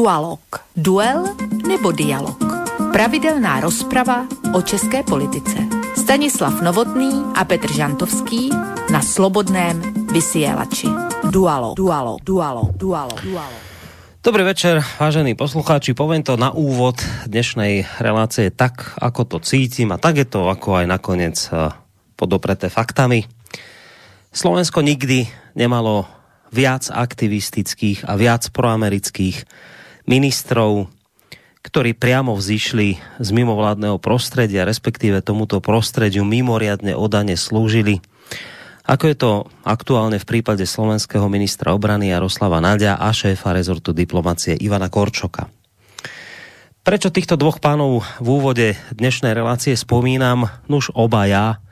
Dualog. Duel nebo dialog. Pravidelná rozprava o české politice. Stanislav Novotný a Petr Žantovský na Slobodném vysielači. Dualog. Dualog. Dualog. Dualog. Dualog. Dobrý večer, vážení poslucháči. Poviem to na úvod dnešnej relácie tak, ako to cítim a tak je to ako aj nakoniec eh, podopreté faktami. Slovensko nikdy nemalo viac aktivistických a viac proamerických ministrov, ktorí priamo vzýšli z mimovládneho prostredia, respektíve tomuto prostrediu mimoriadne odane slúžili ako je to aktuálne v prípade slovenského ministra obrany Jaroslava Nadia a šéfa rezortu diplomacie Ivana Korčoka. Prečo týchto dvoch pánov v úvode dnešnej relácie spomínam? Nuž obaja,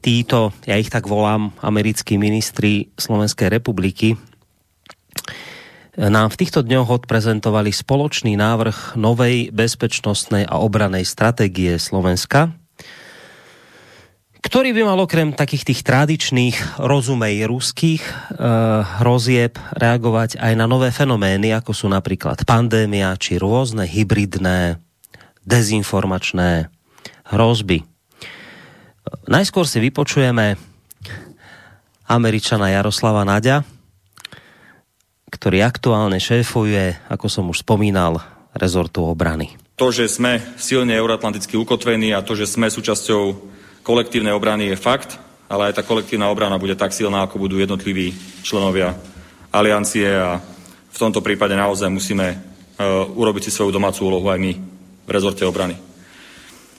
títo, ja ich tak volám, americkí ministri Slovenskej republiky, nám v týchto dňoch odprezentovali spoločný návrh novej bezpečnostnej a obranej stratégie Slovenska, ktorý by mal okrem takých tých tradičných, rozumej ruských e, hrozieb reagovať aj na nové fenomény, ako sú napríklad pandémia či rôzne hybridné, dezinformačné hrozby. Najskôr si vypočujeme američana Jaroslava Nadia, ktorý aktuálne šéfuje, ako som už spomínal, rezortu obrany. To, že sme silne euroatlanticky ukotvení a to, že sme súčasťou kolektívnej obrany je fakt, ale aj tá kolektívna obrana bude tak silná, ako budú jednotliví členovia aliancie a v tomto prípade naozaj musíme uh, urobiť si svoju domácu úlohu aj my v rezorte obrany.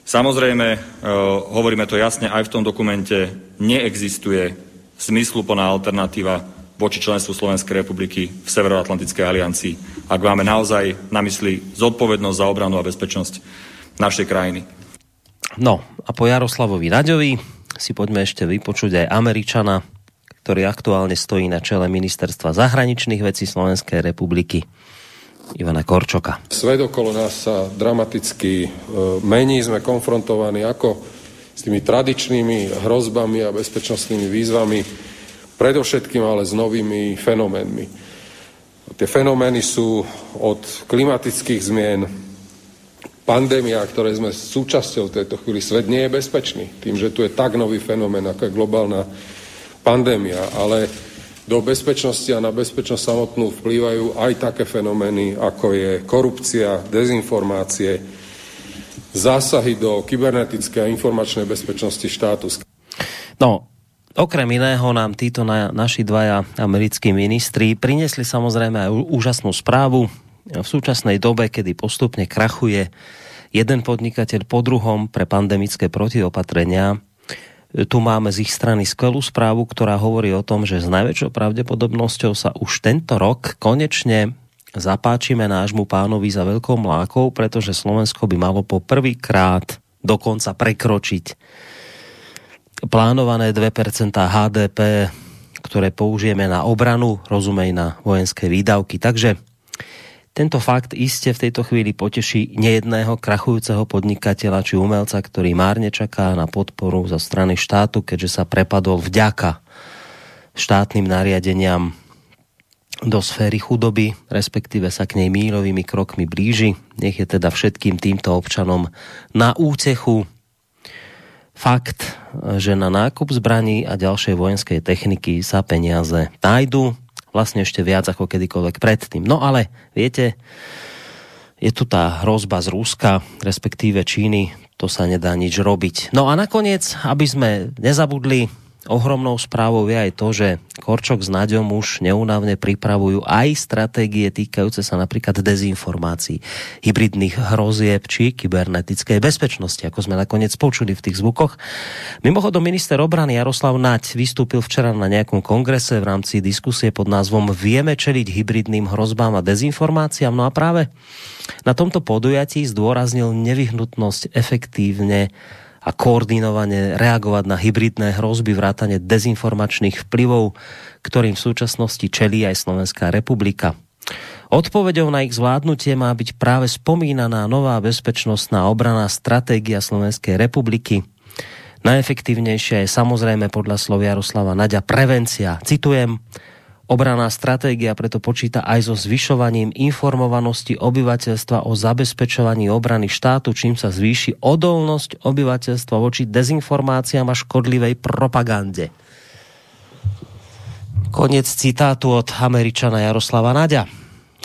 Samozrejme, uh, hovoríme to jasne aj v tom dokumente, neexistuje zmysluplná alternatíva voči členstvu Slovenskej republiky v Severoatlantickej aliancii, ak máme naozaj na mysli zodpovednosť za obranu a bezpečnosť našej krajiny. No a po Jaroslavovi Naďovi si poďme ešte vypočuť aj Američana, ktorý aktuálne stojí na čele ministerstva zahraničných vecí Slovenskej republiky. Ivana Korčoka. Svet okolo nás sa dramaticky e, mení, sme konfrontovaní ako s tými tradičnými hrozbami a bezpečnostnými výzvami, predovšetkým ale s novými fenoménmi. Tie fenomény sú od klimatických zmien, pandémia, ktoré sme súčasťou tejto chvíli, svet nie je bezpečný. Tým, že tu je tak nový fenomén, ako je globálna pandémia, ale do bezpečnosti a na bezpečnosť samotnú vplývajú aj také fenomény, ako je korupcia, dezinformácie, zásahy do kybernetické a informačnej bezpečnosti štátu. No, Okrem iného nám títo na, naši dvaja americkí ministri priniesli samozrejme aj úžasnú správu v súčasnej dobe, kedy postupne krachuje jeden podnikateľ po druhom pre pandemické protiopatrenia. Tu máme z ich strany skvelú správu, ktorá hovorí o tom, že s najväčšou pravdepodobnosťou sa už tento rok konečne zapáčime nášmu pánovi za veľkou mlákou, pretože Slovensko by malo po prvýkrát dokonca prekročiť plánované 2% HDP, ktoré použijeme na obranu, rozumej na vojenské výdavky. Takže tento fakt iste v tejto chvíli poteší nejedného krachujúceho podnikateľa či umelca, ktorý márne čaká na podporu zo strany štátu, keďže sa prepadol vďaka štátnym nariadeniam do sféry chudoby, respektíve sa k nej mílovými krokmi blíži. Nech je teda všetkým týmto občanom na útechu fakt, že na nákup zbraní a ďalšej vojenskej techniky sa peniaze nájdu vlastne ešte viac ako kedykoľvek predtým. No ale, viete, je tu tá hrozba z Ruska, respektíve Číny, to sa nedá nič robiť. No a nakoniec, aby sme nezabudli, Ohromnou správou je aj to, že Korčok s Naďom už neunávne pripravujú aj stratégie týkajúce sa napríklad dezinformácií, hybridných hrozieb či kybernetickej bezpečnosti, ako sme nakoniec počuli v tých zvukoch. Mimochodom, minister obrany Jaroslav Naď vystúpil včera na nejakom kongrese v rámci diskusie pod názvom Vieme čeliť hybridným hrozbám a dezinformáciám. No a práve na tomto podujatí zdôraznil nevyhnutnosť efektívne a koordinovane reagovať na hybridné hrozby vrátane dezinformačných vplyvov, ktorým v súčasnosti čelí aj Slovenská republika. Odpovedou na ich zvládnutie má byť práve spomínaná nová bezpečnostná obraná stratégia Slovenskej republiky. Najefektívnejšia je samozrejme podľa slov Jaroslava Naďa prevencia. Citujem, Obraná stratégia preto počíta aj so zvyšovaním informovanosti obyvateľstva o zabezpečovaní obrany štátu, čím sa zvýši odolnosť obyvateľstva voči dezinformáciám a škodlivej propagande. Konec citátu od američana Jaroslava Naďa.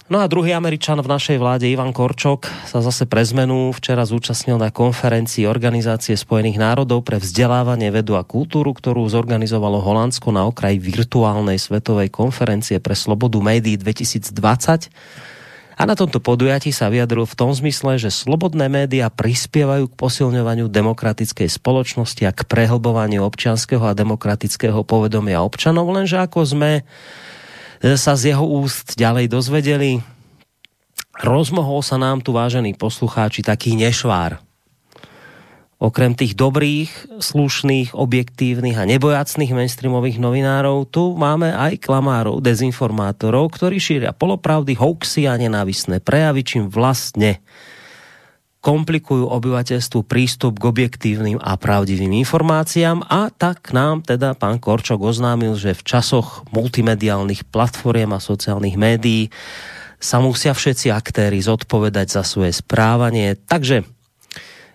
No a druhý Američan v našej vláde, Ivan Korčok, sa zase pre zmenu včera zúčastnil na konferencii Organizácie spojených národov pre vzdelávanie, vedu a kultúru, ktorú zorganizovalo Holandsko na okraji virtuálnej svetovej konferencie pre slobodu médií 2020. A na tomto podujatí sa vyjadril v tom zmysle, že slobodné média prispievajú k posilňovaniu demokratickej spoločnosti a k prehlbovaniu občianského a demokratického povedomia občanov, lenže ako sme sa z jeho úst ďalej dozvedeli. Rozmohol sa nám tu, vážení poslucháči, taký nešvár. Okrem tých dobrých, slušných, objektívnych a nebojacných mainstreamových novinárov, tu máme aj klamárov, dezinformátorov, ktorí šíria polopravdy, hoaxy a nenávisné prejavy, čím vlastne komplikujú obyvateľstvu prístup k objektívnym a pravdivým informáciám a tak nám teda pán Korčok oznámil, že v časoch multimediálnych platform a sociálnych médií sa musia všetci aktéry zodpovedať za svoje správanie. Takže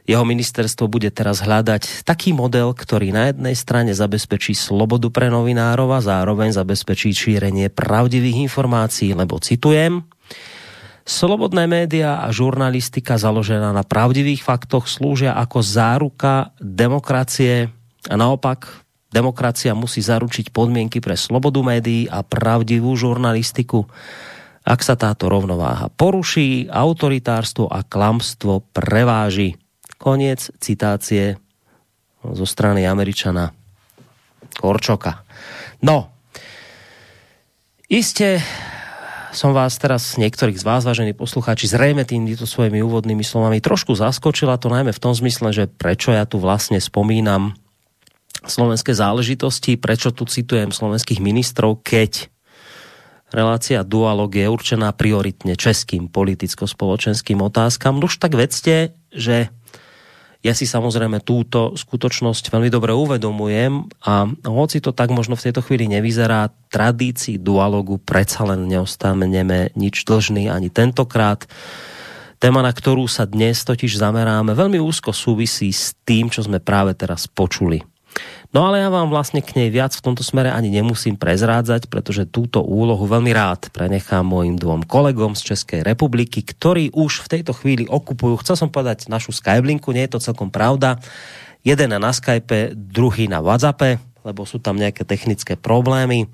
jeho ministerstvo bude teraz hľadať taký model, ktorý na jednej strane zabezpečí slobodu pre novinárov a zároveň zabezpečí šírenie pravdivých informácií, lebo citujem, Slobodné média a žurnalistika založená na pravdivých faktoch slúžia ako záruka demokracie a naopak demokracia musí zaručiť podmienky pre slobodu médií a pravdivú žurnalistiku. Ak sa táto rovnováha poruší, autoritárstvo a klamstvo preváži. Koniec citácie zo strany Američana Korčoka. No, iste som vás teraz, niektorých z vás, vážení poslucháči, zrejme týmito svojimi úvodnými slovami trošku zaskočila, to najmä v tom zmysle, že prečo ja tu vlastne spomínam slovenské záležitosti, prečo tu citujem slovenských ministrov, keď relácia Dualog je určená prioritne českým politicko-spoločenským otázkam. Už tak vedzte, že ja si samozrejme túto skutočnosť veľmi dobre uvedomujem a hoci to tak možno v tejto chvíli nevyzerá, tradícii dualogu predsa len neostaneme nič dlžný ani tentokrát. Téma, na ktorú sa dnes totiž zameráme, veľmi úzko súvisí s tým, čo sme práve teraz počuli. No ale ja vám vlastne k nej viac v tomto smere ani nemusím prezrádzať, pretože túto úlohu veľmi rád prenechám mojim dvom kolegom z Českej republiky, ktorí už v tejto chvíli okupujú, chcel som povedať našu Skyblinku, nie je to celkom pravda, jeden na Skype, druhý na WhatsAppe, lebo sú tam nejaké technické problémy.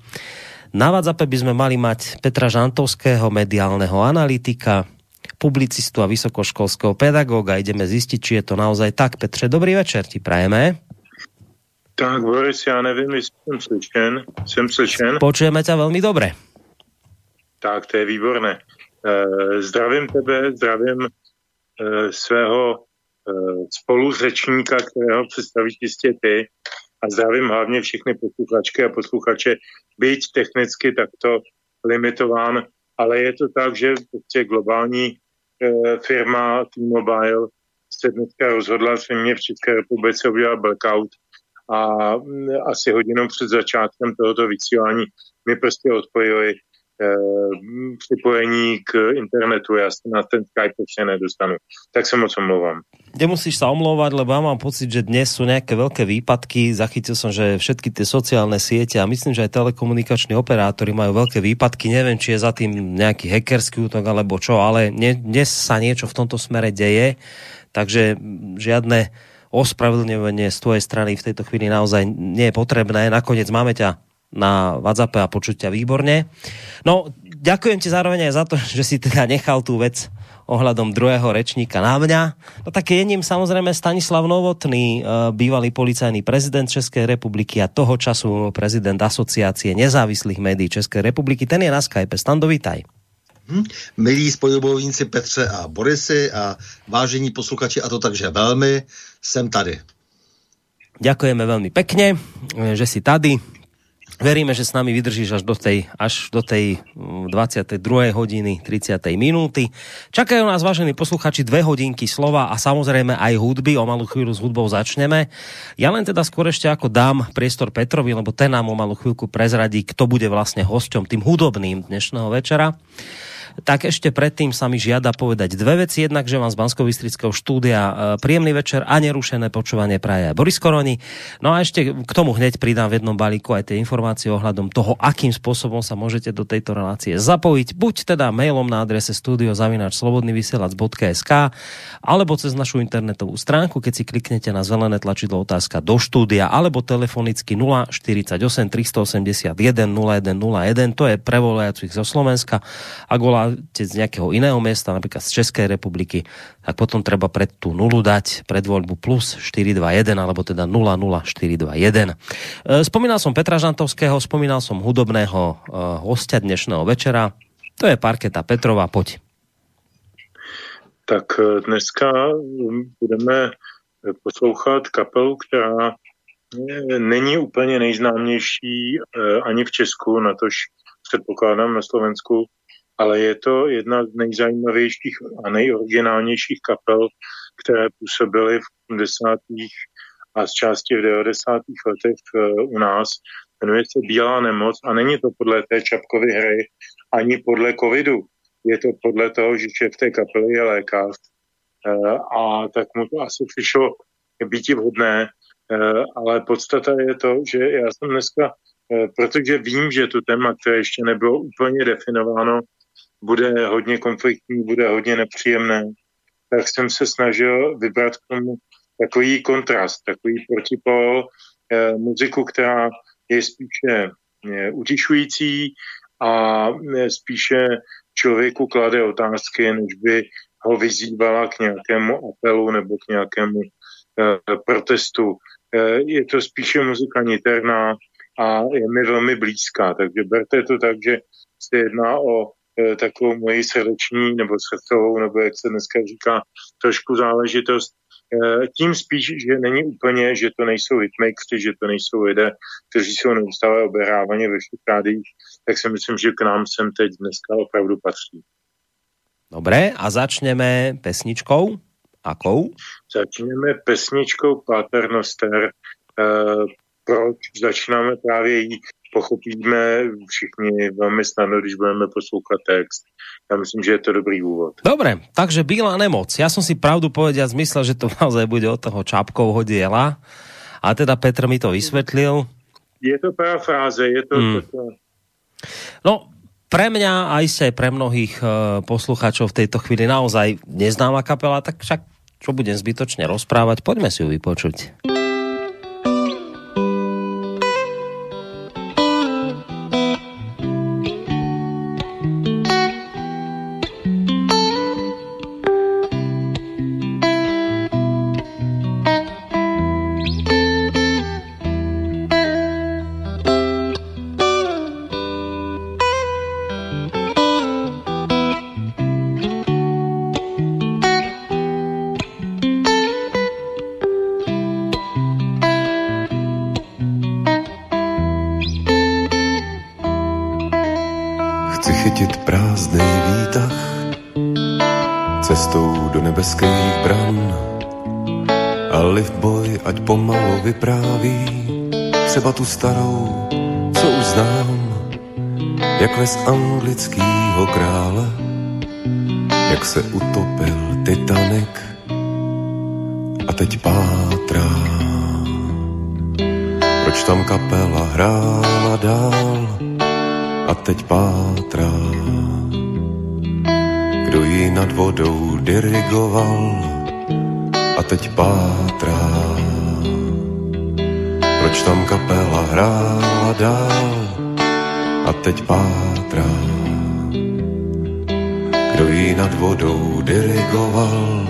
Na WhatsAppe by sme mali mať Petra Žantovského, mediálneho analytika, publicistu a vysokoškolského pedagóga. Ideme zistiť, či je to naozaj tak. Petře, dobrý večer ti prajeme. Tak, Boris, já nevím, jestli jsem slyšen. Jsem slyšen. Počujeme tě velmi dobře. Tak, to je výborné. E, zdravím tebe, zdravím e, svého e, spoluřečníka, kterého představíš jistě ty a zdravím hlavně všechny posluchačky a posluchače, byť technicky takto limitován, ale je to tak, že prostě globální firma T-Mobile se dneska rozhodla, že mě v České republice udělat blackout a mm, asi hodinu před začátkem tohoto vysílání mi prostě odpojili eh, připojení k internetu, já se na ten Skype ještě nedostanu. Tak se moc omlouvám. Nemusíš sa omlouvať, lebo ja mám pocit, že dnes sú nejaké veľké výpadky. Zachytil som, že všetky tie sociálne siete a myslím, že aj telekomunikační operátori majú veľké výpadky. Neviem, či je za tým nejaký hackerský útok alebo čo, ale dnes sa niečo v tomto smere deje. Takže žiadne ospravedlňovanie z tvojej strany v tejto chvíli naozaj nie je potrebné. Nakoniec máme ťa na WhatsApp a počuť ťa výborne. No, ďakujem ti zároveň aj za to, že si teda nechal tú vec ohľadom druhého rečníka na mňa. No tak je ním samozrejme Stanislav Novotný, e, bývalý policajný prezident Českej republiky a toho času prezident asociácie nezávislých médií Českej republiky. Ten je na Skype. Stando, vítaj. Hm? Milí spojobojníci Petře a Borisy a vážení posluchači, a to takže velmi, jsem tady. Ďakujeme veľmi pekne, že si tady. Veríme, že s nami vydržíš až do tej, až do tej 22. Mm, hodiny 30. minúty. Čakajú nás, vážení posluchači, dve hodinky slova a samozrejme aj hudby. O malú chvíľu s hudbou začneme. Ja len teda skôr ešte ako dám priestor Petrovi, lebo ten nám o malú chvíľku prezradí, kto bude vlastne hosťom tým hudobným dnešného večera tak ešte predtým sa mi žiada povedať dve veci. Jednak, že vám z bansko štúdia e, príjemný večer a nerušené počúvanie praje Boris Koroni. No a ešte k tomu hneď pridám v jednom balíku aj tie informácie ohľadom toho, akým spôsobom sa môžete do tejto relácie zapojiť. Buď teda mailom na adrese studiozavináčslobodnyvysielac.sk alebo cez našu internetovú stránku, keď si kliknete na zelené tlačidlo otázka do štúdia alebo telefonicky 048 381 0101. To je prevolajúcich zo Slovenska. Ak volá voláte z nejakého iného mesta, napríklad z Českej republiky, tak potom treba pred tú nulu dať pred voľbu plus 421, alebo teda 00421. E, spomínal som Petra Žantovského, spomínal som hudobného e, hostia dnešného večera. To je Parketa Petrova, poď. Tak e, dneska budeme poslouchat kapelu, která není úplně nejznámější ani v Česku, na tož předpokládám na Slovensku, ale je to jedna z nejzajímavějších a nejoriginálnějších kapel, které působily v 80. a z části v 90. letech eh, u nás. Jmenuje se Bílá nemoc a není to podle té Čapkovy hry ani podle covidu. Je to podle toho, že šéf té kapely je lékař eh, a tak mu to asi přišlo být vhodné, eh, ale podstata je to, že já jsem dneska, protože vím, že to téma, které ještě nebylo úplně definováno, bude hodně konfliktní, bude hodně nepříjemné, tak jsem se snažil vybrat k tomu takový kontrast, takový protipol, eh, muziku, která je spíše eh, utišující a eh, spíše člověku klade otázky, než by ho vyzývala k nějakému apelu nebo k nějakému eh, protestu. Eh, je to spíše muzika niterná a je mi velmi blízká, takže berte to tak, že se jedná o E, takovou moji srdeční nebo srdcovou, nebo jak se dneska říká, trošku záležitost. E, tím spíš, že není úplně, že to nejsou hitmakeři, že to nejsou lidé, kteří jsou neustále obehrávaně ve všech rádiích, tak si myslím, že k nám sem teď dneska opravdu patří. Dobré, a začneme pesničkou. Akou? Začneme pesničkou Paternoster. E, proč začínáme právě jí pochopíme všichni velmi snadno, když budeme poslouchat text. Já myslím, že je to dobrý úvod. Dobre, takže Bílá nemoc. Ja som si pravdu povedať zmyslel, že to naozaj bude od toho Čapkov hodiela. A teda Petr mi to vysvetlil. Je to parafráze, je to... Hmm. to... No, pre mňa aj pre mnohých uh, poslucháčov v tejto chvíli naozaj neznáma kapela, tak však čo budem zbytočne rozprávať, poďme si ju vypočuť. Starou, co už znám, jak les anglického krále, jak se utopil Titanic a teď pátrá. Proč tam kapela hrála dál a teď pátrá. Kdo ji nad vodou dirigoval a teď pátrá proč tam kapela hrála dál a teď pátrá. Kdo jí nad vodou dirigoval,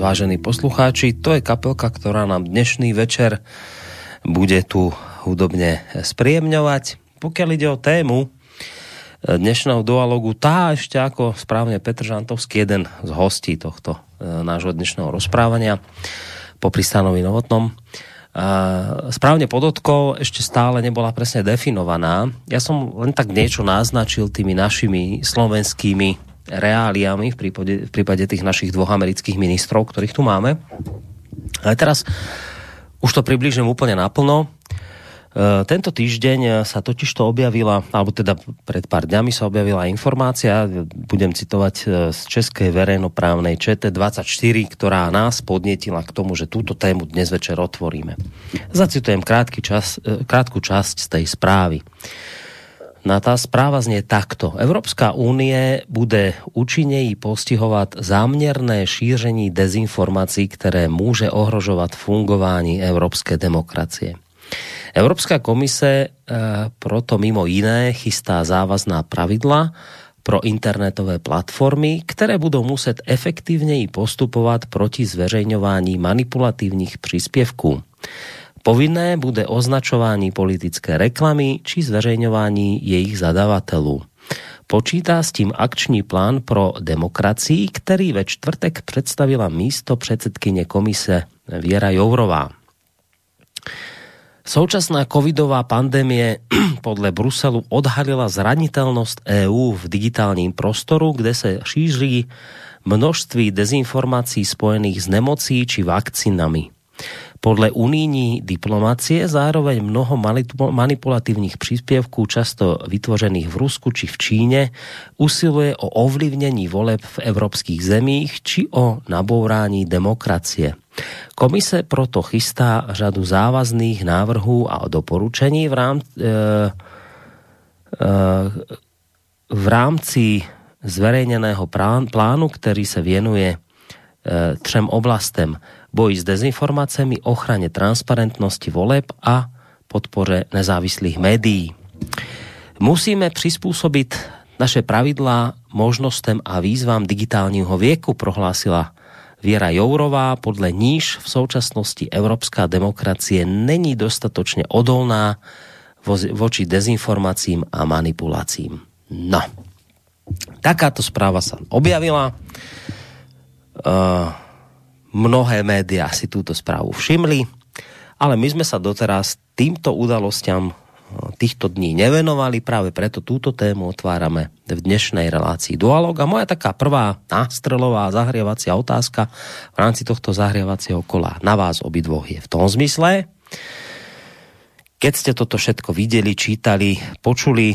Vážení poslucháči, to je kapelka, ktorá nám dnešný večer bude tu hudobne spríjemňovať. Pokiaľ ide o tému eh, dnešného dialogu, tá ešte ako správne Petr Žantovský, jeden z hostí tohto eh, nášho dnešného rozprávania po Pristánovi Novotnom, eh, správne podotkol, ešte stále nebola presne definovaná. Ja som len tak niečo naznačil tými našimi slovenskými reáliami v prípade, v prípade tých našich dvoch amerických ministrov, ktorých tu máme. Ale teraz už to približím úplne naplno. E, tento týždeň sa totiž to objavila, alebo teda pred pár dňami sa objavila informácia, budem citovať e, z Českej verejnoprávnej ČT24, ktorá nás podnietila k tomu, že túto tému dnes večer otvoríme. Zacitujem krátky čas, e, krátku časť z tej správy. Na tá správa znie takto. Evropská únie bude účinněji postihovat záměrné šíření dezinformací, které může ohrožovat fungování evropské demokracie. Evropská komise e, proto mimo jiné chystá závazná pravidla pro internetové platformy, které budou muset efektivněji postupovat proti zveřejňování manipulativních příspěvků. Povinné bude označování politické reklamy či zveřejňování jejich zadavatelů. Počítá s tím akční plán pro demokracii, který ve čtvrtek představila místo předsedkyně komise Věra Jourová. Současná covidová pandemie podle Bruselu odhalila zranitelnost EU v digitálním prostoru, kde se šíří množství dezinformací spojených s nemocí či vakcinami. Podle unijní diplomacie zároveň mnoho manipulativních příspěvků, často vytvořených v Rusku či v Číně, usiluje o ovlivnění voleb v evropských zemích či o nabourání demokracie. Komise proto chystá řadu závazných návrhů a doporučení v rámci, e, e, v rámci zverejněného plánu, který se věnuje e, třem oblastem boji s dezinformacemi, ochraně transparentnosti voleb a podpore nezávislých médií. Musíme přizpůsobit naše pravidla možnostem a výzvám digitálního věku, prohlásila Věra Jourová, podle níž v současnosti evropská demokracie není dostatečně odolná voči dezinformacím a manipulacím. No, takáto správa sa objavila. Uh, Mnohé médiá si túto správu všimli, ale my sme sa doteraz týmto udalostiam eh, týchto dní nevenovali, práve preto túto tému otvárame v dnešnej relácii Dualog. A moja taká prvá nástrelová zahrievacia otázka v rámci tohto zahrievacieho kola na vás obidvoch je v tom zmysle, keď ste toto všetko videli, čítali, počuli,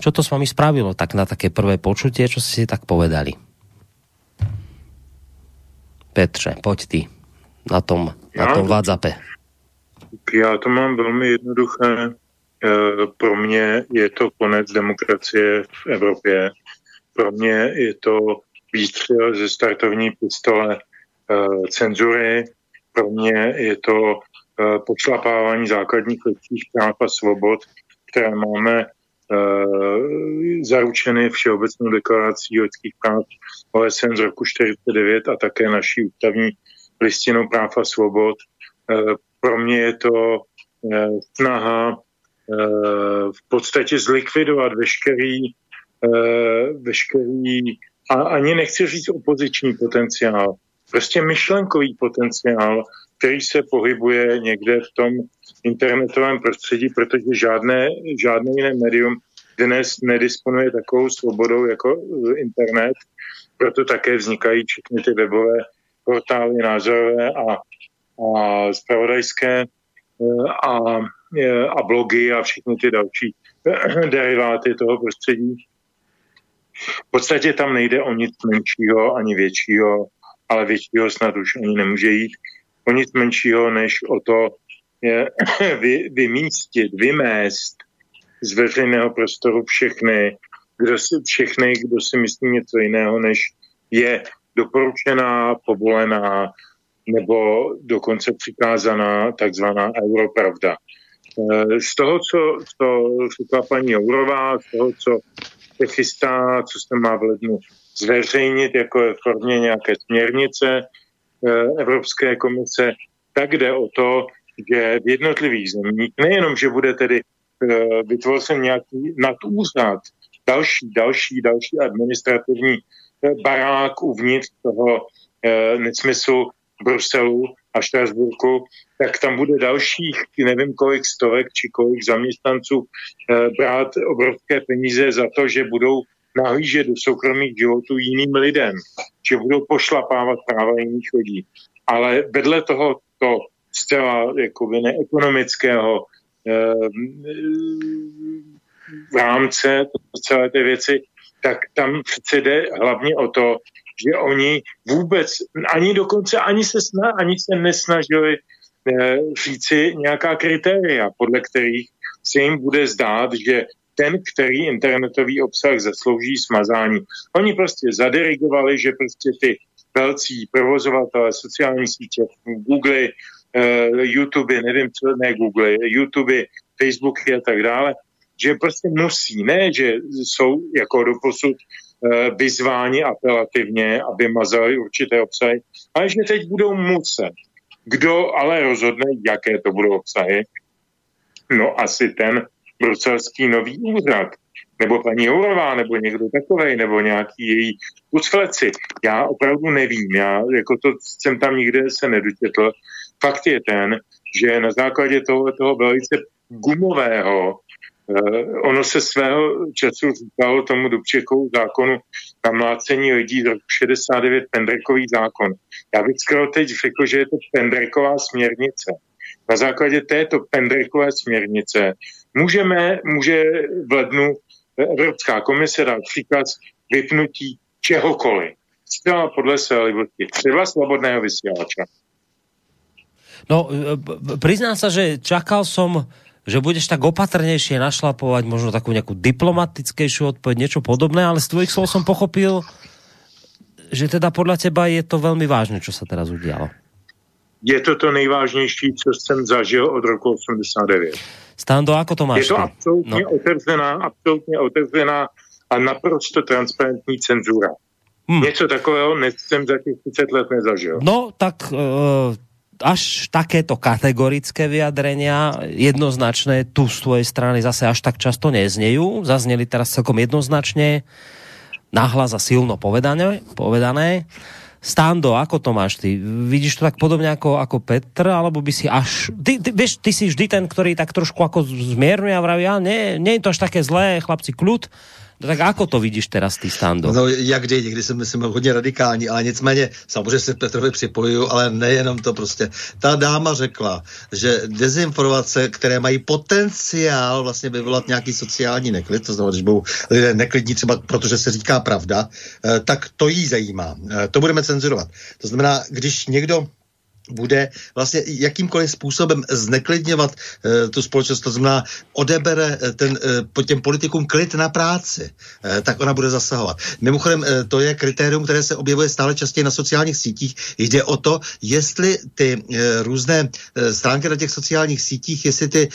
čo to s vami spravilo tak na také prvé počutie, čo ste si tak povedali? Petře, pojď ty na tom, já, na tom WhatsAppe. Já to mám velmi jednoduché. E, pro mě je to konec demokracie v Evropě. Pro mě je to výstřel ze startovní pistole e, cenzury. Pro mě je to e, pošlapávání základních lidských práv a svobod, které máme zaručeny Všeobecnou deklarací lidských práv OSN z roku 49 a také naší ústavní listinou práv a svobod. Pro mě je to snaha v podstatě zlikvidovat veškerý, veškerý a ani nechci říct opoziční potenciál, prostě myšlenkový potenciál, který se pohybuje někde v tom internetovém prostředí, protože žádné, žádné jiné médium dnes nedisponuje takovou svobodou jako internet, proto také vznikají všechny ty webové portály názorové a, a spravodajské a, a blogy a všechny ty další deriváty toho prostředí. V podstatě tam nejde o nic menšího ani většího, ale většího snad už ani nemůže jít, o nic menšího, než o to je, vy, vymístit, vymést z veřejného prostoru všechny, kdo si, všechny, kdo si myslí něco jiného, než je doporučená, povolená nebo dokonce přikázaná takzvaná europravda. E, z toho, co, co řekla paní Jourová, z toho, co se chystá, co se má v lednu zveřejnit jako je formě nějaké směrnice e, Evropské komise, tak jde o to, že v jednotlivých zemích, nejenom, že bude tedy e, vytvořen nějaký nadúřad, další, další, další administrativní barák uvnitř toho nesmyslu Bruselu a Štrasburku, tak tam bude dalších, nevím kolik stovek či kolik zaměstnanců eh, brát obrovské peníze za to, že budou nahlížet do soukromých životů jiným lidem, že budou pošlapávat práva jiných lidí. Ale vedle toho to zcela jakoby neekonomického eh, v rámce celé té věci, tak tam přece jde hlavně o to, že oni vůbec, ani dokonce, ani se, sna, ani se nesnažili eh, říci nějaká kritéria, podle kterých se jim bude zdát, že ten, který internetový obsah zaslouží smazání. Oni prostě zadirigovali, že prostě ty velcí provozovatele sociální sítě, Google, eh, YouTube, nevím co, ne Google, YouTube, Facebooky a tak dále, že prostě musí, ne, že jsou jako doposud Eh, vyzváni apelativně, aby mazali určité obsahy, ale že teď budou muset. Kdo ale rozhodne, jaké to budou obsahy? No asi ten bruselský nový úřad, nebo paní Jourová, nebo někdo takový, nebo nějaký její ucleci. Já opravdu nevím, já jako to jsem tam nikde se nedočetl. Fakt je ten, že na základě toho, toho velice gumového ono se svého času říkalo tomu Dubčekovu zákonu na mlácení lidí do 69 Pendrekový zákon. Já bych skoro teď řekl, že je to Pendreková směrnice. Na základě této Pendrekové směrnice můžeme, může v lednu Evropská komise dát příkaz vypnutí čehokoliv. Zcela podle své libosti. Třeba slobodného vysílača. No, e, priznám sa, že čakal som že budeš tak opatrnejšie našlapovať, možno takú nejakú diplomatickejšiu odpoveď, niečo podobné, ale z tvojich slov som pochopil, že teda podľa teba je to veľmi vážne, čo sa teraz udialo. Je to to nejvážnější, co jsem zažil od roku 89. Stando, ako to máš? Je to absolutně no. otevřená, absolutně otevřená a naprosto transparentní cenzura. Hmm. Něco takového jsem za těch 30 let nezažil. No, tak uh, až takéto kategorické vyjadrenia jednoznačné tu z tvojej strany zase až tak často neznejú. Zazneli teraz celkom jednoznačne nahlas a silno povedané. povedané. Stando, ako to máš ty? Vidíš to tak podobne ako, ako Petr, alebo by si až... Ty, ty, vieš, ty si vždy ten, ktorý tak trošku ako zmierňuje a vraví, ja, nie, nie je to až také zlé, chlapci, kľud tak ako to vidíš teraz ty, Stando? No jak kdy, někdy jsem myslím hodně radikální, ale nicméně samozřejmě se Petrovi připojuju, ale nejenom to prostě. Ta dáma řekla, že dezinformace, které mají potenciál vlastně vyvolat nějaký sociální neklid, to znamená, když budou lidé neklidní třeba protože se říká pravda, eh, tak to jí zajímá. Eh, to budeme cenzurovat. To znamená, když někdo bude vlastně jakýmkoliv způsobem zneklidňovat e, tu společnost, to znamená odebere eh, ten, e, po těm politikům klid na práci, e, tak ona bude zasahovat. Mimochodem, e, to je kritérium, které se objevuje stále častěji na sociálních sítích. Jde o to, jestli ty e, různé e, stránky na těch sociálních sítích, jestli ty e,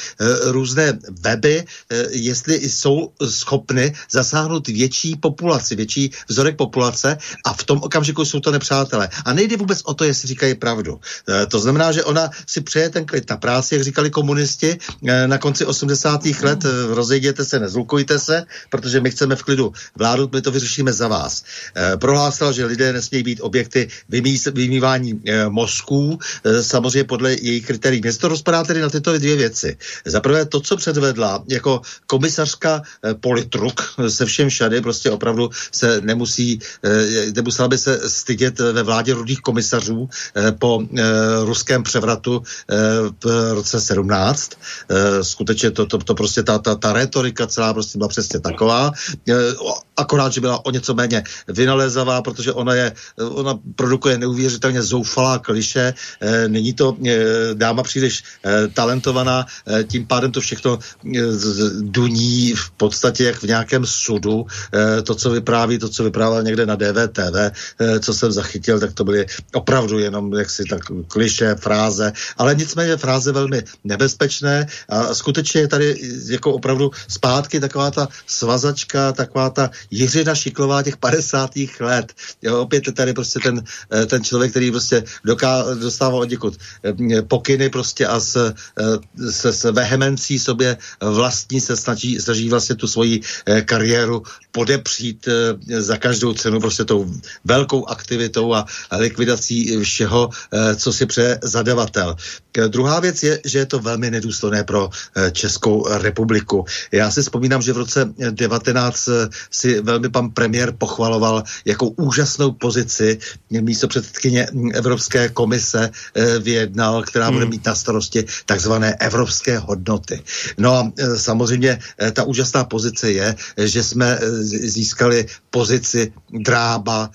různé weby, e, jestli jsou schopny zasáhnout větší populaci, větší vzorek populace a v tom okamžiku jsou to nepřátelé. A nejde vůbec o to, jestli říkají pravdu. To znamená, že ona si přeje ten klid na práci, jak říkali komunisti na konci 80. let, rozejděte se, nezlukujte se, protože my chceme v klidu vládu, my to vyřešíme za vás. Prohlásila, že lidé nesmějí být objekty vymývání mozků, samozřejmě podle jejich kritérií. Město to rozpadá tedy na tyto dvě věci. Za prvé to, co předvedla jako komisařka politruk se všem všady, prostě opravdu se nemusí, nemusela by se stydět ve vládě rudých komisařů po ruském převratu v roce 17. Skutečně to, to, to prostě ta, ta, ta retorika celá prostě byla přesně taková. Akorát, že byla o něco méně vynalézavá, protože ona je, ona produkuje neuvěřitelně zoufalá kliše. Není to dáma příliš talentovaná, tím pádem to všechno duní v podstatě jak v nějakém sudu. To, co vypráví, to, co vyprávěl někde na DVTV, co jsem zachytil, tak to byly opravdu jenom jaksi tak kliše, fráze, ale nicméně fráze velmi nebezpečné a skutečně je tady jako opravdu zpátky taková ta svazačka, taková ta Jiřina Šiklová těch 50. let. Jo, opět je tady prostě ten, eh, ten člověk, který prostě doká, dostával od někud eh, pokyny prostě a s, eh, se, s vehemencí sobě vlastní se snaží, snaží vlastně tu svoji kariéru podepřít za každou cenu prostě tou velkou aktivitou a likvidací všeho, co si přeje zadavatel. Druhá věc je, že je to velmi nedůstojné pro Českou republiku. Já si vzpomínám, že v roce 19 si velmi pan premiér pochvaloval jako úžasnou pozici místo předsedkyně Evropské komise eh, vyjednal, která bude hmm. mít na starosti takzvané evropské hodnoty. No a eh, samozřejmě eh, ta úžasná pozice je, že jsme získali pozici drába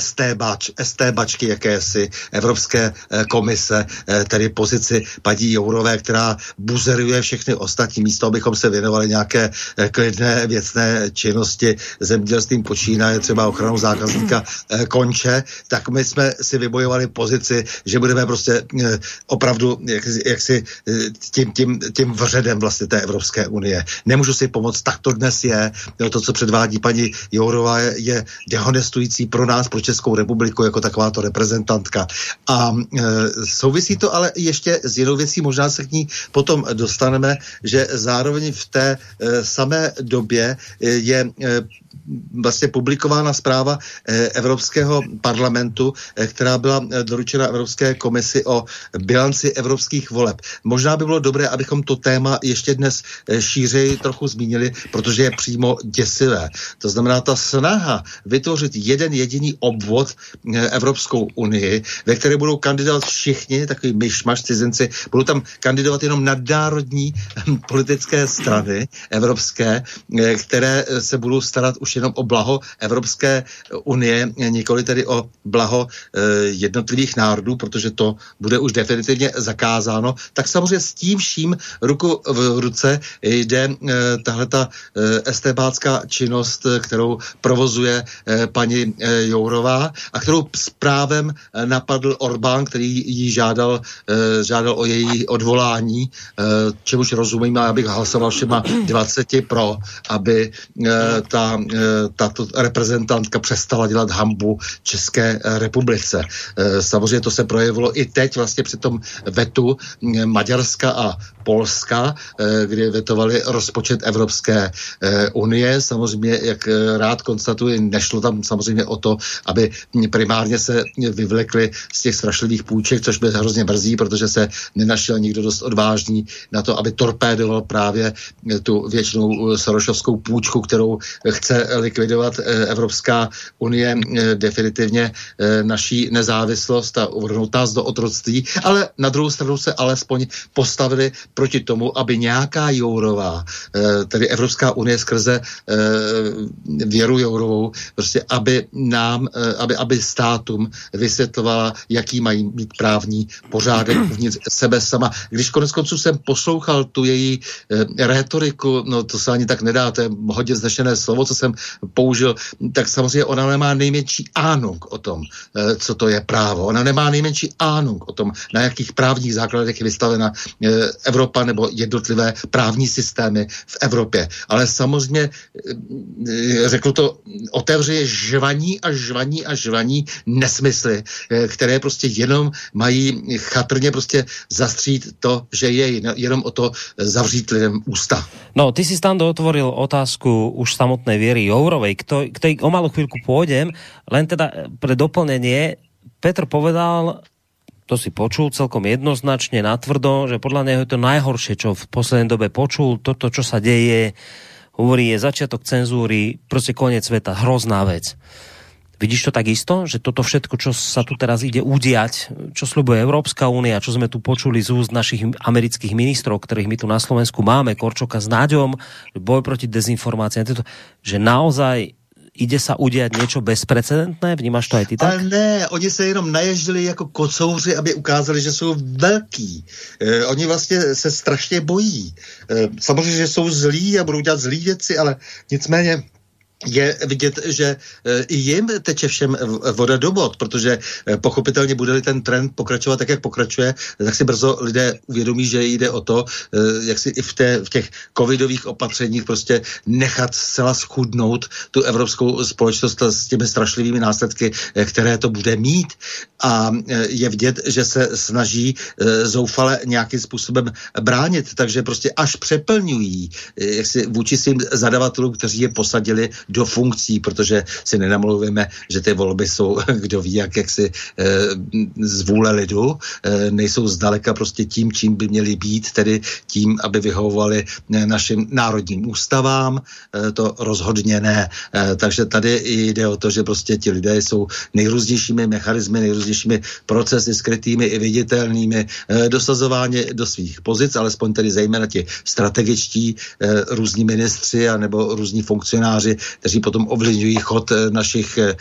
STBač, STBačky jakési Evropské eh, komise, eh, tedy pozici paní Jourové, která buzeruje všechny ostatní místo, abychom se věnovali nějaké eh, klidné věcné činnosti zemědělstvím počínaje, třeba ochranou zákazníka konče, tak my jsme si vybojovali pozici, že budeme prostě opravdu jak, jak si tím, tím, tím vředem vlastně té Evropské unie. Nemůžu si pomoct, tak to dnes je. To, co předvádí paní Jourová, je, je dehonestující pro nás, pro Českou republiku jako takováto reprezentantka. A e, souvisí to ale ještě s jinou věcí, možná se k ní potom dostaneme, že zároveň v té e, samé době e, je e, vlastně publikována zpráva eh, Evropského parlamentu, eh, která byla eh, doručena Evropské komisi o bilanci evropských voleb. Možná by bylo dobré, abychom to téma ještě dnes šířeji trochu zmínili, protože je přímo děsivé. To znamená ta snaha vytvořit jeden jediný obvod Evropskou unii, ve které budou kandidovat všichni, takový myšmaš cizinci, budou tam kandidovat jenom nadnárodní hm, politické strany evropské, které se budou starat už jenom o blaho Evropské unie, nikoli tedy o blaho e, jednotlivých národů, protože to bude už definitivně zakázáno, tak samozřejmě s tím vším ruku v ruce jde e, tahle ta e, estébácká činnost, kterou provozuje e, paní e, Jourová a kterou s právem e, napadl Orbán, který jí žádal, e, žádal o její odvolání, e, čemuž rozumím, a abych hlasoval všema 20 pro, aby e, ta e, tato reprezentantka přestala dělat hambu České republice. E, samozřejmě to se projevilo i teď vlastně při tom vetu Maďarska a Polska, e, kdy vetovali rozpočet Evropské e, unie. Samozřejmě, jak rád konstatuji, nešlo tam samozřejmě o to, aby primárně se vyvlekli z těch strašlivých půjček, což by hrozně brzí, protože se nenašel nikdo dost odvážný na to, aby torpédoval právě tu věčnou sorošovskou půjčku, kterou chce likvidovat eh, Evropská unie eh, definitivně eh, naší nezávislost a uvrhnout nás do otroctví, ale na druhou stranu se alespoň postavili proti tomu, aby nějaká Jourová, tedy Evropská unie skrze věru Jourovou, prostě aby nám, aby, aby státům vysvětlovala, jaký mají mít právní pořádek uvnitř sebe sama. Když konec konců jsem poslouchal tu její rétoriku, no to se ani tak nedá, to je hodně znešené slovo, co jsem použil, tak samozřejmě ona nemá nejmenší ánung o tom, eh, co to je právo. Ona nemá nejmenší ánung o tom, na jakých právních základech je vystavena eh, Evropa nebo jednotlivé právní systémy v Evropě. Ale samozřejmě, řekl to otevře žvaní a žvaní a žvaní nesmysly, které prostě jenom mají chatrně prostě zastřít to, že je jenom o to zavřít lidem ústa. No, ty si tam otvoril otázku už samotnej Viery Jourovej, k tej o malú chvíľku pôjdem, len teda pre doplnenie, Petr povedal, to si počul celkom jednoznačne, natvrdo, že podľa neho je to najhoršie, čo v poslednej dobe počul, toto, čo sa deje, hovorí, je začiatok cenzúry, prostě koniec sveta, hrozná vec. Vidíš to tak isto, že toto všetko, čo sa tu teraz ide udiať, čo slubuje Európska únia, čo sme tu počuli z úst našich amerických ministrov, ktorých my tu na Slovensku máme, Korčoka s Náďom, boj proti dezinformáciám, že naozaj ide sa udělat něco bezprecedentné? Vnímáš to aj ty tak? Ale ne, oni se jenom naježdili jako kocouři, aby ukázali, že jsou velký. E, oni vlastně se strašně bojí. E, samozřejmě, že jsou zlí a budou dělat zlý věci, ale nicméně je vidět, že e, i jim teče všem voda do bod, protože e, pochopitelně bude-li ten trend pokračovat tak, jak pokračuje, tak si brzo lidé uvědomí, že jde o to, e, jak si i v, té, v těch covidových opatřeních prostě nechat zcela schudnout tu evropskou společnost s těmi strašlivými následky, které to bude mít. A je vidět, že se snaží zoufale nějakým způsobem bránit, takže prostě až přeplňují jak si vůči svým zadavatelům, kteří je posadili do funkcí, protože si nenamluvíme, že ty volby jsou, kdo ví, jak, jak si e, z vůle lidu, e, nejsou zdaleka prostě tím, čím by měly být, tedy tím, aby vyhovovali eh, našim národním ústavám, e, to rozhodně ne. E, takže tady jde o to, že prostě ti lidé jsou nejrůznějšími mechanizmy, nejrůznějšími procesy skrytými i viditelnými, e, dosazováni do svých pozic, alespoň tedy zejména ti strategičtí e, různí ministři a nebo různí funkcionáři, kteří potom ovlivňují chod eh, našich eh,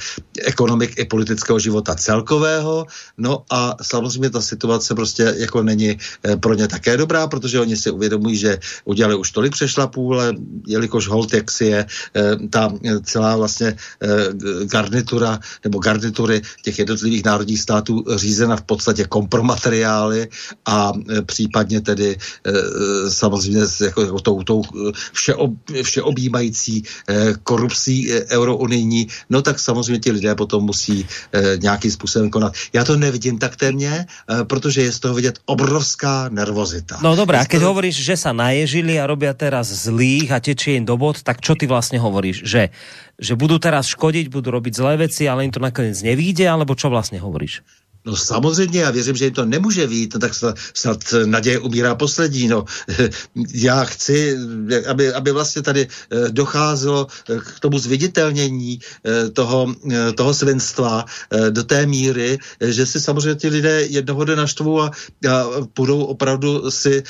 ekonomik i politického života celkového. No a samozřejmě ta situace prostě jako není eh, pro ně také dobrá, protože oni si uvědomují, že udělali už tolik přešlapů, ale jelikož hold, jak si je ta celá vlastně garnitura nebo garnitury těch jednotlivých národních států řízena v podstatě kompromateriály a případně tedy samozřejmě jako, tou, tou všeob, všeobjímající korupcí korupcí eh, eurounijní, no tak samozřejmě ti lidé potom musí e, nějakým způsobem konat. Já to nevidím tak témě, e, protože je z toho vidět obrovská nervozita. No dobré, a keď toho... hovoríš, že sa naježili a robia teraz zlých a tečie im do bod, tak čo ty vlastně hovoríš? Že, že budú teraz škodiť, budú robiť zlé veci, ale im to nakonec nevíde, alebo čo vlastně hovoríš? No samozřejmě, já věřím, že jim to nemůže vít, no tak snad naděje umírá poslední. No. Já chci, aby, aby vlastně tady eh, docházelo eh, k tomu zviditelnění eh, toho, toho svinstva do té míry, že si samozřejmě ti lidé jednoho dne naštvou a, a budou opravdu si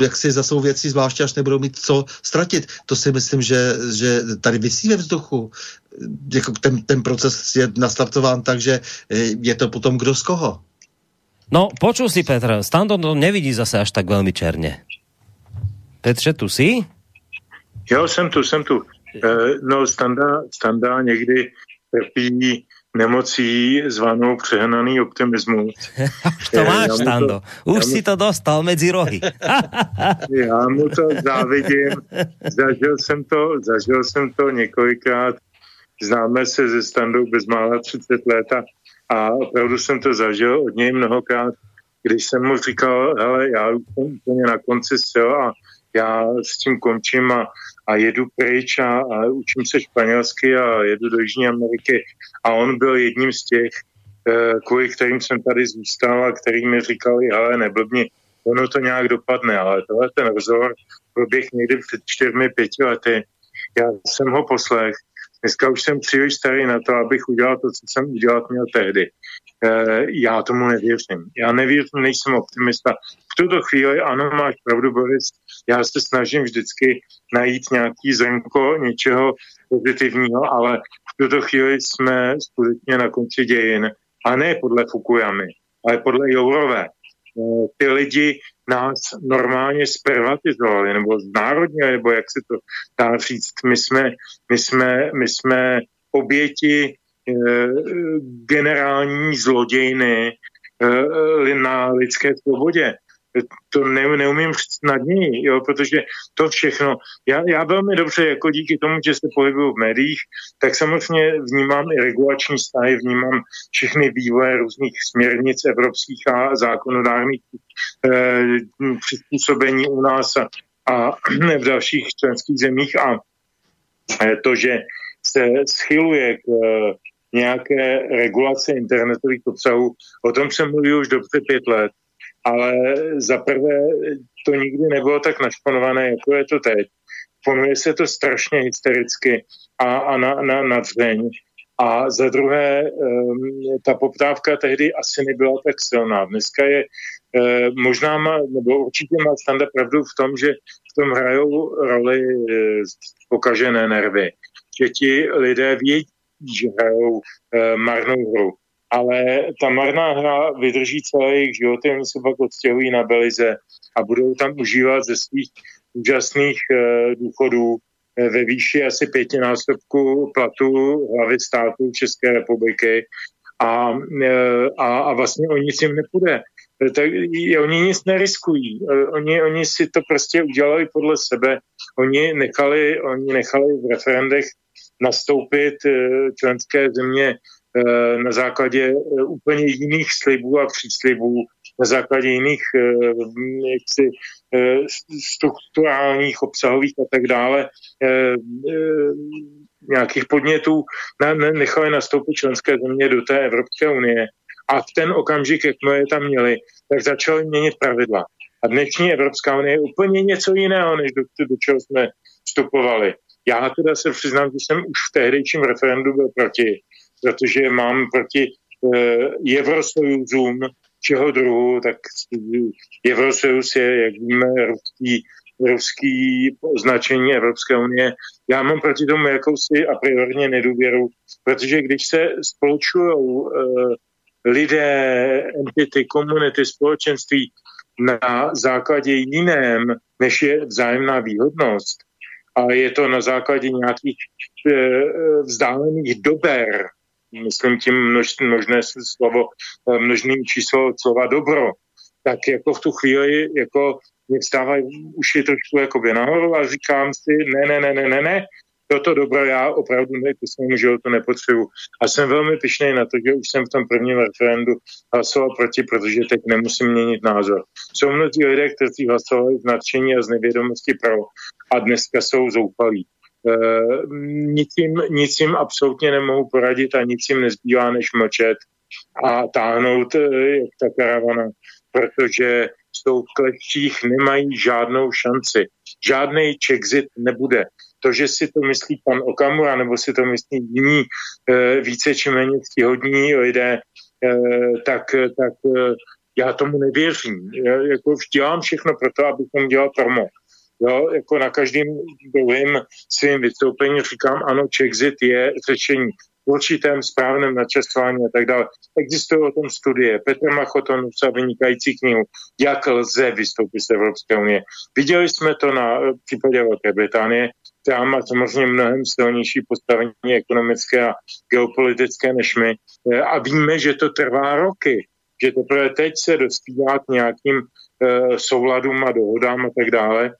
jak si za svou věcí, zvláště až nebudou mít co ztratit. To si myslím, že, že tady vysí ve vzduchu jako ten, ten proces je nastartován tak, že eh, je to potom kdo z koho. No, počul si, Petr, Stando to nevidí zase až tak velmi černě. Petře, tu jsi? Jo, jsem tu, jsem tu. E, no, Standa, Standa někdy trpí nemocí zvanou přehnaný optimismus. to máš, Stando. Už si to dostal mezi rohy. já mu to závidím. Zažil jsem to, zažil jsem to několikrát Známe se ze standou bezmála 30 let a, opravdu jsem to zažil od něj mnohokrát, když jsem mu říkal, hele, já jsem úplně na konci sil a já s tím končím a, a jedu pryč a, a učím se španělsky a jedu do Jižní Ameriky. A on byl jedním z těch, eh, kvůli kterým jsem tady zůstal a který mi říkali, hele, neblbni, ono to nějak dopadne, ale tohle ten rozhovor proběh někdy před čtyřmi, pěti lety. Já jsem ho poslech Dneska už jsem příliš starý na to, abych udělal to, co jsem udělat měl tehdy. E, já tomu nevěřím. Já nevěřím, nejsem optimista. V tuto chvíli, ano, máš pravdu, Boris, já se snažím vždycky najít nějaký zrnko něčeho pozitivního, ale v tuto chvíli jsme skutečně na konci dějin. A ne podle Fukuyamy, ale podle Jourové. ty lidi nás normálně zprivatizovali nebo znárodnili, nebo jak se to dá říct. My jsme, my jsme, my jsme oběti eh, generální zlodějny eh, na lidské svobodě to ne, neumím snadněji, jo, protože to všechno, já, já velmi dobře, jako díky tomu, že se pohybuju v médiích, tak samozřejmě vnímám i regulační vztahy, vnímám všechny vývoje různých směrnic evropských a zákonodárných eh, přizpůsobení u nás a, a v dalších členských zemích a eh, to, že se schyluje k eh, nějaké regulace internetových obsahů, o tom jsem mluvil už dobře pět let ale za prvé to nikdy nebylo tak našponované, jako je to teď. Ponuje se to strašně hystericky a, a na, na, na dřeň. A za druhé, um, ta poptávka tehdy asi nebyla tak silná. Dneska je uh, možná má, nebo určitě má Standa pravdu v tom, že v tom hrajou roli uh, pokažené nervy. Že ti lidé vědí, že hrajou uh, marnou hru ale ta marná hra vydrží celé jejich životy, oni se pak odstěhují na Belize a budou tam užívat ze svých úžasných e, důchodů e, ve výši asi pětinásobku platu hlavy státu České republiky a, e, a, a vlastně o nic jim nepůjde. Tak oni nic neriskují. Oni, oni si to prostě udělali podle sebe. Oni nechali, oni nechali v referendech nastoupit členské země na základě eh, úplně jiných slibů a příslibů, na základě jiných eh, jaksi, strukturálních, obsahových a tak dále, nějakých podnětů, nechali nastoupit členské země do té Evropské unie. A v ten okamžik, jak je tam měli, tak začali měnit pravidla. A dnešní Evropská unie je úplně něco jiného, než do, do čeho jsme vstupovali. Já teda se přiznám, že jsem už v tehdejším referendu byl proti, protože mám proti uh, Eurosojuzům čeho druhu, tak Eurosojuz je, jak víme, ruský, ruský označení Evropské unie. Já mám proti tomu jakousi a priorně nedůvěru, protože když se spolčují uh, lidé, entity, komunity, společenství na základě jiném, než je vzájemná výhodnost, a je to na základě nějakých uh, vzdálených dober, myslím tím množ, množné slovo, eh, množným číslo slova dobro, tak jako v tu chvíli jako mě vstávají uši trošku jako by nahoru a říkám si, ne, ne, ne, ne, ne, ne, toto dobro já opravdu ne, to svému životu nepotřebuji. A jsem velmi pišný na to, že už jsem v tom prvním referendu hlasoval proti, protože teď nemusím měnit názor. Jsou mnozí lidé, kteří hlasovali v nadšení a z nevědomosti pro a dneska jsou zoufalí. Eh, nic jim, nic jim absolutně nemohu poradit a nic jim nezbývá, než mlčet a táhnout eh, jak ta karavana, protože jsou v kleštích nemají žádnou šanci. Žádný Czexit nebude. To, že si to myslí pan Okamura, nebo si to myslí jiní e, více či méně ctihodní lidé, tak, tak já tomu nevěřím. Jako dělám všechno pro to, abychom dělal promo. Jo, jako na každém druhém svým vystoupení říkám, ano, Czexit je řešení v určitém správném načasování a tak dále. Existují o tom studie. Petr Machoton napsal vynikající knihu, jak lze vystoupit z Evropské unie. Viděli jsme to na případě Velké Británie, která má samozřejmě mnohem silnější postavení ekonomické a geopolitické než my. A víme, že to trvá roky, že teprve teď se dospívá k nějakým uh, souladům a dohodám a tak dále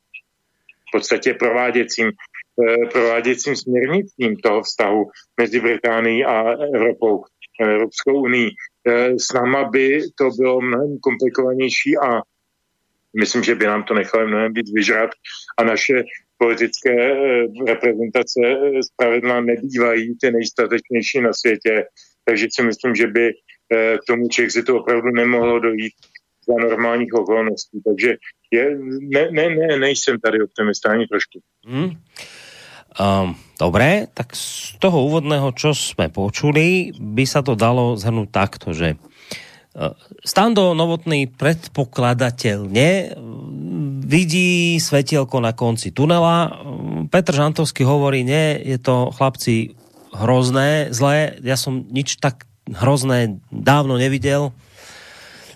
v podstatě prováděcím, eh, prováděcím směrnictvím toho vztahu mezi Británií a Evropou, eh, Evropskou unii. Eh, s náma by to bylo mnohem komplikovanější a myslím, že by nám to nechalo mnohem víc vyžrat. A naše politické reprezentace zpravidla nebývají ty nejstatečnější na světě, takže si myslím, že by k tomu to opravdu nemohlo dojít za normálních okolností. Takže je, ne, ne, ne, nejsem tady optimista ani trošku. Hmm. Um, dobré, tak z toho úvodného, čo sme počuli, by sa to dalo zhrnúť takto, že uh, Stando Novotný predpokladateľne vidí svetielko na konci tunela. Petr Žantovský hovorí, nie, je to chlapci hrozné, zlé. Ja som nič tak hrozné dávno nevidel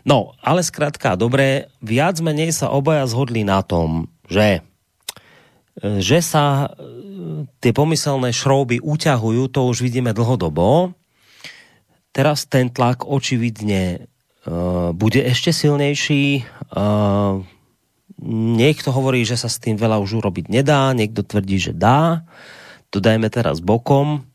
No, ale zkrátka, dobre, viac menej sa obaja zhodli na tom, že že sa tie pomyselné šrouby uťahujú, to už vidíme dlhodobo. Teraz ten tlak očividne uh, bude ešte silnejší. Uh, niekto hovorí, že sa s tým veľa už urobiť nedá, niekto tvrdí, že dá. To dajme teraz bokom.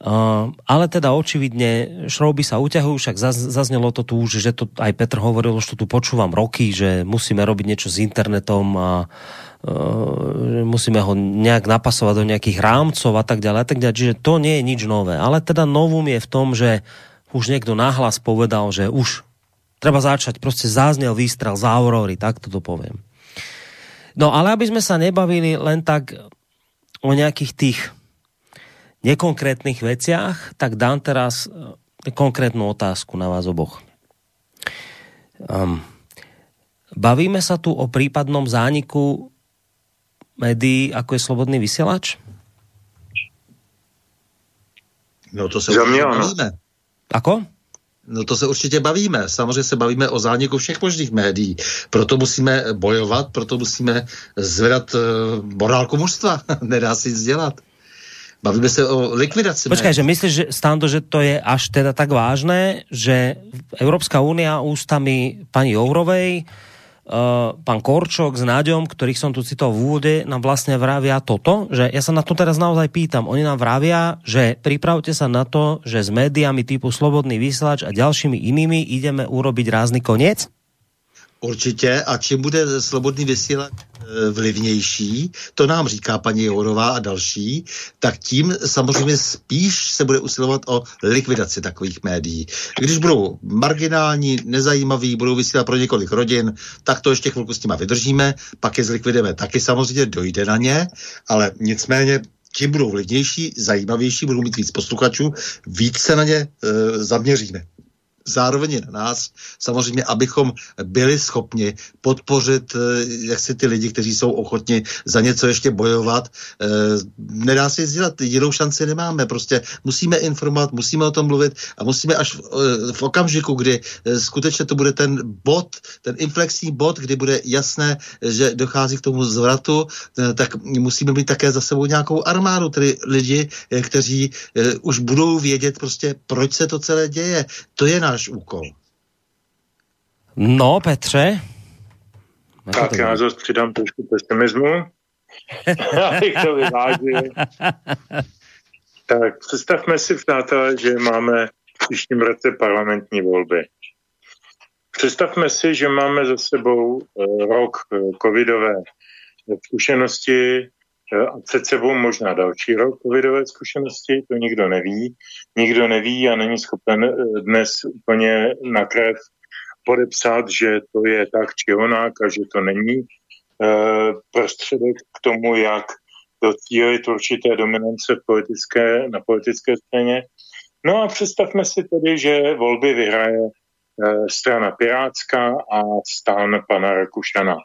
Uh, ale teda očividne šrouby sa uťahujú, však zaz, zaznelo to tu už, že to aj Petr hovoril, že to tu počúvam roky, že musíme robiť niečo s internetom a uh, musíme ho nejak napasovať do nejakých rámcov a tak ďalej a tak ďalej. Čiže to nie je nič nové. Ale teda novum je v tom, že už niekto nahlas povedal, že už treba začať, proste záznel výstrel z Aurory, tak to poviem. No ale aby sme sa nebavili len tak o nejakých tých nekonkrétnych veciach, tak dám teraz eh, konkrétnu otázku na vás oboch. Um, bavíme sa tu o prípadnom zániku médií, ako je Slobodný vysielač? No to se určitě bavíme. Ako? No to se určitě bavíme. Samozřejmě se bavíme o zániku všech možných médií. Proto musíme bojovat, proto musíme zvedat uh, morálku mužstva. Nedá si nic dělat. Bavíme se o likvidaci. Počkaj, že myslíš, že, Stando, že to je až teda tak vážné, že Európska únia ústami pani Jourovej, uh, pán Korčok s Náďom, ktorých som tu citoval v úvode, nám vlastne vravia toto, že ja sa na to teraz naozaj pýtam. Oni nám vravia, že pripravte sa na to, že s médiami typu Slobodný vysielač a ďalšími inými ideme urobiť rázny koniec? Určitě a čím bude slobodný vysílat e, vlivnější, to nám říká paní Jourová a další, tak tím samozřejmě spíš se bude usilovat o likvidaci takových médií. Když budou marginální, nezajímaví, budou vysílat pro několik rodin, tak to ještě chvilku s nima vydržíme, pak je zlikvidujeme taky samozřejmě, dojde na ně, ale nicméně tím budou vlivnější, zajímavější, budou mít víc posluchačů, víc se na ně e, zaměříme zároveň na nás, samozřejmě, abychom byli schopni podpořit eh, jak si ty lidi, kteří jsou ochotni za něco ještě bojovat. Eh, nedá si dělat, jinou šanci nemáme. Prostě musíme informovat, musíme o tom mluvit a musíme až v, eh, v okamžiku, kdy skutečně to bude ten bod, ten inflexní bod, kdy bude jasné, že dochází k tomu zvratu, tak musíme mít také za sebou nějakou armádu, tedy lidi, kteří už budou vědět prostě, proč se to celé děje. To je náš úkol. No, Petře. Tak já zase přidám trošku pesimismu. abych to vyvážil. tak představme si, přátelé, že máme v příštím roce parlamentní volby. Představme si, že máme za sebou eh, rok eh, covidové zkušenosti a před sebou možná další rok covidové zkušenosti, to nikdo neví. Nikdo neví a není schopen eh, dnes úplně na krev podepsat, že to je tak či onak a že to není eh, prostředek k tomu, jak docílit určité dominance politické, na politické scéně. No a představme si tedy, že volby vyhraje strana Pirátská a stán pana Rakušana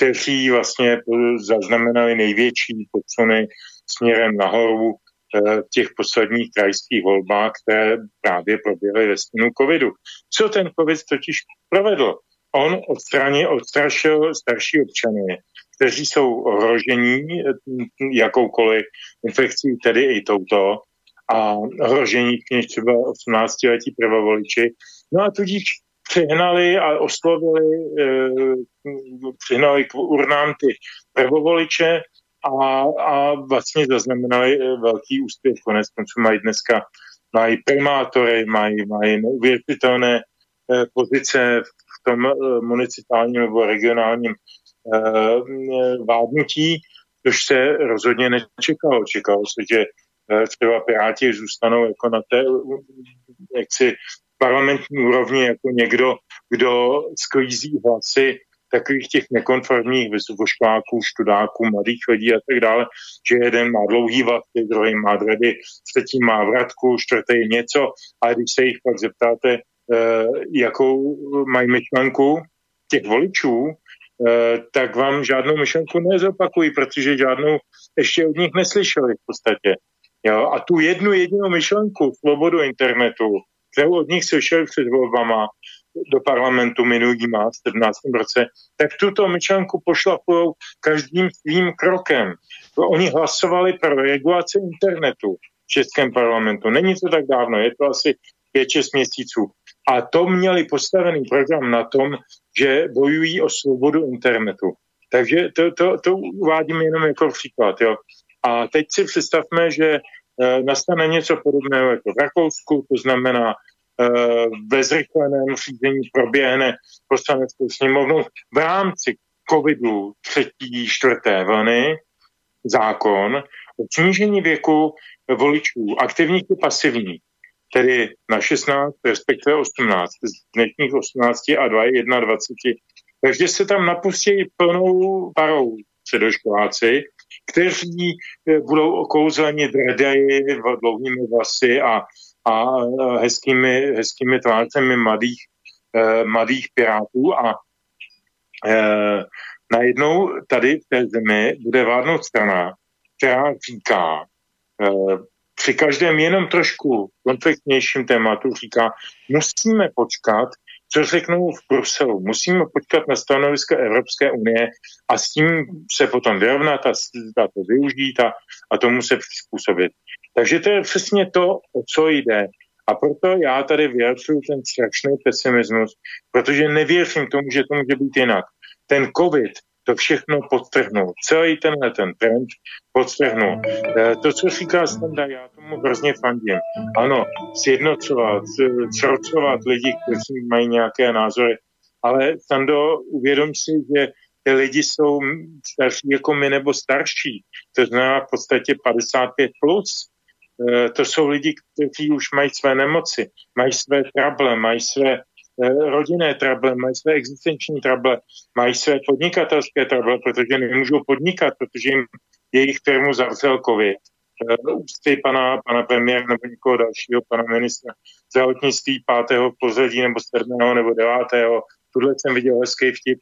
kteří vlastně zaznamenali největší posuny směrem nahoru eh, v těch posledních krajských volbách, které právě proběhly ve stínu covidu. Co ten covid totiž provedl? On odstranil, odstrašil starší občany, kteří jsou ohrožení eh, jakoukoliv infekcí, tedy i touto, a ohrožení než třeba 18-letí prvovoliči. No a tudíž přihnali a oslovili, e, přihnali k urnám ty prvovoliče a, a vlastně zaznamenali eh, velký úspěch. Konec konců mají dneska mají primátory, mají, mají neuvěřitelné e, pozice v tom e, municipálním nebo regionálním e, vádnutí, což se rozhodně nečekalo. Čekalo se, že třeba Piráti zůstanou jako na té jaksi parlamentní úrovni jako někdo, kdo sklízí hlasy takových těch nekonformních vysokoškoláků, študáků, mladých lidí a tak dále, že jeden má dlouhý vaty, druhý má dredy, třetí má vratku, čtvrtý něco, a když se jich pak zeptáte, eh, jakou mají myšlenku těch voličů, eh, tak vám žádnou myšlenku nezopakují, protože žádnou ještě od nich neslyšeli v podstatě. Jo? A tu jednu jedinou myšlenku, svobodu internetu, kterou od nich slyšeli před volbama, do parlamentu minulý má v 17. roce, tak tuto myšlenku pošlapujou každým svým krokem. Oni hlasovali pro regulaci internetu v Českém parlamentu. Není to tak dávno, je to asi 5-6 měsíců. A to měli postavený program na tom, že bojují o svobodu internetu. Takže to, to, to uvádím jenom jako příklad. Jo. A teď si představme, že nastane něco podobného jako v Rakousku, to znamená, e, ve zrychleném řízení proběhne poslaneckou sněmovnou v rámci covidu třetí, čtvrté vlny zákon o snížení věku voličů, aktivních i pasivních, tedy na 16, respektive 18, z dnešních 18 a 21. Takže se tam napustí plnou parou předoškoláci, kteří eh, budou okouzleni dredaji dlouhými vlasy a, a hezkými, hezkými tvářemi mladých, eh, mladých pirátů. A eh, najednou tady v té zemi bude vládnout strana, která říká, eh, při každém jenom trošku konfliktnějším tématu říká, musíme počkat, co řeknou v Bruselu. Musíme počkat na stanovisko Evropské unie a s tím se potom vyrovnat a, a to využít a, a tomu se přizpůsobit. Takže to je přesně to, o co jde. A proto já tady vyjadřuju ten strašný pesimismus, protože nevěřím tomu, že to může být jinak. Ten COVID to všechno podtrhnout. Celý tenhle ten trend podtrhnout. Eh, to, co říká Standa, já tomu hrozně fandím. Ano, sjednocovat, zrocovat lidi, kteří mají nějaké názory, ale Stando, uvědom si, že ty lidi jsou starší jako my nebo starší. To znamená v podstatě 55 plus. Eh, to jsou lidi, kteří už mají své nemoci, mají své trable, mají své Eh, rodinné trable, mají své existenční trable, mají své podnikatelské trable, protože nemůžou podnikat, protože jim jejich firmu zavřel COVID. Eh, ústy pana, pana premiéra nebo někoho dalšího, pana ministra zdravotnictví pátého pozadí nebo sedmého nebo devátého. Tuhle jsem viděl hezký vtip.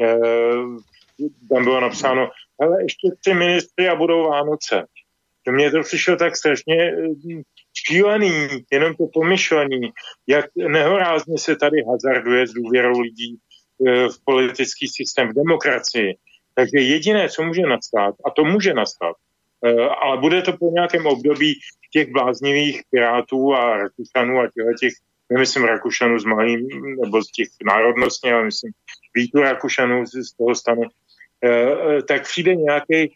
Eh, tam bylo napsáno, ale ještě tři ministry a budou Vánoce. To mě to přišlo tak strašně šílený, jenom to pomyšlení, jak nehorázně se tady hazarduje s důvěrou lidí e, v politický systém, v demokracii. Takže jediné, co může nastat, a to může nastat, e, ale bude to po nějakém období těch bláznivých pirátů a Rakušanů a těchto těch, nemyslím Rakušanů z malým, nebo z těch národnostně, ale myslím vítu Rakušanů z toho stanu, e, tak přijde nějaký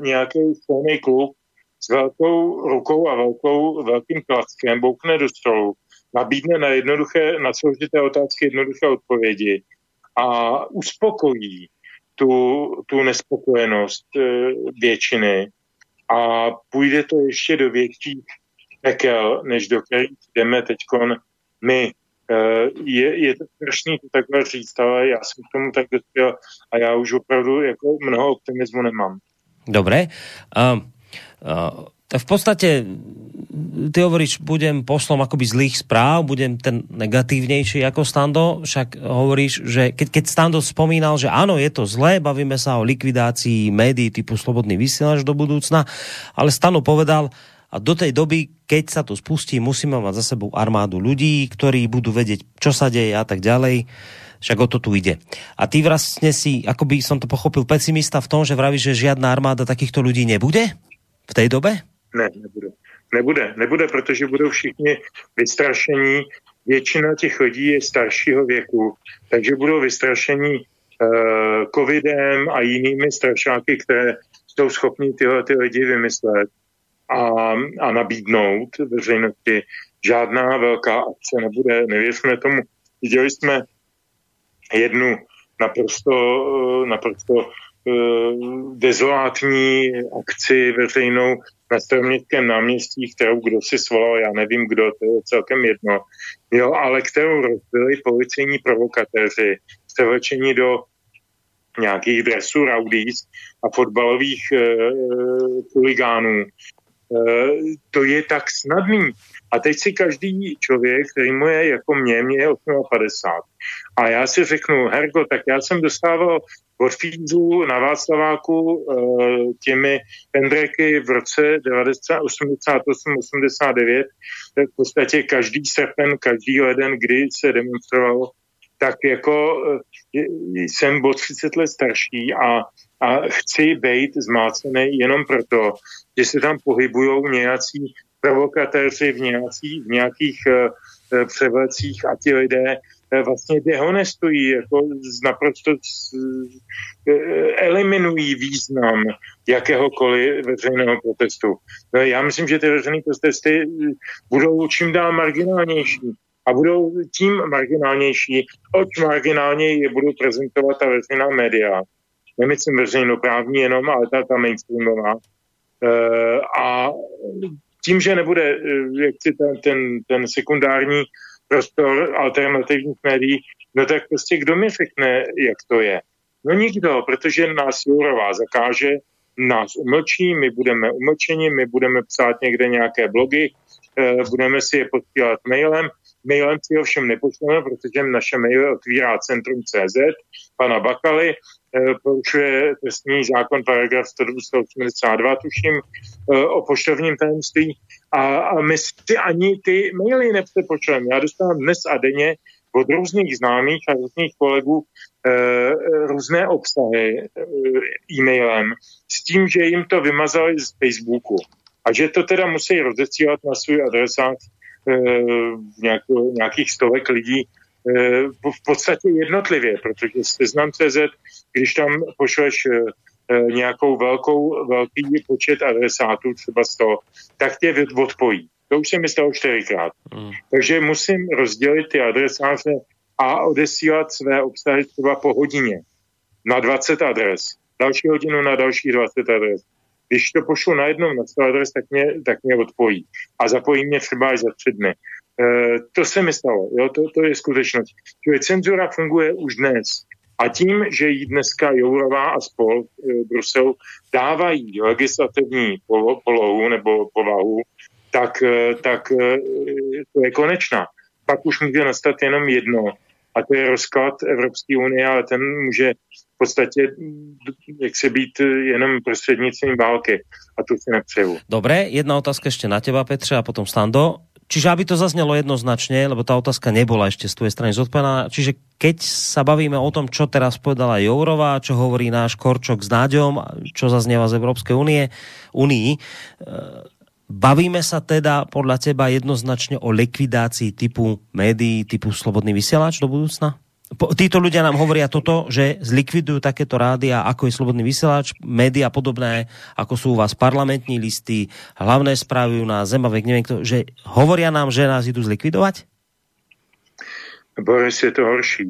nějaký silný klub, s velkou rukou a velkou, velkým klackem boukne do stolu, nabídne na jednoduché, na složité otázky jednoduché odpovědi a uspokojí tu, tu nespokojenost e, většiny a půjde to ještě do větších pekel, než do kterých jdeme teď my. E, je, je to strašný to takhle říct, ale já jsem k tomu tak dospěl a já už opravdu jako mnoho optimismu nemám. Dobré. Um, v podstate ty hovoríš, budem poslom akoby zlých správ, budem ten negatívnejší ako Stando, však hovoríš, že keď, keď Stando spomínal, že áno, je to zlé, bavíme sa o likvidácii médií typu Slobodný vysielač do budúcna, ale Stando povedal, a do tej doby, keď sa to spustí, musíme mať za sebou armádu ľudí, ktorí budú vedieť, čo sa deje a tak ďalej. Však o to tu ide. A ty vlastne si, ako by som to pochopil, pesimista v tom, že vravíš, že žiadna armáda takýchto ľudí nebude? V té době? Ne, nebude. Nebude, nebude, protože budou všichni vystrašení. Většina těch lidí je staršího věku, takže budou vystrašení uh, covidem a jinými strašáky, které jsou schopni tyhle ty lidi vymyslet a, a nabídnout veřejnosti. Žádná velká akce nebude, nevěřme tomu. Viděli jsme jednu naprosto, naprosto Eh, dezolátní akci veřejnou na Staroměstském náměstí, kterou kdo si svolal, já nevím kdo, to je celkem jedno, jo, ale kterou rozbili policejní provokatéři, převlečení do nějakých dresů raudís a fotbalových e, huligánů. To je tak snadný. A teď si každý člověk, který mu je jako mě, mě je 58. A já si řeknu, Hergo, tak já jsem dostával od na Václaváku eh, těmi pendreky v roce 1988 89 v podstatě každý srpen, každý leden, kdy se demonstrovalo, tak jako eh, jsem o 30 let starší a, a chci být zmácený jenom proto, že se tam pohybují nějací provokatéři v, nějací, v nějakých uh, převlecích a ti lidé uh, vlastně dehonestují, jako naprosto uh, eliminují význam jakéhokoliv veřejného protestu. No, já myslím, že ty veřejné protesty budou čím dál marginálnější a budou tím marginálnější, oč marginálně je budou prezentovat ta veřejná média. Nemyslím veřejnoprávní jenom, ale ta, ta mainstreamová. A tím, že nebude eh, jak si ten, ten, ten sekundární prostor alternativních médií, no tak prostě kdo mi řekne, jak to je? No nikdo, protože nás Jourová zakáže, nás umlčí, my budeme umlčeni, my budeme psát někde nějaké blogy, eh, budeme si je posílat mailem, mailem si ho všem nepošleme, protože naše mail otvírá Centrum CZ, pana Bakaly, Eh, porušuje trestní zákon paragraf 182, tuším, eh, o poštovním tajemství. A, a my si ani ty maily nepřepočujeme. Já dostávám dnes a denně od různých známých a různých kolegů e, různé obsahy e, e-mailem s tím, že jim to vymazali z Facebooku a že to teda musí rozesílat na svůj adresát e, nějakou, nějakých stovek lidí Eh, v podstatě jednotlivě, protože seznam CZ, když tam pošleš eh, eh, nějakou velkou, velký počet adresátů, třeba 100, tak tě odpojí. To už se mi stalo čtyřikrát. Mm. Takže musím rozdělit ty adresáře a odesílat své obsahy třeba po hodině na 20 adres. Další hodinu na další 20 adres. Když to pošlu na jednou na 100 adres, tak mě, tak mě odpojí. A zapojí mě třeba až za tři dny. E, to se mi stalo, jo, to, to je skutečnost. Čili cenzura funguje už dnes. A tím, že jí dneska Jourová a spol e, Brusel dávají legislativní polohu nebo povahu, tak, e, tak e, to je konečná. Pak už může nastat jenom jedno, a to je rozklad Evropské unie, ale ten může podstatě jak se být jenom prostřednictvím války. A to si nepřeju. Dobré, jedna otázka ještě na teba, Petře, a potom Stando. Čiže aby to zaznelo jednoznačne, lebo tá otázka nebola ešte z tvojej strany zodpovedaná, čiže keď sa bavíme o tom, čo teraz povedala Jourová, čo hovorí náš Korčok s Náďom, čo zaznieva z Európskej únie, Unii, e, bavíme sa teda podľa teba jednoznačne o likvidácii typu médií, typu Slobodný vysielač do budúcna? Títo ľudia nám hovoria toto, že zlikvidujú takéto rádia, ako je Slobodný vysielač, média podobné, ako sú u vás parlamentní listy, hlavné správy u nás, Zemavek, neviem kto, že hovoria nám, že nás idú zlikvidovať? Boris, je to horší.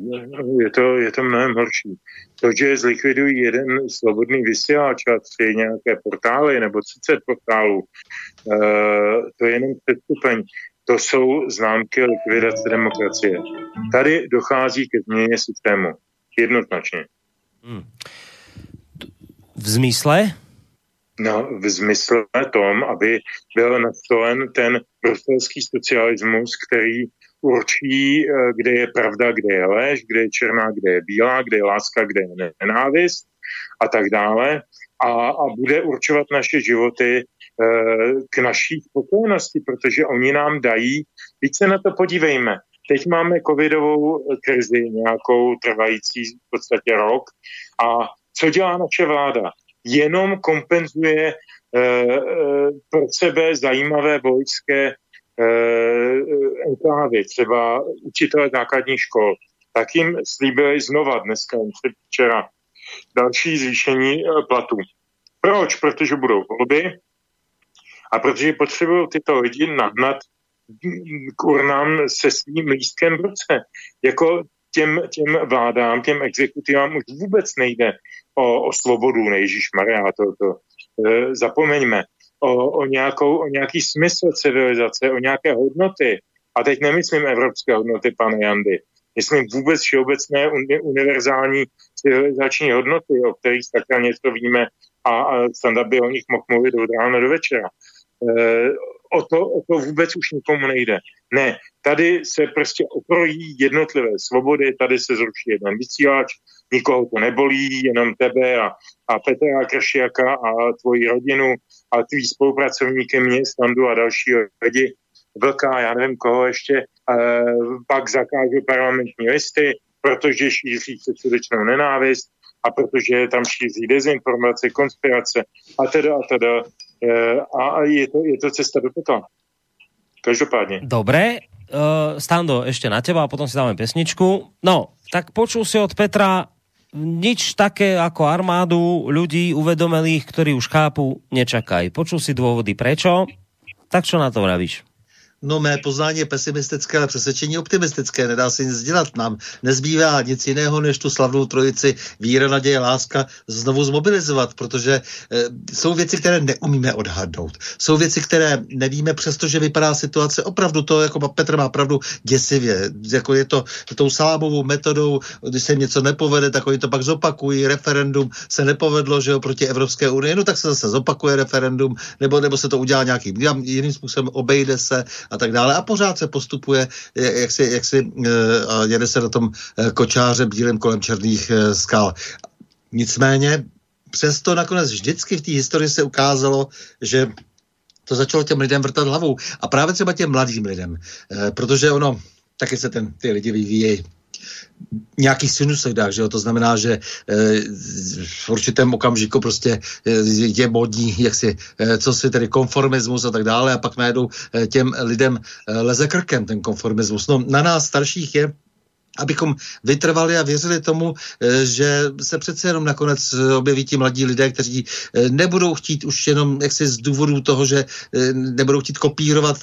Je to, je to mnohem horší. To, že zlikvidují jeden slobodný vysílač a tři nějaké portály nebo 30 portálů, uh, to je jenom předstupeň to jsou známky likvidace demokracie. Tady dochází ke změně systému. Jednoznačně. Hmm. V zmysle? No, v zmysle tom, aby byl nastolen ten bruselský socialismus, který určí, eh, kde je pravda, kde je lež, kde je černá, kde je bílá, kde je láska, kde je nenávist a tak dále. A, a bude určovat naše životy k naší spokojenosti, protože oni nám dají, víc se na to podívejme. Teď máme covidovou krizi nějakou trvající v podstatě rok a co dělá naše vláda? Jenom kompenzuje e, e, pro sebe zajímavé vojské e, enklávy, třeba učitele základních škol. Tak jim slíbili znova dneska, včera, další zvýšení platů. Proč? Protože budou volby, a protože potřebují tyto lidi nahnat k urnám se svým lístkem v ruce. Jako těm, těm vládám, těm exekutivám už vůbec nejde o, o svobodu, nejžíš Maria, to, to e, zapomeňme, o, o, nějakou, o nějaký smysl civilizace, o nějaké hodnoty. A teď nemyslím evropské hodnoty, pane Jandy. Myslím vůbec všeobecné univerzální civilizační hodnoty, o kterých takhle něco víme a, a standard by o nich mohl mluvit od rána do večera. O to, o to vůbec už nikomu nejde. Ne, tady se prostě okrojí jednotlivé svobody, tady se zruší jeden vysílač, nikoho to nebolí, jenom tebe a, a Petra Kršiaka a tvoji rodinu a tvý spolupracovníky mě, Standu a další lidi, Vlka, já nevím koho ještě, e, pak zakáže parlamentní listy, protože šíří předsudečnou nenávist a protože tam šíří dezinformace, konspirace a teda a teda. E, a je to, je to cesta do pekla. Každopádně. Dobré, uh, Stando, ešte na teba a potom si dáme pesničku. No, tak počul si od Petra nič také ako armádu ľudí uvedomelých, ktorí už chápu, nečakaj. Počul si dôvody prečo, tak čo na to vravíš? No mé poznání je pesimistické, ale přesvědčení optimistické. Nedá se nic dělat. Nám nezbývá nic jiného, než tu slavnou trojici víra, naděje, láska znovu zmobilizovat, protože e, jsou věci, které neumíme odhadnout. Jsou věci, které nevíme, přestože vypadá situace opravdu to, jako Petr má pravdu, děsivě. Jako je to tou sámovou metodou, když se něco nepovede, tak oni to pak zopakují. Referendum se nepovedlo, že jo, proti Evropské unii, no tak se zase zopakuje referendum, nebo, nebo se to udělá nějakým jiným způsobem, obejde se a tak dále. A pořád se postupuje, jak si, jak si eh, jede se na tom eh, kočáře bílým kolem černých eh, skal. Nicméně přesto nakonec vždycky v té historii se ukázalo, že to začalo těm lidem vrtat hlavou. A právě třeba těm mladým lidem. Protože ono, taky se ten, ty lidi vyvíjejí nějaký sinusoidách, že jo? to znamená, že e, v určitém okamžiku prostě e, je modní, jak si, e, co si tedy konformismus a tak dále a pak najednou těm lidem leze krkem ten konformismus. No na nás starších je abychom vytrvali a věřili tomu, eh, že se přece jenom nakonec eh, objeví ti mladí lidé, kteří eh, nebudou chtít už jenom jaksi z důvodu toho, že nebudou chtít kopírovat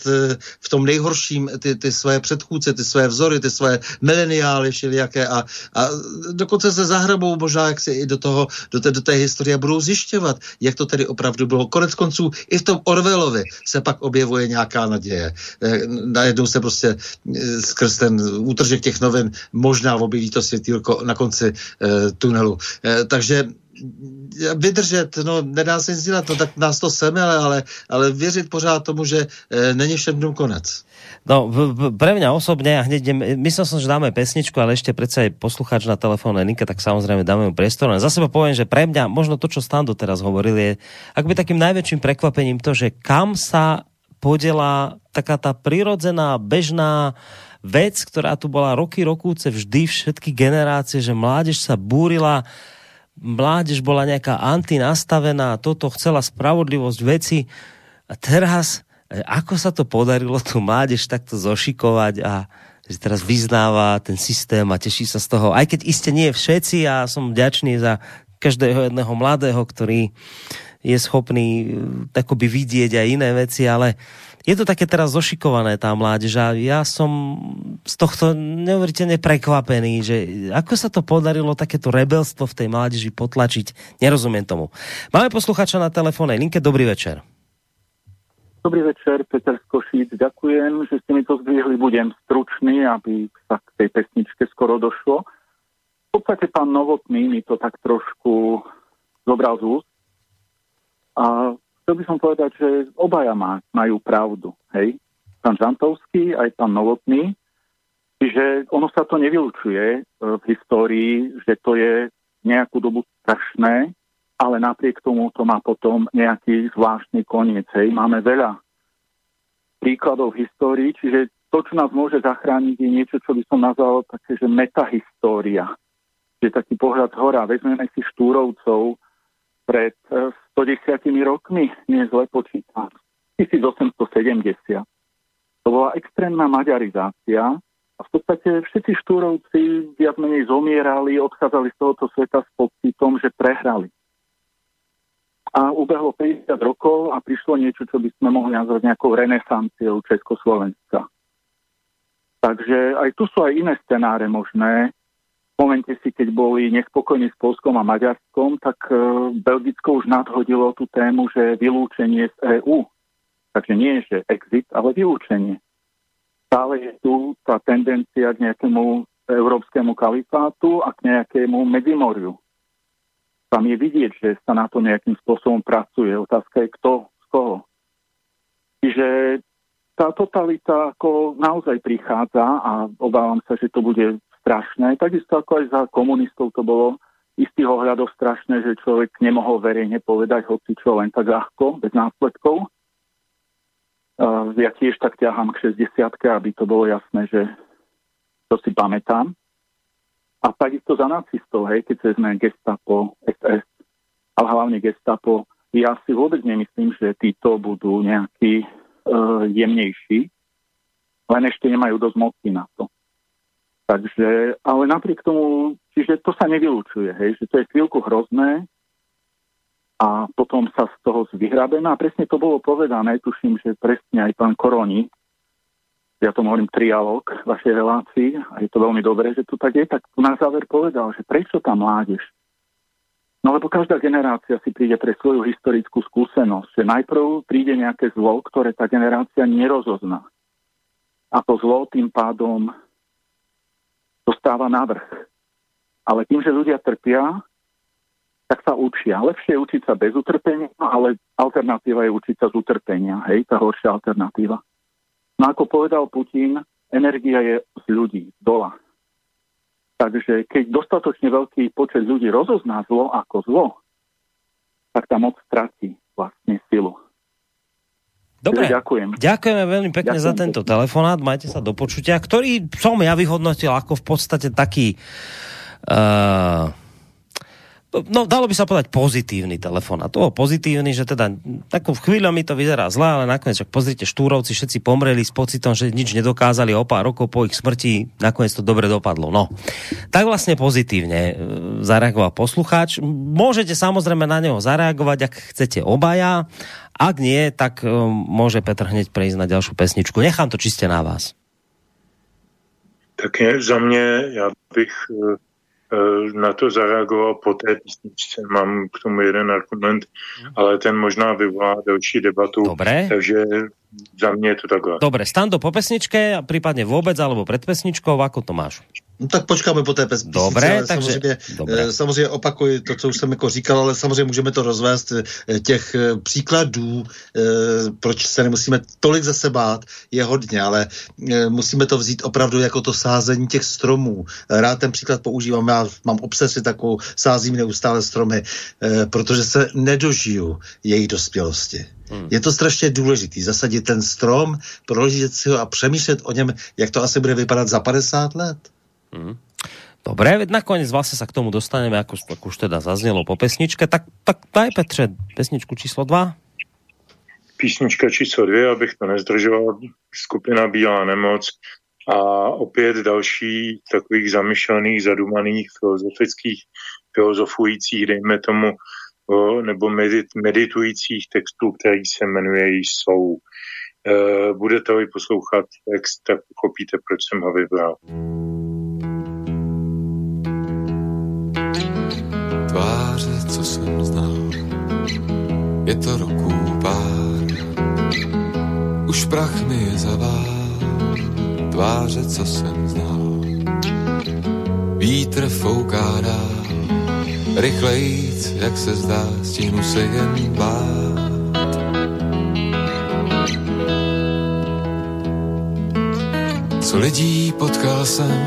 v tom nejhorším ty, ty své předchůdce, ty své vzory, ty své mileniály všelijaké a, a dokonce se zahrabou možná jaksi i do toho, do té, do té historie budou zjišťovat, jak to tedy opravdu bylo. Konec konců i v tom Orwellovi se pak objevuje nějaká naděje. Najednou se prostě skrz ten útržek těch novin možná objeví to světýlko na konci e, tunelu. E, takže vydržet, no nedá se nic dělat, no tak nás to seme, ale, ale, věřit pořád tomu, že e, není všem dnům konec. No, v, v, pre mňa osobne, a hneď idem, myslel som, že dáme pesničku, ale ešte predsa aj poslucháč na telefónne linke, tak samozrejme dáme mu priestor. za seba poviem, že pre mňa, možno to, čo Stando teraz hovoril, je by takým najväčším prekvapením to, že kam sa podela taká tá prirodzená, bežná vec, ktorá tu bola roky, rokúce, vždy všetky generácie, že mládež sa búrila, mládež bola nejaká antinastavená, toto chcela spravodlivosť veci. A teraz, e, ako sa to podarilo tu mládež takto zošikovať a že teraz vyznáva ten systém a teší sa z toho. Aj keď iste nie všetci, ja som vďačný za každého jedného mladého, ktorý je schopný e, takoby vidieť aj iné veci, ale je to také teraz zošikované tá mládež a ja som z tohto neuveriteľne prekvapený, že ako sa to podarilo takéto rebelstvo v tej mládeži potlačiť, nerozumiem tomu. Máme posluchača na telefónnej linke, dobrý večer. Dobrý večer, Peter Skošíc, ďakujem, že ste mi to zdvihli, budem stručný, aby sa k tej pesničke skoro došlo. V podstate pán Novotný mi to tak trošku zobral z úst a chcel by som povedať, že obaja má, majú pravdu. Hej? Pán Žantovský, aj pán Novotný. Čiže ono sa to nevylučuje e, v histórii, že to je nejakú dobu strašné, ale napriek tomu to má potom nejaký zvláštny koniec. Hej? Máme veľa príkladov v histórii, čiže to, čo nás môže zachrániť, je niečo, čo by som nazval také, že metahistória. Že taký pohľad hora. Vezmeme si Štúrovcov pred e, 110 rokmi, nie zle počítam, 1870. To bola extrémna maďarizácia a v podstate všetci štúrovci viac menej zomierali, odchádzali z tohoto sveta s pocitom, že prehrali. A ubehlo 50 rokov a prišlo niečo, čo by sme mohli nazvať nejakou renesanciou Československa. Takže aj tu sú aj iné scenáre možné, momente si, keď boli nespokojní s Polskom a Maďarskom, tak e, Belgicko už nadhodilo tú tému, že vylúčenie z EÚ. Takže nie, že exit, ale vylúčenie. Stále je tu tá tendencia k nejakému európskemu kalifátu a k nejakému medimoriu. Tam je vidieť, že sa na to nejakým spôsobom pracuje. Otázka je, kto z koho. Čiže tá totalita ako naozaj prichádza a obávam sa, že to bude strašné. Takisto ako aj za komunistov to bolo istých ohľadov strašné, že človek nemohol verejne povedať hoci čo len tak ľahko, bez následkov. Ja tiež tak ťahám k 60 aby to bolo jasné, že to si pamätám. A takisto za nacistov, hej, keď sme gestapo, SS, ale hlavne gestapo, ja si vôbec nemyslím, že títo budú nejakí uh, jemnejší, len ešte nemajú dosť moci na to. Takže, ale napriek tomu, čiže to sa nevylučuje, hej, že to je chvíľku hrozné a potom sa z toho vyhrabeme a presne to bolo povedané, tuším, že presne aj pán Koroni ja tomu hovorím trialog vašej relácii a je to veľmi dobré, že tu tak je, tak tu na záver povedal, že prečo tá mládež? No lebo každá generácia si príde pre svoju historickú skúsenosť, že najprv príde nejaké zlo, ktoré tá generácia nerozozná. A to zlo tým pádom dostáva navrh. Ale tým, že ľudia trpia, tak sa učia. Lepšie je učiť sa bez utrpenia, ale alternatíva je učiť sa z utrpenia. Hej, tá horšia alternatíva. No ako povedal Putin, energia je z ľudí, dola. Takže keď dostatočne veľký počet ľudí rozozná zlo ako zlo, tak tá moc stratí vlastne silu. Dobre, ďakujem. Ďakujeme veľmi pekne Ďakujem za tento telefonát, majte sa do počutia, ktorý som ja vyhodnotil ako v podstate taký uh, no dalo by sa povedať pozitívny telefon. A to pozitívny, že teda takou chvíľou mi to vyzerá zle, ale nakoniec, ak pozrite, štúrovci všetci pomreli s pocitom, že nič nedokázali o pár rokov po ich smrti, nakoniec to dobre dopadlo. No, tak vlastne pozitívne e, zareagoval poslucháč. Môžete samozrejme na neho zareagovať, ak chcete obaja. Ak nie, tak e, môže Petr hneď prejsť na ďalšiu pesničku. Nechám to čiste na vás. Tak je, za mě, já bych e, na to zareagoval po té písničce. Mám k tomu jeden argument, ale ten možná vyvolá další debatu. Dobre. Takže za mě je to takhle. Dobre, stando po pesničke, prípadne vôbec, alebo pred pesničkou, ako to máš? No tak počkáme po té pes- Dobré, ale takže- samozřejmě, dobré. eh, samozřejmě opakuji to, co už jsem jako říkal, ale samozřejmě můžeme to rozvést eh, těch eh, příkladů, proč se nemusíme tolik zase bát, je hodně, ale musíme to vzít opravdu jako to sázení těch stromů. Rád ten příklad používám, já mám obsesi takovou, sázím neustále stromy, eh, protože se nedožiju jejich dospělosti. Hmm. Je to strašně důležitý, zasadit ten strom, proložit si ho a přemýšlet o něm, jak to asi bude vypadat za 50 let. Dobre, veď nakoniec vlastne sa k tomu dostaneme, ako, ako už teda zaznelo po pesničke. Tak, tak daj Petře pesničku číslo 2. Písnička číslo dvě, abych to nezdržoval, skupina Bílá nemoc a opět další takových zamyšlených, zadumaných, filozofických, filozofujících, dejme tomu, nebo medit, meditujících textů, který se jmenuje Jsou. E, budete-li poslouchat text, tak pochopíte, proč jsem ho vybral. Tváře, co jsem znal, je to roků pár. Už prach mi je zavál, tváře, co jsem znal. Vítr fouká dál, rychlejc, jak se zdá, stihnu se jen bát. Co lidí potkal jsem,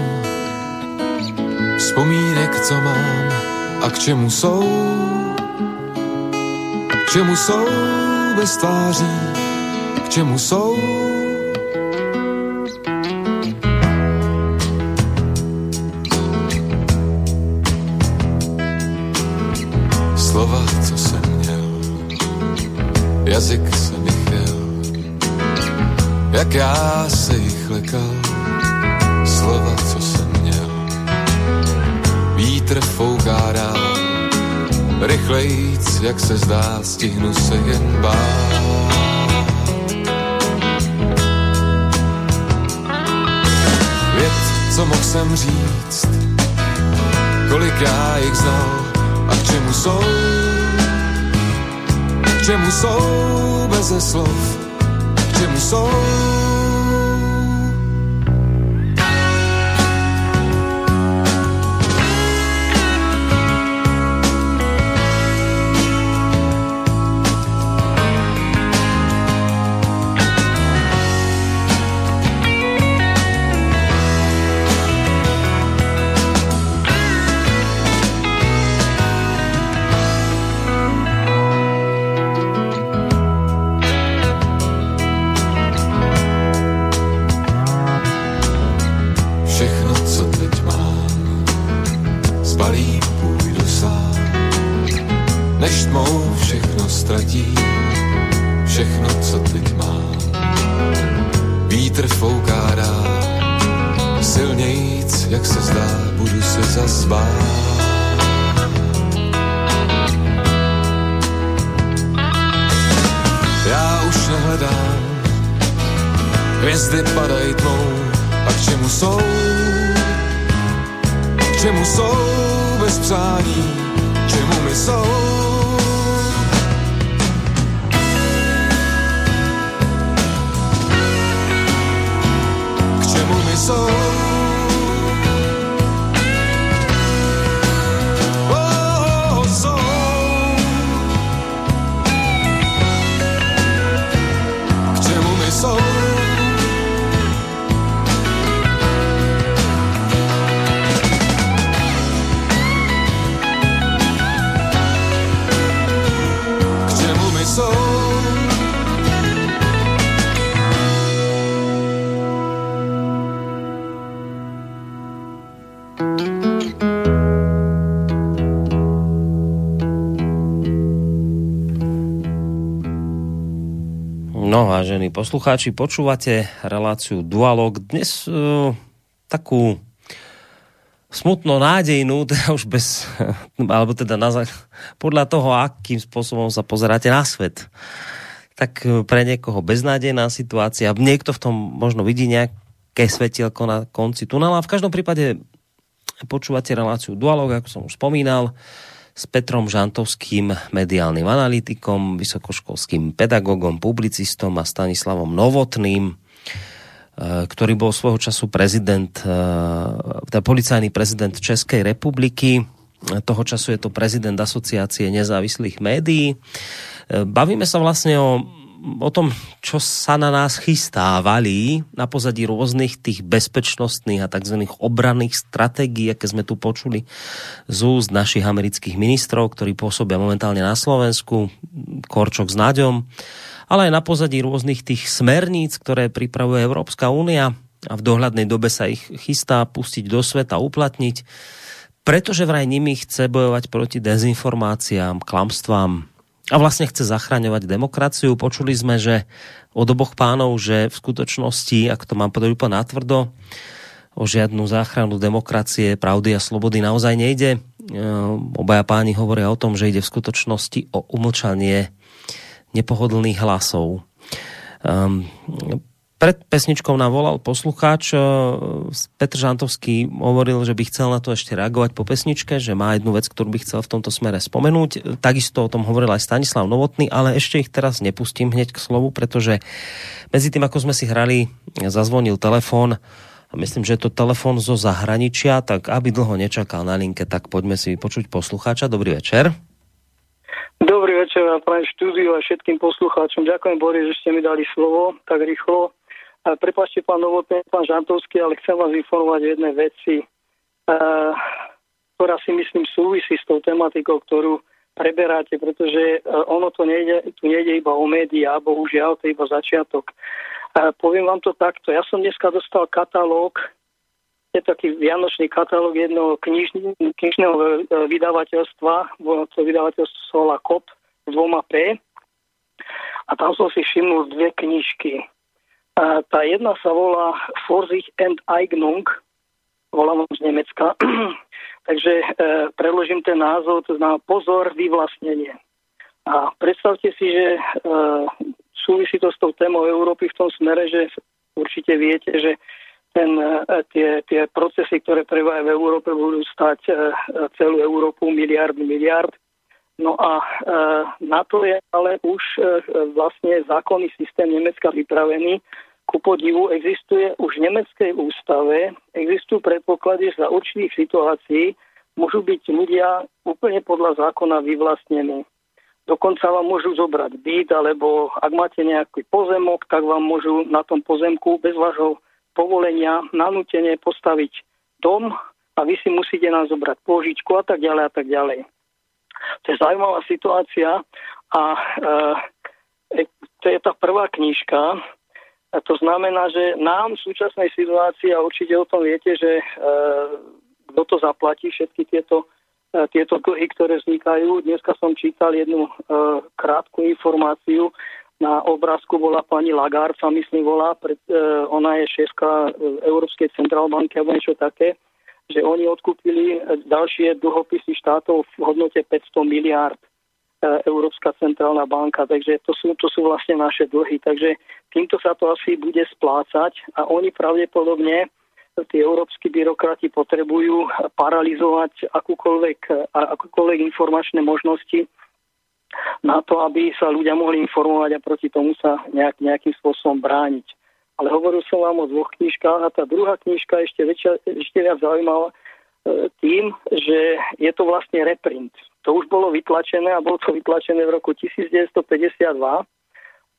vzpomínek, co mám a k čemu jsou, k čemu jsou bez tváří, k čemu jsou. Slova, co jsem měl, jazyk se mi chtěl, jak já se jich lekal, slova, co jsem měl, vítr fouká dál, rychlejc, jak se zdá, stihnu se jen bát. Věd, co mohl jsem říct, kolik já jich znal a k čemu jsou, k čemu jsou beze slov, k čemu jsou. Ztratí všechno, co teď mám. Vítr fouká dál, silnějíc, jak se zdá, budu se zazbát. Já už nehledám, hvězdy padají tmou, a k čemu jsou? K čemu jsou bez přání? Čemu mi jsou? Čemu vážení poslucháči, počúvate reláciu Dualog. Dnes uh, takú smutno nádejnú, teda už bez, alebo teda na, podľa toho, akým spôsobom sa pozeráte na svet. Tak uh, pre niekoho beznádejná situácia, niekto v tom možno vidí nejaké svetielko na konci tunela. V každom prípade počúvate reláciu Dualog, ako som už spomínal. Uh, s Petrom Žantovským, mediálnym analytikom, vysokoškolským pedagogom, publicistom a Stanislavom Novotným, eh, ktorý bol svojho času prezident, eh, teda policajný prezident Českej republiky. Toho času je to prezident asociácie nezávislých médií. Eh, bavíme sa vlastne o o tom, čo sa na nás chystá, valí na pozadí rôznych tých bezpečnostných a tzv. obranných stratégií, aké sme tu počuli z úst našich amerických ministrov, ktorí pôsobia momentálne na Slovensku, Korčok s Naďom, ale aj na pozadí rôznych tých smerníc, ktoré pripravuje Európska únia a v dohľadnej dobe sa ich chystá pustiť do sveta, uplatniť, pretože vraj nimi chce bojovať proti dezinformáciám, klamstvám, a vlastne chce zachraňovať demokraciu. Počuli sme, že od oboch pánov, že v skutočnosti, ak to mám povedať úplne natvrdo, o žiadnu záchranu demokracie, pravdy a slobody naozaj nejde. E, obaja páni hovoria o tom, že ide v skutočnosti o umlčanie nepohodlných hlasov. Um, pred pesničkou nám volal poslucháč. Eh, Petr Žantovský hovoril, že by chcel na to ešte reagovať po pesničke, že má jednu vec, ktorú by chcel v tomto smere spomenúť. Takisto o tom hovoril aj Stanislav Novotný, ale ešte ich teraz nepustím hneď k slovu, pretože medzi tým, ako sme si hrali, zazvonil telefón a myslím, že je to telefon zo zahraničia, tak aby dlho nečakal na linke, tak poďme si vypočuť poslucháča. Dobrý večer. Dobrý večer prajem štúdiu a všetkým poslucháčom. Ďakujem, Boris, že ste mi dali slovo tak rýchlo. Prepašte, pán Novotný, pán Žantovský, ale chcem vás informovať o jednej veci, ktorá si myslím súvisí s tou tematikou, ktorú preberáte, pretože ono to nejde, tu nejde iba o médiá, bohužiaľ, to je iba začiatok. Poviem vám to takto. Ja som dneska dostal katalóg, je taký vianočný katalóg jednoho knižného vydavateľstva, to vydavateľstvo volá KOP s dvoma P. A tam som si všimnul dve knižky. A tá jedna sa volá Vorsicht and Eignung, volám z Nemecka. Takže e, preložím ten názov, to znamená pozor, vyvlastnenie. A predstavte si, že e, súvisí to s tou témou Európy v tom smere, že určite viete, že ten, e, tie, tie procesy, ktoré prevajú v Európe, budú stať e, celú Európu miliard, miliard. No a e, na to je ale už e, vlastne zákonný systém Nemecka vypravený. Ku podivu existuje už v nemeckej ústave, existujú predpoklady, že za určitých situácií môžu byť ľudia úplne podľa zákona vyvlastnení. Dokonca vám môžu zobrať byt, alebo ak máte nejaký pozemok, tak vám môžu na tom pozemku bez vášho povolenia nanútene postaviť dom a vy si musíte nám zobrať pôžičku a tak ďalej a tak ďalej. To je zaujímavá situácia a e, to je tá prvá knižka. A to znamená, že nám v súčasnej situácii, a určite o tom viete, že e, kto to zaplatí, všetky tieto tieto dlhy, ktoré vznikajú. Dneska som čítal jednu krátku informáciu. Na obrázku bola pani Lagarde, sa myslím volá, pred, ona je šéfka Európskej centrálbanky alebo niečo také, že oni odkúpili ďalšie dlhopisy štátov v hodnote 500 miliárd Európska centrálna banka, takže to sú, to sú vlastne naše dlhy. Takže týmto sa to asi bude splácať a oni pravdepodobne, tí európsky byrokrati potrebujú paralizovať akúkoľvek, akúkoľvek informačné možnosti na to, aby sa ľudia mohli informovať a proti tomu sa nejak, nejakým spôsobom brániť. Ale hovoril som vám o dvoch knižkách a tá druhá knižka ešte, väčšia, ešte viac zaujímavá e, tým, že je to vlastne reprint to už bolo vytlačené a bolo to vytlačené v roku 1952.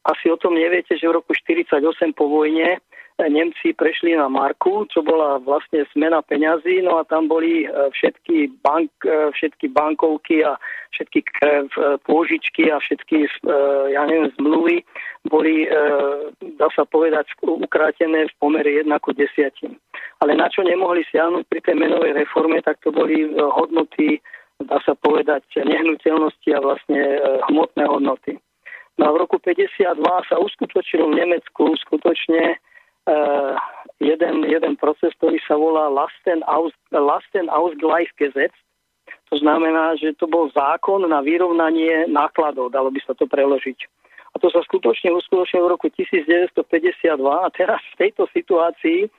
Asi o tom neviete, že v roku 1948 po vojne Nemci prešli na marku, čo bola vlastne zmena peňazí, no a tam boli eh, všetky, bank, eh, všetky bankovky a všetky pôžičky a všetky, ja neviem, zmluvy boli, dá sa povedať, ukrátené v pomere 1 ku 10. Ale na čo nemohli siahnuť pri tej menovej reforme, tak to boli hodnoty dá sa povedať, nehnuteľnosti a vlastne hmotné hodnoty. No a v roku 52 sa uskutočil v Nemecku skutočne uh, jeden, jeden proces, ktorý sa volá Lasten, Aus, Lasten Ausgleichsgesetz. To znamená, že to bol zákon na vyrovnanie nákladov, dalo by sa to preložiť. A to sa skutočne uskutočnilo v roku 1952 a teraz v tejto situácii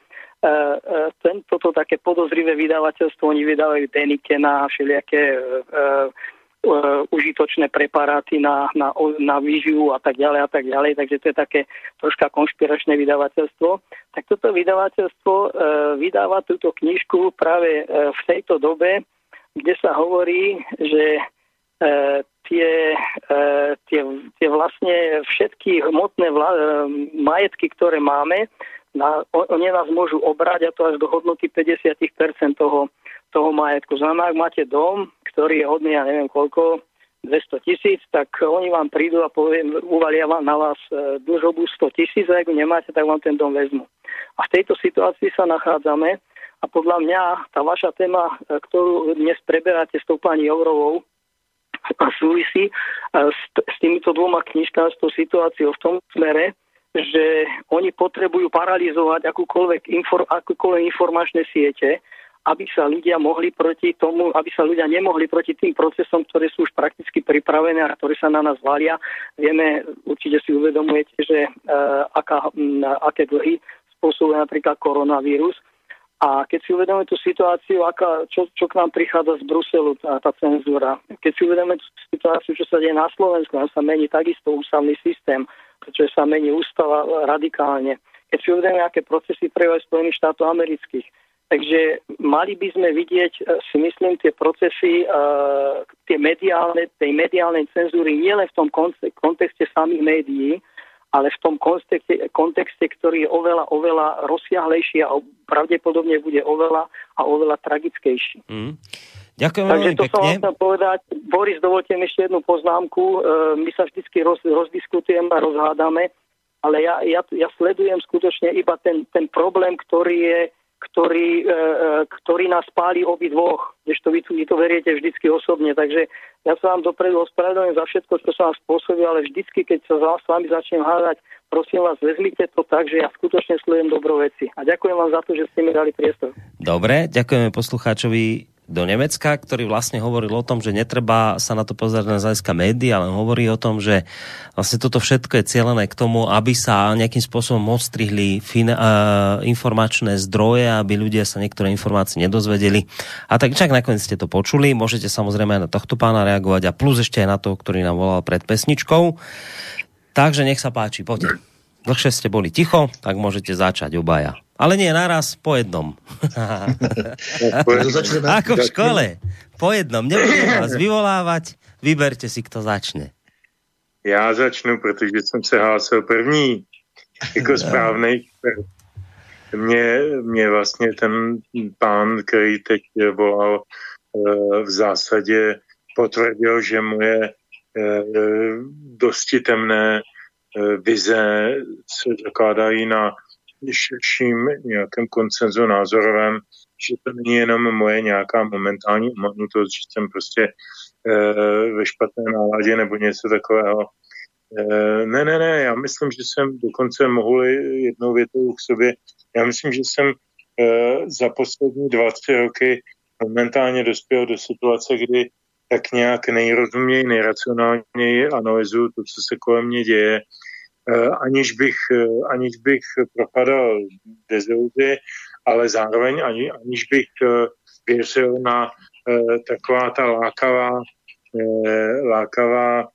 E, e, ten, toto také podozrivé vydavateľstvo, oni vydávajú Denikena a všelijaké uh, uh, užitočné preparáty na, na, na výživu a tak ďalej a tak ďalej, takže to je také troška konšpiračné vydavateľstvo. Tak toto vydavateľstvo uh, vydáva túto knižku práve uh, v tejto dobe, kde sa hovorí, že tie, tie, tie vlastne všetky hmotné vla- majetky, ktoré máme, na, oni nás môžu obrať a to až do hodnoty 50% toho, toho majetku. Znamená, ak máte dom, ktorý je hodný, ja neviem koľko, 200 tisíc, tak oni vám prídu a poviem, uvalia vám na vás e, dlžobu 100 tisíc a ak nemáte, tak vám ten dom vezmu. A v tejto situácii sa nachádzame a podľa mňa tá vaša téma, e, ktorú dnes preberáte s tou pani Jourovou, súvisí e, s, s týmito dvoma knižkami, s tou situáciou v tom smere, že oni potrebujú paralizovať akúkoľvek, infor, akúkoľvek informačné siete, aby sa ľudia mohli proti tomu, aby sa ľudia nemohli proti tým procesom, ktoré sú už prakticky pripravené a ktoré sa na nás valia. Vieme, určite si uvedomujete, že uh, aká, um, aké dlhy spôsobuje napríklad koronavírus. A keď si uvedomíme tú situáciu, aká, čo, čo k nám prichádza z Bruselu, tá, tá cenzúra, keď si uvedomíme tú situáciu, čo sa deje na Slovensku, tam sa mení takisto ústavný systém, pretože sa mení ústava radikálne. Keď si uvedeme, aké procesy prevajú Spojených štátov amerických. Takže mali by sme vidieť, e, si myslím, tie procesy, uh, tie mediálne, tej mediálnej cenzúry nielen v tom kontexte samých médií, ale v tom kontexte, kontexte, ktorý je oveľa, oveľa rozsiahlejší a pravdepodobne bude oveľa a oveľa tragickejší. Mm. Ďakujem Takže to pekne. som chcel povedať. Boris, dovolte mi ešte jednu poznámku. E, my sa vždy roz, rozdiskutujeme a rozhádame, ale ja, ja, ja sledujem skutočne iba ten, ten problém, ktorý je ktorý, e, e, ktorý nás pálí obi dvoch, kdežto vy, vy to veriete vždycky osobne. Takže ja sa vám dopredu ospravedlňujem za všetko, čo sa vám spôsobí, ale vždycky, keď sa s vami začnem hádať, prosím vás, vezmite to tak, že ja skutočne sledujem dobro veci. A ďakujem vám za to, že ste mi dali priestor. Dobre, ďakujeme poslucháčovi do Nemecka, ktorý vlastne hovoril o tom, že netreba sa na to pozerať na zájska médií, ale hovorí o tom, že vlastne toto všetko je cieľené k tomu, aby sa nejakým spôsobom odstrihli fin- uh, informačné zdroje, aby ľudia sa niektoré informácie nedozvedeli. A tak čak nakoniec ste to počuli, môžete samozrejme aj na tohto pána reagovať a plus ešte aj na to, ktorý nám volal pred pesničkou. Takže nech sa páči, poďte. Dlhšie ste boli ticho, tak môžete začať obaja. Ale nie naraz, po jednom. Ako v škole. Po jednom. Nebudem vás vyvolávať. Vyberte si, kto začne. Já začnu, protože jsem se hlásil první. Jako správnej. Mě, mě vlastně ten pán, který teď volal, eh, v zásadě potvrdil, že moje eh, dosti temné eh, vize se zakládají na širším nějakém koncenzu názorovém že to není jenom moje nějaká momentální umanutost, že jsem prostě e, ve špatné náladě nebo něco takového. E, ne, ne, ne, já myslím, že jsem dokonce mohl jednou větou k sobě, já myslím, že jsem za poslední dva, tři roky momentálně dospěl do situace, kdy tak nějak nejrozuměji, nejracionálněji analyzuju to, co se kolem mě děje, aniž bych, aniž bych propadal deziluzi, ale zároveň ani, aniž bych uh, věřil na taková ta lákavá, lákavá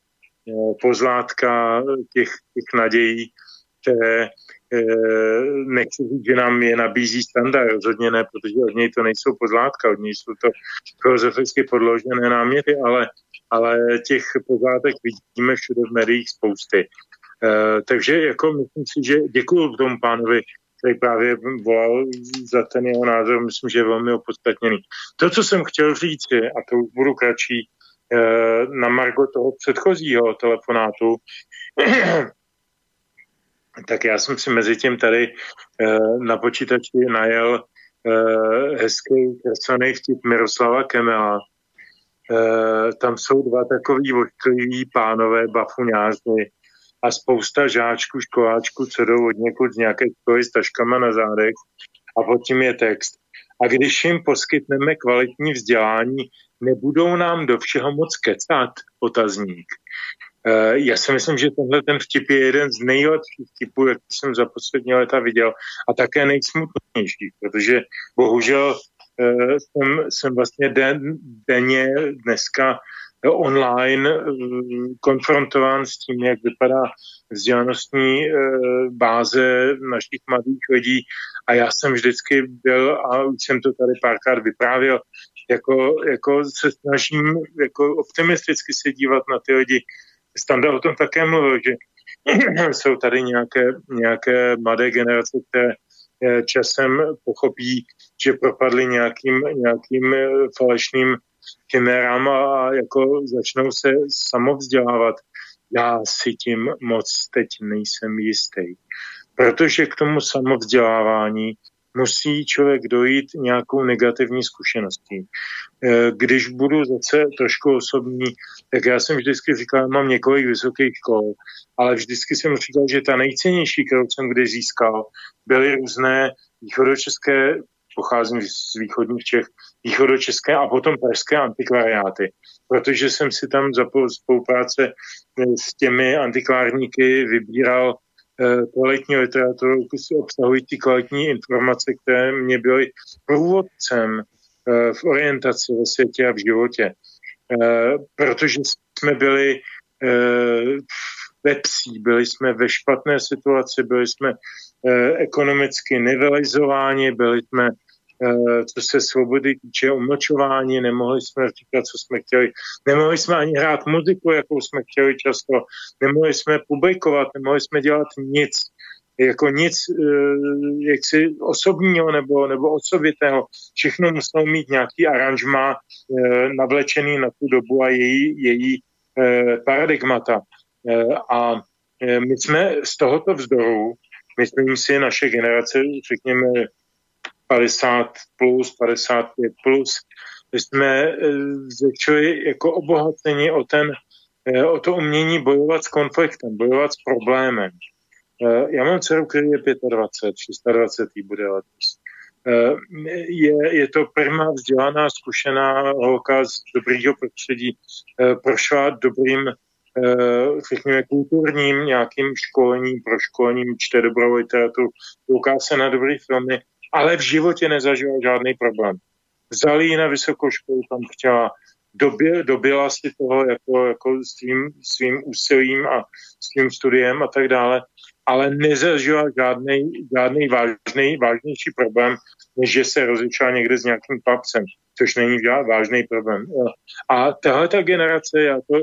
pozlátka těch, těch nadějí, které nechci říct, že nám je nabízí standard, rozhodně ne, protože od něj to nejsou pozlátka, od něj jsou to filozoficky podložené náměty, ale, ale těch pozlátek vidíme všude v médiích spousty. Uh, takže jako myslím si, že děkuji tomu pánovi který právě volal za ten jeho názor, myslím, že je velmi opodstatněný. To, co jsem chtěl říct, a to už budu kratší, eh, na margo toho předchozího telefonátu, tak já jsem si mezi tím tady eh, na počítači najel eh, hezký kreslený vtip Miroslava Kemela. Tam jsou dva takový oškliví pánové bafuňáři, a spousta žáčků, školáčků, co jdou od někud z nějaké školy s taškama na zádech a pod tím je text. A když jim poskytneme kvalitní vzdělání, nebudou nám do všeho moc kecat, otazník. E, já si myslím, že tenhle ten vtip je jeden z nejlepších vtipů, jak jsem za poslední leta viděl a také nejsmutnější, protože bohužel e, jsem, jsem vlastně den, denně dneska online eh, konfrontován s tím, jak vypadá vzdělanostní eh, báze našich mladých lidí a já jsem vždycky byl, a už jsem to tady párkrát vyprávěl, jako, jako se snažím jako optimisticky se dívat na ty lidi. Standa o tom také mluvil, že jsou tady nějaké, nějaké mladé generace, které eh, časem pochopí, že propadly nějakým, nějakým falešným chimérám a jako začnou se samovzdělávat. Já si tím moc teď nejsem jistý. Protože k tomu samovzdělávání musí člověk dojít nějakou negativní zkušeností. E, když budu zase trošku osobní, tak já jsem vždycky říkal, mám několik vysokých škol, ale vždycky jsem říkal, že ta nejcennější, kterou jsem kdy získal, byly různé východočeské pocházím z východních Čech, východočeské a potom pražské antikvariáty, protože jsem si tam za spolupráce eh, s těmi antikvárníky vybíral eh, kvalitní literaturu obsahující kvalitní informace, které mě byly průvodcem eh, v orientaci ve světě a v životě. Protože jsme byli ve psí, byli jsme ve špatné situaci, byli jsme ekonomicky nivelizováni, byli jsme co se svobody týče umlčování, nemohli jsme říkat, co jsme chtěli, nemohli jsme ani hrát muziku, jakou jsme chtěli často, nemohli jsme publikovat, nemohli jsme dělat nic, jako nic eh, jaksi osobního nebo, nebo osobitého. Všechno muselo mít nějaký aranžma eh, navlečený na tu dobu a její, její paradigmata. A my jsme z tohoto vzdoru, myslím si, naše generace, řekněme 50 plus, 55 plus, jsme eh, začali jako obohacení o, ten, eh, o to umění bojovat s konfliktem, bojovat s problémem. Eh, já mám dceru, který je 25, 26 bude letos. Je, je to prima vzdělaná, zkušená holka z dobrýho prostředí, prošla dobrým řekněme, kulturním nějakým školením, proškolením, čte dobrou literaturu, kouká se na dobrý filmy ale v životě nezažila žádný problém. Vzali ji na vysokou školu, tam chtěla, době, dobila si toho jako, jako svým, svým úsilím a svým studiem a tak dále, ale nezažila žádný, žádný vážný, vážnější problém, než že se rozličila někde s nějakým papcem což není vážný problém. A tahle ta generace, já to eh,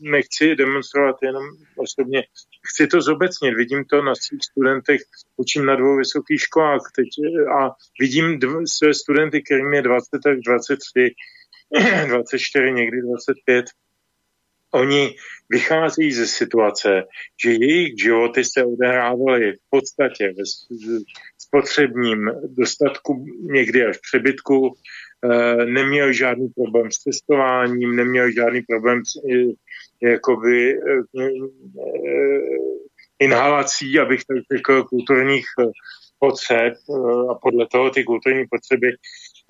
nechci demonstrovat jenom osobně, chci to zobecnit, vidím to na svých studentech, učím na dvou vysokých školách. Teď eh, a vidím dv, své studenty, kterým je 20 až 23, 24, někdy 25, oni vycházejí ze situace, že jejich životy se odehrávaly v podstatě ve spotřebním dostatku, někdy až přebytku, eh, neměli žádný problém s testováním, neměli žádný problém s jakoby, inhalací, abych tak řekl, kulturních potřeb a podle toho ty kulturní potřeby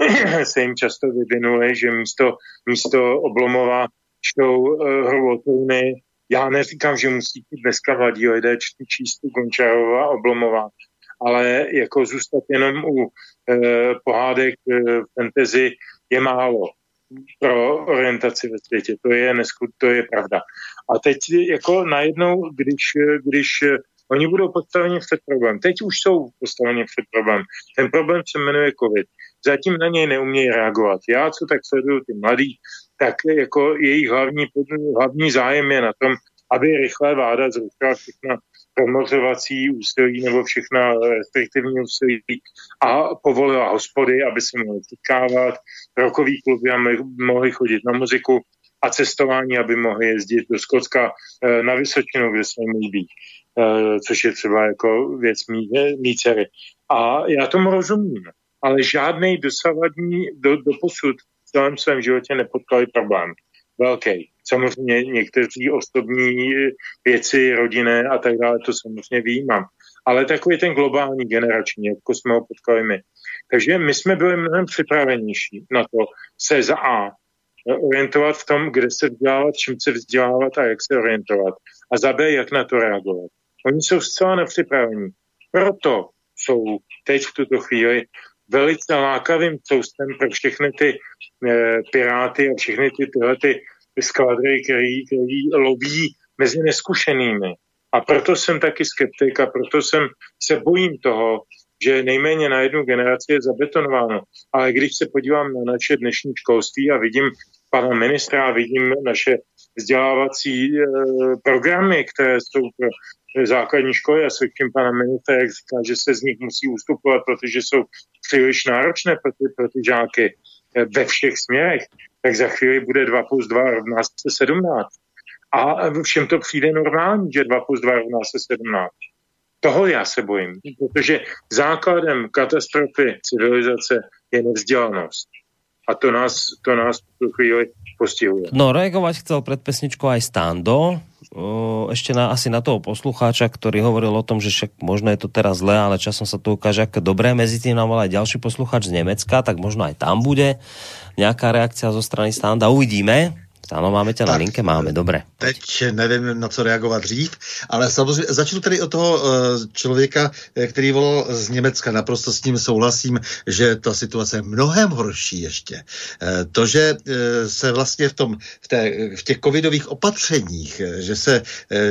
se jim často vyvinuly, že místo, místo oblomova čtou hrvotouny. Já neříkám, že musí dneska mladí lidé číst Gončarova Oblomová, ale jako zůstat jenom u uh, pohádek uh, fantasy je málo pro orientaci ve světě. To je, nesku, to je pravda. A teď jako najednou, když, když oni budou postaveni před problém. Teď už jsou postaveni před problém. Ten problém se jmenuje COVID. Zatím na něj neumějí reagovat. Já, co tak sleduju ty mladí, tak jako jejich hlavní, hlavní zájem je na tom, aby rychle vláda zrušila všechna promořovací úsilí nebo všechna restriktivní úsilí a povolila hospody, aby se mohly setkávat, rokový kluby, aby mohli chodit na muziku a cestování, aby mohli jezdit do Skotska eh, na Vysočinu, kde se jim líbí, eh, což je třeba jako věc mý, mý dcery. A já tomu rozumím, ale žádný dosavadní do, do posud v celém svém životě nepotkali problém. Velký. Samozřejmě někteří osobní věci, rodinné a tak dále, to samozřejmě výjímám. Ale takový ten globální generační, jako jsme ho potkali my. Takže my jsme byli mnohem připravenější na to se za A orientovat v tom, kde se vzdělávat, čím se vzdělávat a jak se orientovat. A za B, jak na to reagovat. Oni jsou zcela nepřipravení. Proto jsou teď v tuto chvíli velice lákavým coustem pro všechny ty e, piráty a všechny ty tyhle ty skladry, který, který loví mezi neskušenými. A proto jsem taky skeptik a proto jsem se bojím toho, že nejméně na jednu generaci je zabetonováno. Ale když se podívám na naše dnešní školství a vidím pana ministra a vidím naše vzdělávací e, programy, které jsou pro základní školy a slyším pana ministra, jak říká, že se z nich musí ustupovat, protože jsou příliš náročné pro ty, pro ty žáky eh, ve všech směrech, tak za chvíli bude 2 plus 2 rovná se 17. A všem to přijde normální, že 2 plus 2 rovná se 17. Toho já se bojím, protože základem katastrofy civilizace je nevzdělanost. A to nás, to nás v tu chvíli postihuje. No, reagovať chcel pred pesničkou aj Stando, ešte na, asi na toho poslucháča, ktorý hovoril o tom, že však možno je to teraz zlé, ale časom sa to ukáže ako dobré. Medzi tým nám aj ďalší poslucháč z Nemecka, tak možno aj tam bude nejaká reakcia zo strany Standa. Uvidíme. Ano, máme tě na linke, máme, dobré. Teď nevím, na co reagovat dřív, ale samozřejmě začnu tady od toho eh, člověka, eh, který volal z Německa. Naprosto s ním souhlasím, že ta situace je mnohem horší ještě. Eh, to, že se vlastně v, tom, v, té, v těch covidových opatřeních, že se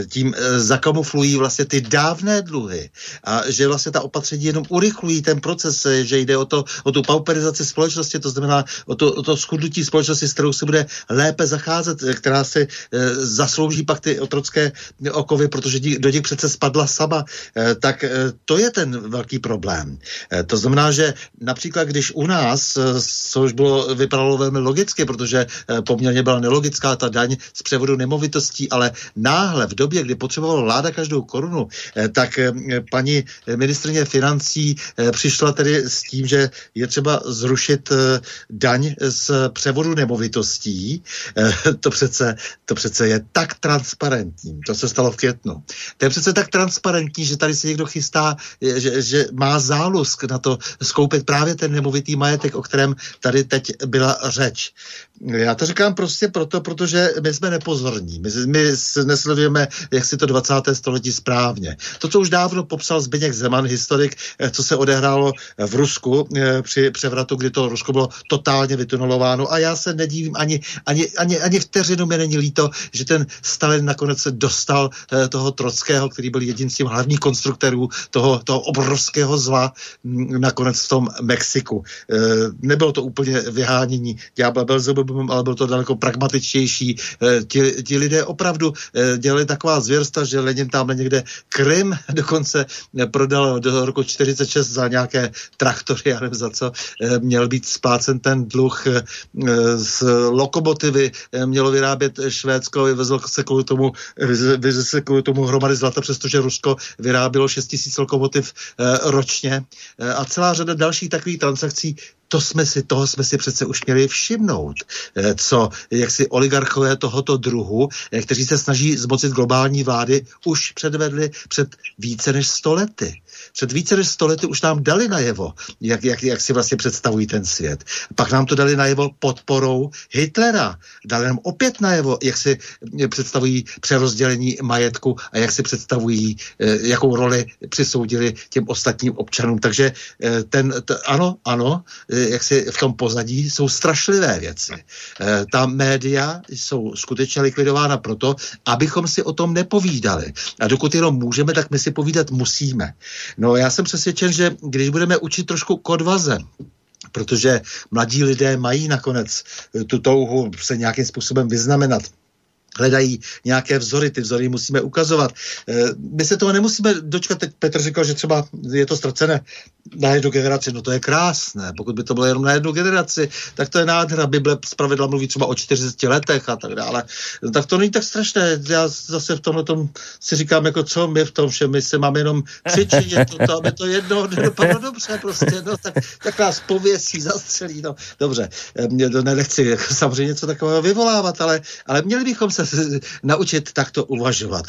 tím zakamuflují vlastně ty dávné dluhy a že vlastně ta opatření jenom urychlují ten proces, že jde o, to, o tu pauperizaci společnosti, to znamená o to, o to schudnutí společnosti, s kterou se bude lépe zacházet nacházet, která si e, zaslouží pak ty otrocké okovy, protože dí, do nich přece spadla sama, e, tak e, to je ten velký problém. E, to znamená, že například když u nás, e, což bylo, vypadalo velmi logicky, protože e, poměrně byla nelogická ta daň z převodu nemovitostí, ale náhle v době, kdy potřebovala vláda každou korunu, e, tak e, paní ministrině financí e, přišla tedy s tím, že je třeba zrušit e, daň z převodu nemovitostí. To přece, to přece je tak transparentní. To se stalo v květnu. To je přece tak transparentní, že tady se někdo chystá, že, že má zálusk na to skoupit právě ten nemovitý majetek, o kterém tady teď byla řeč. Já to říkám prostě proto, protože my jsme nepozorní. My, my nesledujeme, jak si to 20. století správně. To, co už dávno popsal Zbigněk Zeman, historik, eh, co se odehrálo v Rusku eh, při převratu, kdy to Rusko bylo totálně vytunelováno. A já se nedívím ani, ani, ani, ani vteřinu mi není líto, že ten Stalin nakonec se dostal eh, toho Trockého, který byl jedním z těch hlavních konstruktorů toho, toho obrovského zla mm, nakonec v tom Mexiku. Nebylo to úplně vyhánění ďábla Belzebub, ale bylo to daleko pragmatičtější. Eh, ti, ti lidé opravdu eh, dělali taková zvěrsta, že Lenin tam někde Krym dokonce eh, prodal do roku 46 za nějaké traktory, já nevím za co, měl být splácen ten dluh z lokomotivy mělo vyrábět Švédsko, vyvezlo se kvůli tomu, vyvezlo se kvůli tomu hromady zlata, přestože Rusko vyrábělo 6 tisíc lokomotiv ročně a celá řada dalších takových transakcí to jsme si, toho jsme si přece už měli všimnout, eh, co jak si oligarchové tohoto druhu, eh, kteří se snaží zmocit globální vlády, už předvedli před více než stolety. Před více než stolety už nám dali najevo, jak, jak, jak si vlastně představují ten svět. Pak nám to dali najevo podporou Hitlera. Dali nám opět najevo, jak si eh, představují přerozdělení majetku a jak si představují, jakou roli přisoudili těm ostatním občanům. Takže ten, t, ano, ano, jak si v tom pozadí jsou strašlivé věci. Eh, ta média jsou skutečně likvidována proto, abychom si o tom nepovídali. A dokud jenom můžeme, tak my si povídat musíme. No já jsem přesvědčen, že když budeme učit trošku k odvaze, protože mladí lidé mají nakonec tu touhu se nějakým způsobem vyznamenat hledají nějaké vzory, ty vzory musíme ukazovat. Eh, my se toho nemusíme dočkat, teď Petr říkal, že třeba je to ztracené na jednu generaci, no to je krásné, pokud by to bylo jenom na jednu generaci, tak to je nádhera, Bible zpravidla mluví třeba o 40 letech a tak dále, no, tak to není tak strašné, já zase v tomhle tom si říkám, jako co my v tom všem, my se máme jenom křičit, je to, to aby to jedno nedopadlo dobře, prostě, no tak, tak nás pověsí, zastřelí, no. Dobře, eh, mě to nechci jako samozřejmě něco takového vyvolávat, ale, ale měli bychom se naučit takto uvažovat.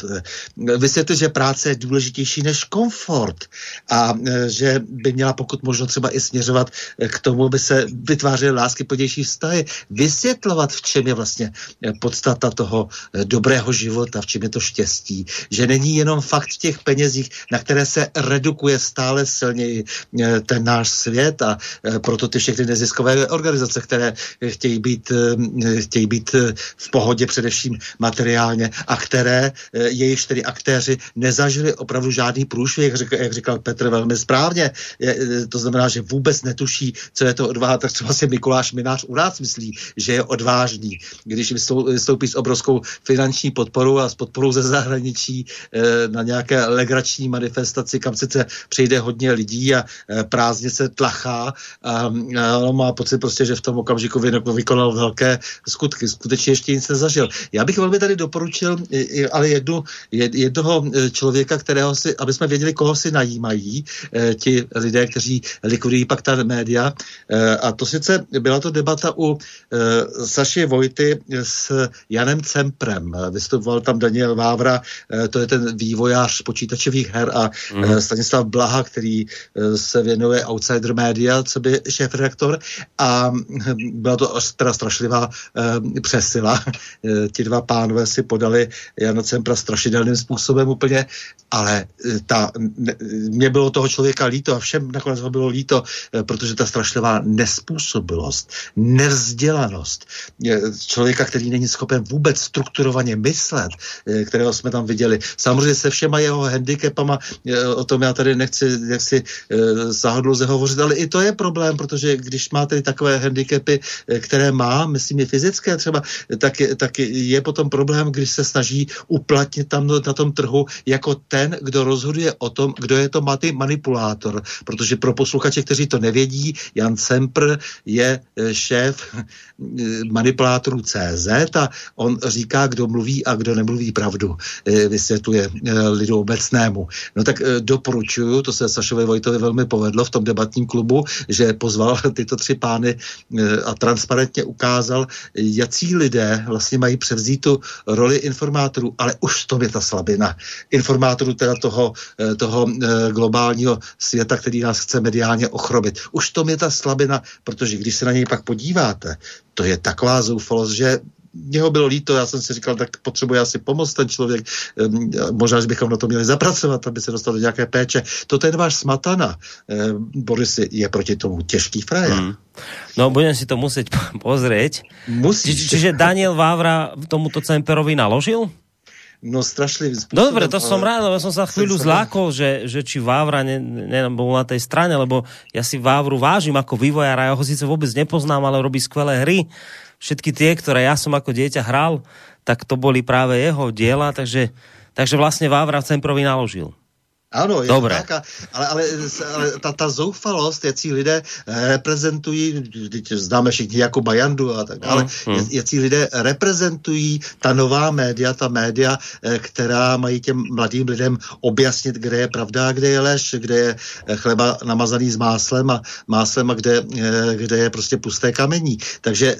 Vysvětlit, že práce je důležitější než komfort a e, že by měla pokud možno třeba i směřovat k tomu, aby se vytvářely lásky plnější vztahy. Vysvětlovat, v čem je vlastně podstata toho e, dobrého života, v čem je to štěstí. Že není jenom fakt v těch penězích, na které se redukuje stále silněji e, ten náš svět a proto ty všechny neziskové organizace, které chtějí být, chtějí být v pohodě především materiálně a které eh, jejichž tedy aktéři nezažili opravdu žádný průšvih, jak, říkal, jak říkal Petr velmi správně. Je, eh, to znamená, že vůbec netuší, co je to odvaha, tak třeba si Mikuláš Minář u nás myslí, že je odvážný, když vystoupí s obrovskou finanční podporou a s podporou ze zahraničí eh, na nějaké legrační manifestaci, kam sice přijde hodně lidí a prázdně se tlachá a, a má pocit prostě, že v tom okamžiku vykonal velké skutky. Skutečně ještě nic nezažil. Já bych velmi tady doporučil ale jednu, jednoho e, člověka, kterého si, aby jsme věděli, koho si najímají e, ti lidé, kteří likvidují pak ta média. E, a to sice byla to debata u Saši Vojty s Janem Cemprem. Vystupoval tam Daniel Vávra, to je ten vývojář počítačových her a mm. Stanislav Blaha, který se věnuje Outsider Media, co by šéf-redaktor a byla to teda strašlivá přesila. Ti dva pánové si podali Jana Cempra strašidelným způsobem úplně, ale e, ta, mě bylo toho člověka líto a všem nakonec ho bylo líto, e, protože ta strašlivá nespůsobilost, nevzdělanost člověka, který není schopen vůbec strukturovaně myslet, kterého jsme tam viděli, samozřejmě se všema jeho handicapama, o tom já tady nechci jaksi zahodluze hovořit, ale i to je problém, protože když máte takové handicapy, které má, myslím je fyzické třeba, tak, tak je potom problém, když se snaží uplatnit tam na tom trhu jako ten, kdo rozhoduje o tom, kdo je to manipulátor. Protože pro posluchače, kteří to nevědí, Jan Sempr je eh, šéf eh, manipulátorů CZ a on říká, kdo mluví a kdo nemluví pravdu. Eh, vysvětluje lidu obecnému. No tak doporučuju, to se Sašovi Vojtovi velmi povedlo v tom debatním klubu, že pozval tyto tři pány a transparentně ukázal, jací lidé vlastně mají převzít tu roli informátorů, ale už to je ta slabina. Informátorů teda toho, eh, toho eh, globálního světa, který nás chce mediálně ochrobit. Už to je ta slabina, protože když se na něj pak podíváte, to je taková zoufalost, že mě ho bylo líto, já jsem si říkal, tak potřebuje asi pomoct ten člověk, možná, že bychom na to měli zapracovat, aby se dostal do nějaké péče. To ten váš smatana, Boris, je proti tomu těžký frajer. Mm. No, budem si to musieť pozrieť. Musíš. Či, čiže Daniel Vávra tomuto Cemperovi naložil? No strašlivým spôsobom. Dobre, to ale... som rád, lebo som sa chvíľu zlákol, že, že či Vávra ne, ne, bol na tej strane, lebo ja si Vávru vážim ako vývojára, ja ho síce vôbec nepoznám, ale robí skvelé hry všetky tie, ktoré ja som ako dieťa hral, tak to boli práve jeho diela, takže, takže vlastne Vávra Cemprovi naložil. Ano, je Dobré. to tak, a- ale, ale, ale ta, ta zoufalost, jací lidé reprezentují, teď známe všichni jako Bajandu a tak dále, Mm, mm. lidé reprezentují ta nová média, ta média, eh, která mají těm mladým lidem objasnit, kde je pravda a kde je lež, kde je eh, chleba namazaný s máslem a máslem a kde, eh, kde je prostě pusté kamení. Takže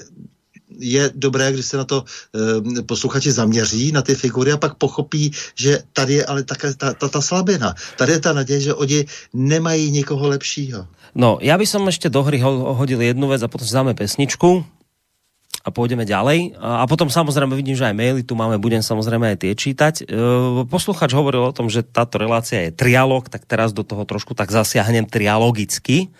je dobré, když se na to e, posluchači zaměří, na ty figury a pak pochopí, že tady je ale také ta, ta, ta slabina. Tady je ta naděje, že oni nemají nikoho lepšího. No, ja by som ešte do hry ho- hodil jednu vec a potom si dáme pesničku a pôjdeme ďalej. A a potom samozrejme vidím, že aj maily tu máme, budem samozrejme aj tie čítať. E, posluchač hovoril o tom, že táto relácia je trialog, tak teraz do toho trošku tak zasiahnem trialogicky.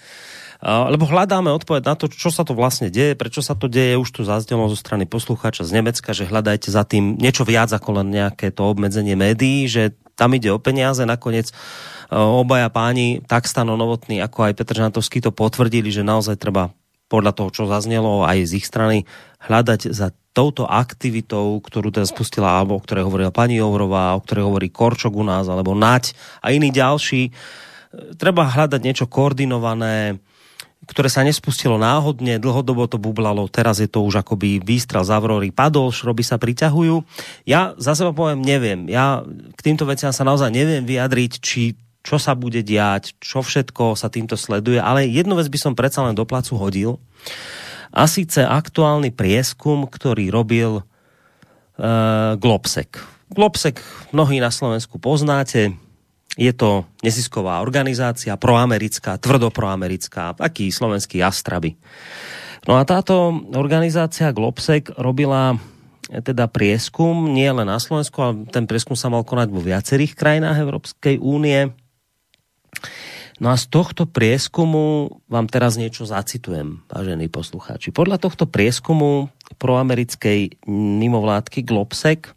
Lebo hľadáme odpoveď na to, čo sa to vlastne deje, prečo sa to deje. Už tu zaznelo zo strany poslucháča z Nemecka, že hľadajte za tým niečo viac ako len nejaké to obmedzenie médií, že tam ide o peniaze. Nakoniec e, obaja páni, tak Stano Novotný ako aj Petr Žantovský to potvrdili, že naozaj treba podľa toho, čo zaznelo aj z ich strany, hľadať za touto aktivitou, ktorú teda spustila, alebo o ktorej hovorila pani Jourová, o ktorej hovorí Korčok u nás, alebo Nať a iní ďalší, e, treba hľadať niečo koordinované, ktoré sa nespustilo náhodne, dlhodobo to bublalo, teraz je to už akoby výstrel z Avrory, padol, šroby sa priťahujú. Ja za seba poviem, neviem. Ja k týmto veciam sa naozaj neviem vyjadriť, či čo sa bude diať, čo všetko sa týmto sleduje, ale jednu vec by som predsa len do placu hodil. A síce aktuálny prieskum, ktorý robil uh, Globsek. Globsek mnohí na Slovensku poznáte, je to nezisková organizácia, proamerická, tvrdo proamerická, taký slovenský Astraby. No a táto organizácia Globsec robila eh, teda prieskum nie len na Slovensku, ale ten prieskum sa mal konať vo viacerých krajinách Európskej únie. No a z tohto prieskumu vám teraz niečo zacitujem, vážení poslucháči. Podľa tohto prieskumu proamerickej mimovládky Globsec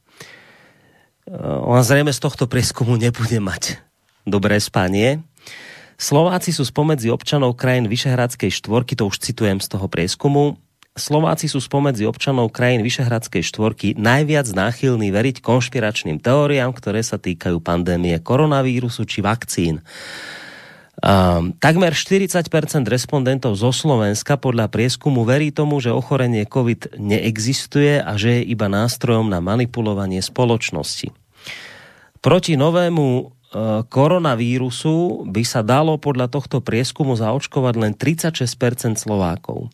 eh, ona zrejme z tohto prieskumu nebude mať dobré spanie. Slováci sú spomedzi občanov krajín Vyšehradskej štvorky, to už citujem z toho prieskumu, Slováci sú spomedzi občanov krajín Vyšehradskej štvorky najviac náchylní veriť konšpiračným teóriám, ktoré sa týkajú pandémie koronavírusu či vakcín. Um, takmer 40% respondentov zo Slovenska podľa prieskumu verí tomu, že ochorenie COVID neexistuje a že je iba nástrojom na manipulovanie spoločnosti. Proti novému e, koronavírusu by sa dalo podľa tohto prieskumu zaočkovať len 36% Slovákov.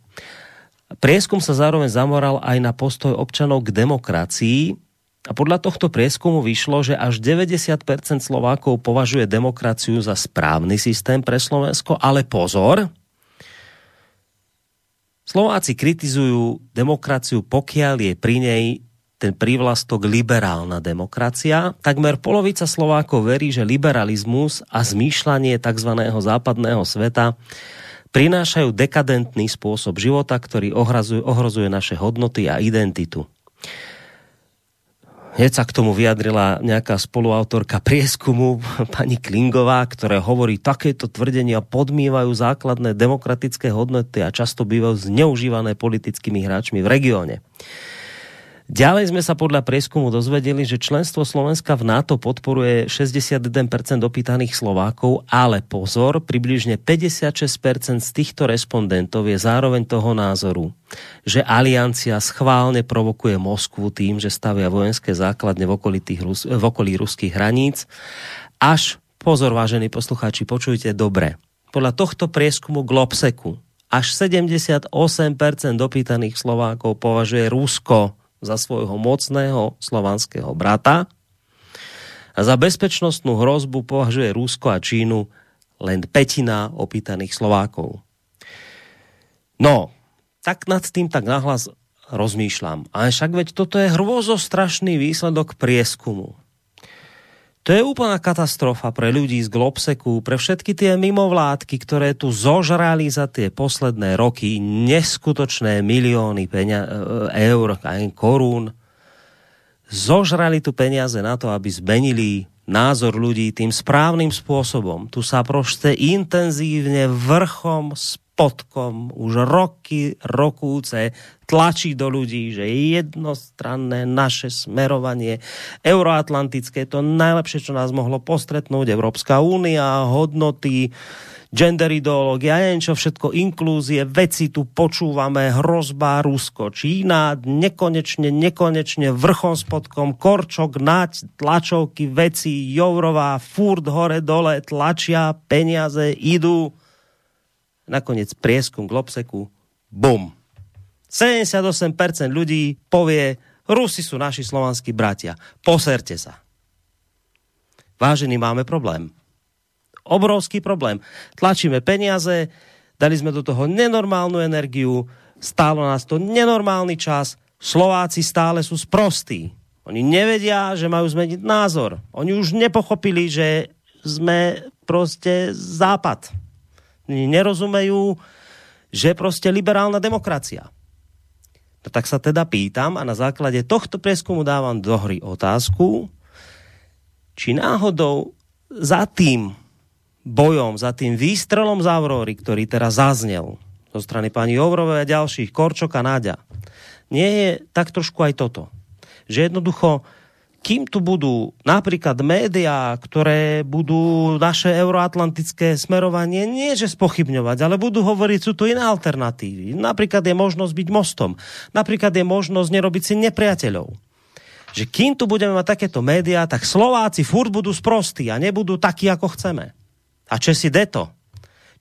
Prieskum sa zároveň zamoral aj na postoj občanov k demokracii a podľa tohto prieskumu vyšlo, že až 90% Slovákov považuje demokraciu za správny systém pre Slovensko, ale pozor, Slováci kritizujú demokraciu, pokiaľ je pri nej ten prívlastok liberálna demokracia. Takmer polovica Slovákov verí, že liberalizmus a zmýšľanie tzv. západného sveta prinášajú dekadentný spôsob života, ktorý ohrozuje, ohrozuje naše hodnoty a identitu. Hneď sa k tomu vyjadrila nejaká spoluautorka prieskumu, pani Klingová, ktorá hovorí, takéto tvrdenia podmývajú základné demokratické hodnoty a často bývajú zneužívané politickými hráčmi v regióne. Ďalej sme sa podľa prieskumu dozvedeli, že členstvo Slovenska v NATO podporuje 61% opýtaných Slovákov, ale pozor, približne 56% z týchto respondentov je zároveň toho názoru, že aliancia schválne provokuje Moskvu tým, že stavia vojenské základne v, Rus- v okolí ruských hraníc. Až, pozor vážení poslucháči, počujte dobre, podľa tohto prieskumu Globseku až 78% dopýtaných Slovákov považuje Rusko za svojho mocného slovanského brata a za bezpečnostnú hrozbu považuje Rusko a Čínu len petina opýtaných Slovákov. No, tak nad tým tak nahlas rozmýšľam. Ale však veď toto je hrôzostrašný výsledok prieskumu. To je úplná katastrofa pre ľudí z Globseku, pre všetky tie mimovládky, ktoré tu zožrali za tie posledné roky neskutočné milióny peňa- eur, aj korún. Zožrali tu peniaze na to, aby zmenili názor ľudí tým správnym spôsobom. Tu sa proste intenzívne vrchom spodkom už roky, rokúce tlačí do ľudí, že jednostranné naše smerovanie euroatlantické, to najlepšie, čo nás mohlo postretnúť, Európska únia, hodnoty, gender ideológia, ja neviem čo všetko, inklúzie, veci tu počúvame, hrozba Rusko, Čína, nekonečne, nekonečne, vrchom spodkom, Korčok, Nať, tlačovky, veci, Jourová, furt hore, dole, tlačia, peniaze, idú. Nakoniec prieskum Globseku, bum. 78% ľudí povie, Rusi sú naši slovanskí bratia. Poserte sa. Vážení, máme problém obrovský problém. Tlačíme peniaze, dali sme do toho nenormálnu energiu, stálo nás to nenormálny čas, Slováci stále sú sprostí. Oni nevedia, že majú zmeniť názor. Oni už nepochopili, že sme prostě západ. Nerozumejú, že prostě liberálna demokracia. No tak sa teda pýtam a na základe tohto preskumu dávam do hry otázku, či náhodou za tým bojom, za tým výstrelom z Aurory, ktorý teraz zaznel zo strany pani Jourovej a ďalších, Korčoka, Náďa, nie je tak trošku aj toto. Že jednoducho, kým tu budú napríklad médiá, ktoré budú naše euroatlantické smerovanie nie že spochybňovať, ale budú hovoriť, sú tu iné alternatívy. Napríklad je možnosť byť mostom. Napríklad je možnosť nerobiť si nepriateľov. Že kým tu budeme mať takéto médiá, tak Slováci furt budú sprostí a nebudú takí, ako chceme a Česi deto.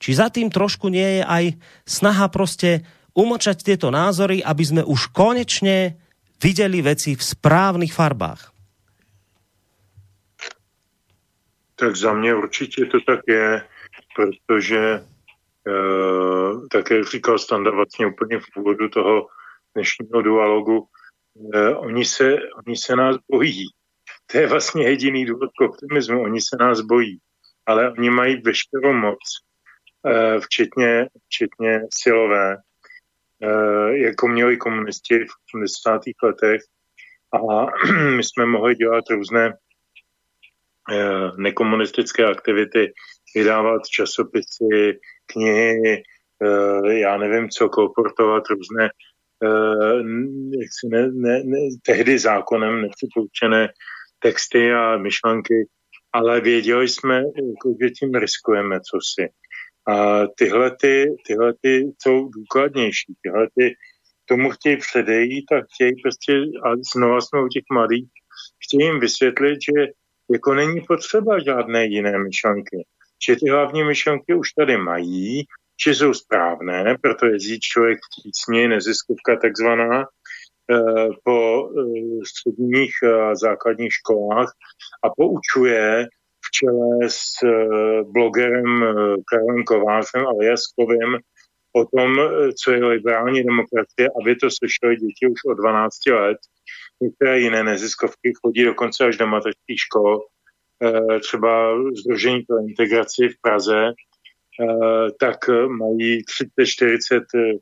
Či za tým trošku nie je aj snaha prostě umlčať tieto názory, aby sme už konečne viděli veci v správných farbách? Tak za mě určitě to tak je, protože e, tak jak říkal Standa vlastně úplně v původu toho dnešního dualogu, e, oni, se, oni se nás bojí. To je vlastně jediný důvod k optimismu. Oni se nás bojí ale oni mají veškerou moc, eh, včetně, včetně silové, eh, jako měli komunisti v 80. letech a my jsme mohli dělat různé nekomunistické aktivity, vydávat časopisy, knihy, já nevím co, kolportovat různé jak si ne, ne, ne, tehdy zákonem nepřipoučené texty a myšlenky ale věděli jsme, jako, že tím riskujeme cosi. A tyhle, ty, tyhle ty jsou důkladnější, tyhle ty tomu chtějí předejít a chtějí prostě, a znova jsme u těch mladých, chtějí jim vysvětlit, že jako není potřeba žádné jiné myšlenky. Že ty hlavní myšlenky už tady mají, že jsou správné, proto jezdí člověk v tísni, neziskovka takzvaná, Eh, po eh, středních a základních školách a poučuje v čele s eh, blogerem Karlem Kovářem a Jaskovým o tom, co je liberální demokracie, aby to slyšeli děti už od 12 let. Některé jiné neziskovky chodí dokonce až do mateřských škol, třeba Združení pro integraci v Praze, tak mají 30-40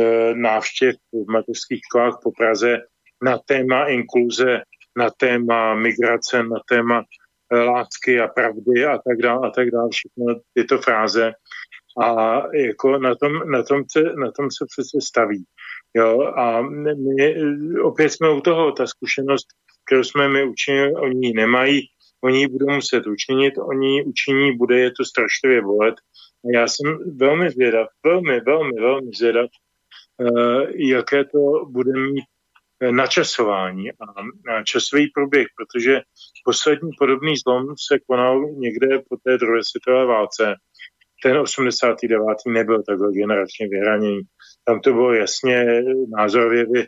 E, návštěv v mateřských školách po Praze na téma inkluze, na téma migrace, na téma lásky a pravdy a tak dále a tak dále, všechno tyto fráze. A jako na tom, na tom, se, na tom se přece staví. Jo? A my opět jsme u toho, ta zkušenost, kterou jsme my učinili, oni ji nemají, oni ji budou muset učinit, oni ji učiní, bude je to strašlivě bolet. A já jsem velmi zvědav, velmi, velmi, velmi zvědav, Eh, jaké to bude mít eh, načasování a časový průběh, protože poslední podobný zlom se konal někde po té druhé světové válce. Ten 89. nebyl takhle generačně vyhraněný. Tam to bylo jasně názorově vy,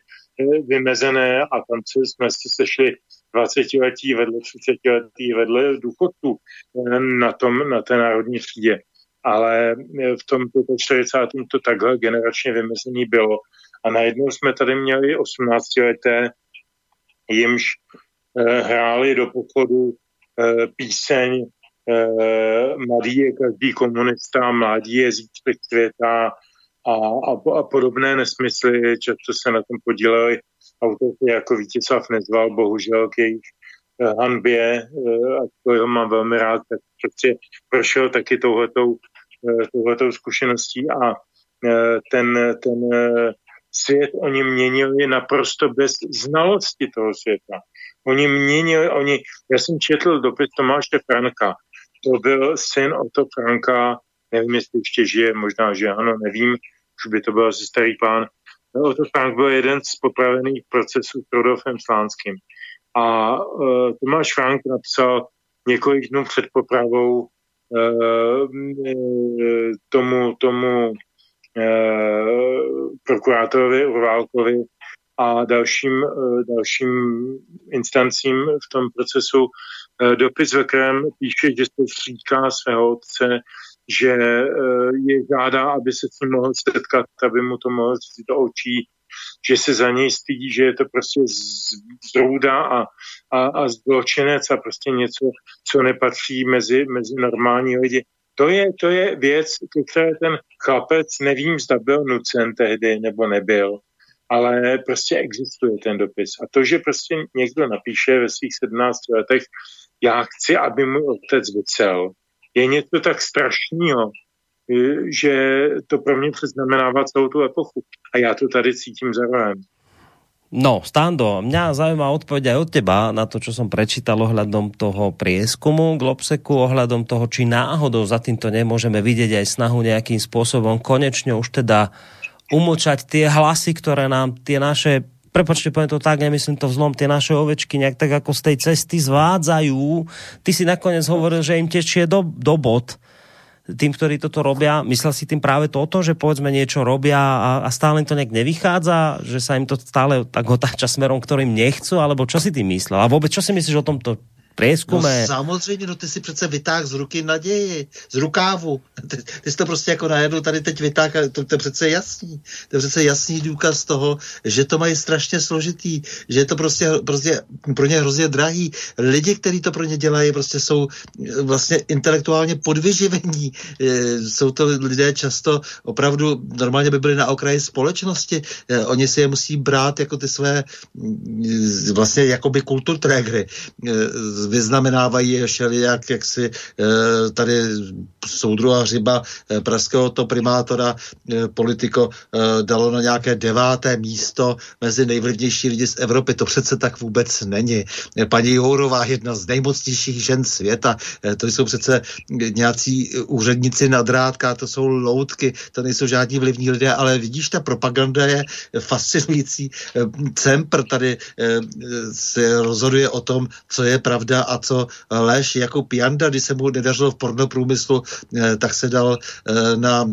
vymezené a tam jsme si sešli 20 letí vedle 30 letí vedle důchodců eh, na, tom, na té národní třídě ale v tom 45. to takhle generačně vymezení bylo. A najednou jsme tady měli 18 leté, jimž eh, hráli do pochodu eh, píseň eh, Mladý je každý komunista, mladí je zítřek světa a, a, a podobné nesmysly. Často se na tom podíleli autorky jako Vítězslav Nezval, bohužel k jejich eh, hanbě, eh, a to ho mám velmi rád, tak prostě prošel taky touhletou Eh, tohletou zkušeností a ten, ten svět oni měnili naprosto bez znalosti toho světa. Oni měnili, oni, já jsem četl dopis Tomáše Franka, to byl syn Otto Franka, nevím, jestli ještě žije, možná, že ano, nevím, už by to byl asi starý pán. Otto Frank byl jeden z popravených procesů s Rodolfem Slánským. A uh, Tomáš Frank napsal několik dnů před popravou uh, tomu, tomu uh, prokurátorovi Urválkovi a dalším, uh, dalším instancím v tom procesu uh, dopis, ve kterém píše, že se říká svého otce, že je žádá, aby se s ním mohl setkat, aby mu to mohl říct do očí, že se za něj stydí, že je to prostě zrůda a, a, a zločinec a prostě něco, co nepatří mezi, mezi normální lidi. To je, to je věc, které ten chlapec, nevím, zda byl nucen tehdy nebo nebyl, ale prostě existuje ten dopis. A to, že prostě někdo napíše ve svých 17 letech, já chci, aby můj otec vycel, je něco tak strašného, že to pro mě přeznamenává celou tu epochu. A já to tady cítím zároveň. No, Stando, mňa zaujíma odpoveď aj od teba na to, čo som prečítal ohľadom toho prieskumu Globseku, ohľadom toho, či náhodou za týmto nemôžeme vidieť aj snahu nejakým spôsobom konečne už teda umlčať tie hlasy, ktoré nám tie naše prepočte, poviem to tak, nemyslím to vzlom, tie naše ovečky nejak tak ako z tej cesty zvádzajú. Ty si nakoniec hovoril, že im tečie do, do bod tým, ktorí toto robia, myslel si tým práve toto, že povedzme niečo robia a, a stále im to nejak nevychádza, že sa im to stále tak otáča smerom, ktorým nechcú, alebo čo si tým myslel? A vôbec čo si myslíš o tomto prieskume. No samozřejmě, no ty si přece vytáh z ruky naději, z rukávu. Ty, ty jsi to prostě jako najednou tady teď vytáh, to, to je přece jasný. To je přece jasný důkaz toho, že to mají strašně složitý, že je to prostě, prostě pro ně hrozně drahý. Lidi, kteří to pro ně dělají, prostě jsou eh, vlastně intelektuálně podvyživení. Eh, jsou to lidé často opravdu, normálně by byli na okraji společnosti. Eh, oni si je musí brát jako ty své mm, vlastně jakoby kulturträgery vyznamenávají je všelijak, jak si eh, tady soudruha Hřiba, eh, pražského to primátora, eh, politiko dalo na nějaké deváté místo mezi nejvlivnější lidi z Evropy. To přece tak vůbec není. Paní Jourová, jedna z nejmocnějších žen světa, to jsou přece nějací úředníci na drátka, to jsou loutky, to nejsou žádní vlivní lidé, ale vidíš, ta propaganda je fascinující. Cempr tady se rozhoduje o tom, co je pravda pravda a co lež. Jako Pianda, když se mu nedařilo v pornoprůmyslu, eh, tak se dal eh, na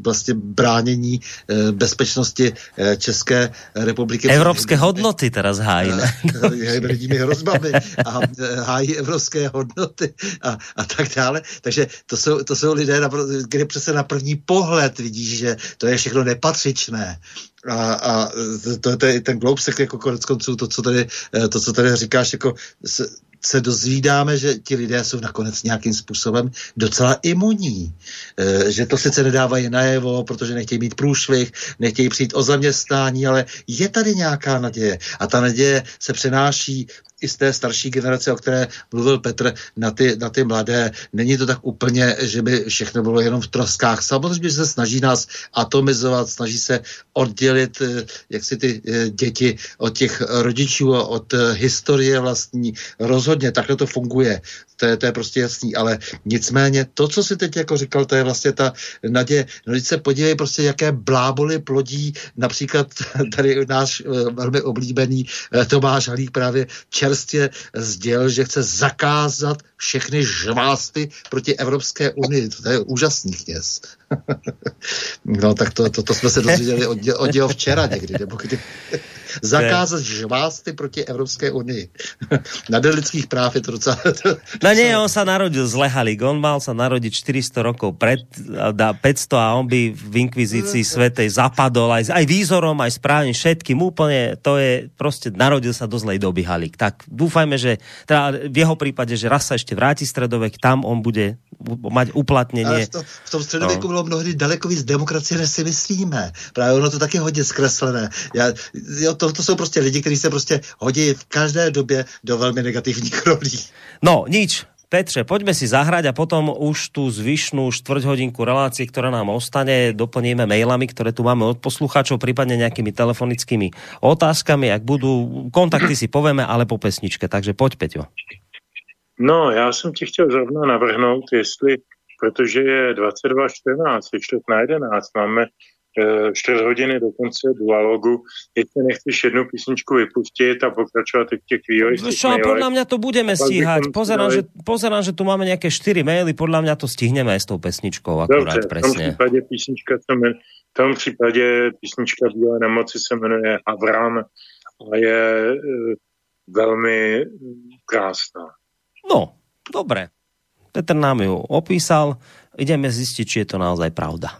vlastně bránění eh, bezpečnosti České republiky. Evropské hodnoty teraz hájí. Hybridními hrozbami a hájí evropské hodnoty a, a tak dále. Takže to jsou, to jsou lidé, kde přece na první pohled vidíš, že to je všechno nepatřičné. A, a to, to ten Globsek jako konec konců, to, co tady, to, co tady říkáš, jako se dozvídáme, že ti lidé jsou nakonec nějakým způsobem docela imunní. E, že to sice nedávají najevo, protože nechtějí mít průšvih, nechtějí přijít o zaměstnání, ale je tady nějaká naděje. A ta naděje se přenáší i z té starší generace, o které mluvil Petr, na ty, na ty mladé. Není to tak úplně, že by všechno bylo jenom v troskách. Samozřejmě se snaží nás atomizovat, snaží se oddělit eh, jak si ty eh, děti od těch rodičů a od eh, historie vlastní. Rozhodně takhle to funguje to je, to je prostě jasný, ale nicméně to, co si teď jako říkal, to je vlastně ta naděje. No teď se podívej prostě, jaké bláboli plodí například tady náš velmi oblíbený Tomáš Halík právě čerstvě sdělil, že chce zakázat všechny žvásty proti Evropské unii. To je úžasný kněz. no tak to, to, to jsme se dozvěděli od, od něho včera někdy, nebo kdy zakázat žvásty proti Evropské unii. Na lidských práv je to docela... No nie, on sa narodil z Lehalik, on mal sa narodiť 400 rokov pred, 500 a on by v inkvizícii svetej zapadol aj, aj výzorom, aj správne všetkým úplne, to je proste, narodil sa do zlej doby Halik. Tak dúfajme, že teda v jeho prípade, že raz sa ešte vráti stredovek, tam on bude mať uplatnění. v, to, v tom středověku no. Bylo mnohdy daleko víc demokracie, než si myslíme. Právě ono to taky hodně zkreslené. Já, jo, to, to jsou prostě lidi, kteří se prostě hodí v každé době do velmi negativních rolí. No, nič Petře, poďme si zahrať a potom už tú zvyšnú štvrť hodinku relácie, ktorá nám ostane, doplníme mailami, ktoré tu máme od poslucháčov, prípadne nejakými telefonickými otázkami. Ak budú kontakty si povieme, ale po pesničke. Takže poď, Peťo. No, já jsem ti chtěl zrovna navrhnout, jestli, protože je 22.14, je čtvrt na 11, máme 4 hodiny do konce dualogu, jestli nechceš jednu písničku vypustit a pokračovat v těch chvílích. Čo, podľa mňa to budeme stíhať. Pozerám, že, pozerám, že tu máme nejaké 4 maily, podľa mňa to stihneme aj s tou pesničkou akurát Dobře, presne. v tom případě písnička se jmenuje, v tom případě písnička Bílé nemoci se jmenuje Avram a je e, velmi krásná. No, dobre. Petr nám ju opísal. Ideme zistiť, či je to naozaj pravda.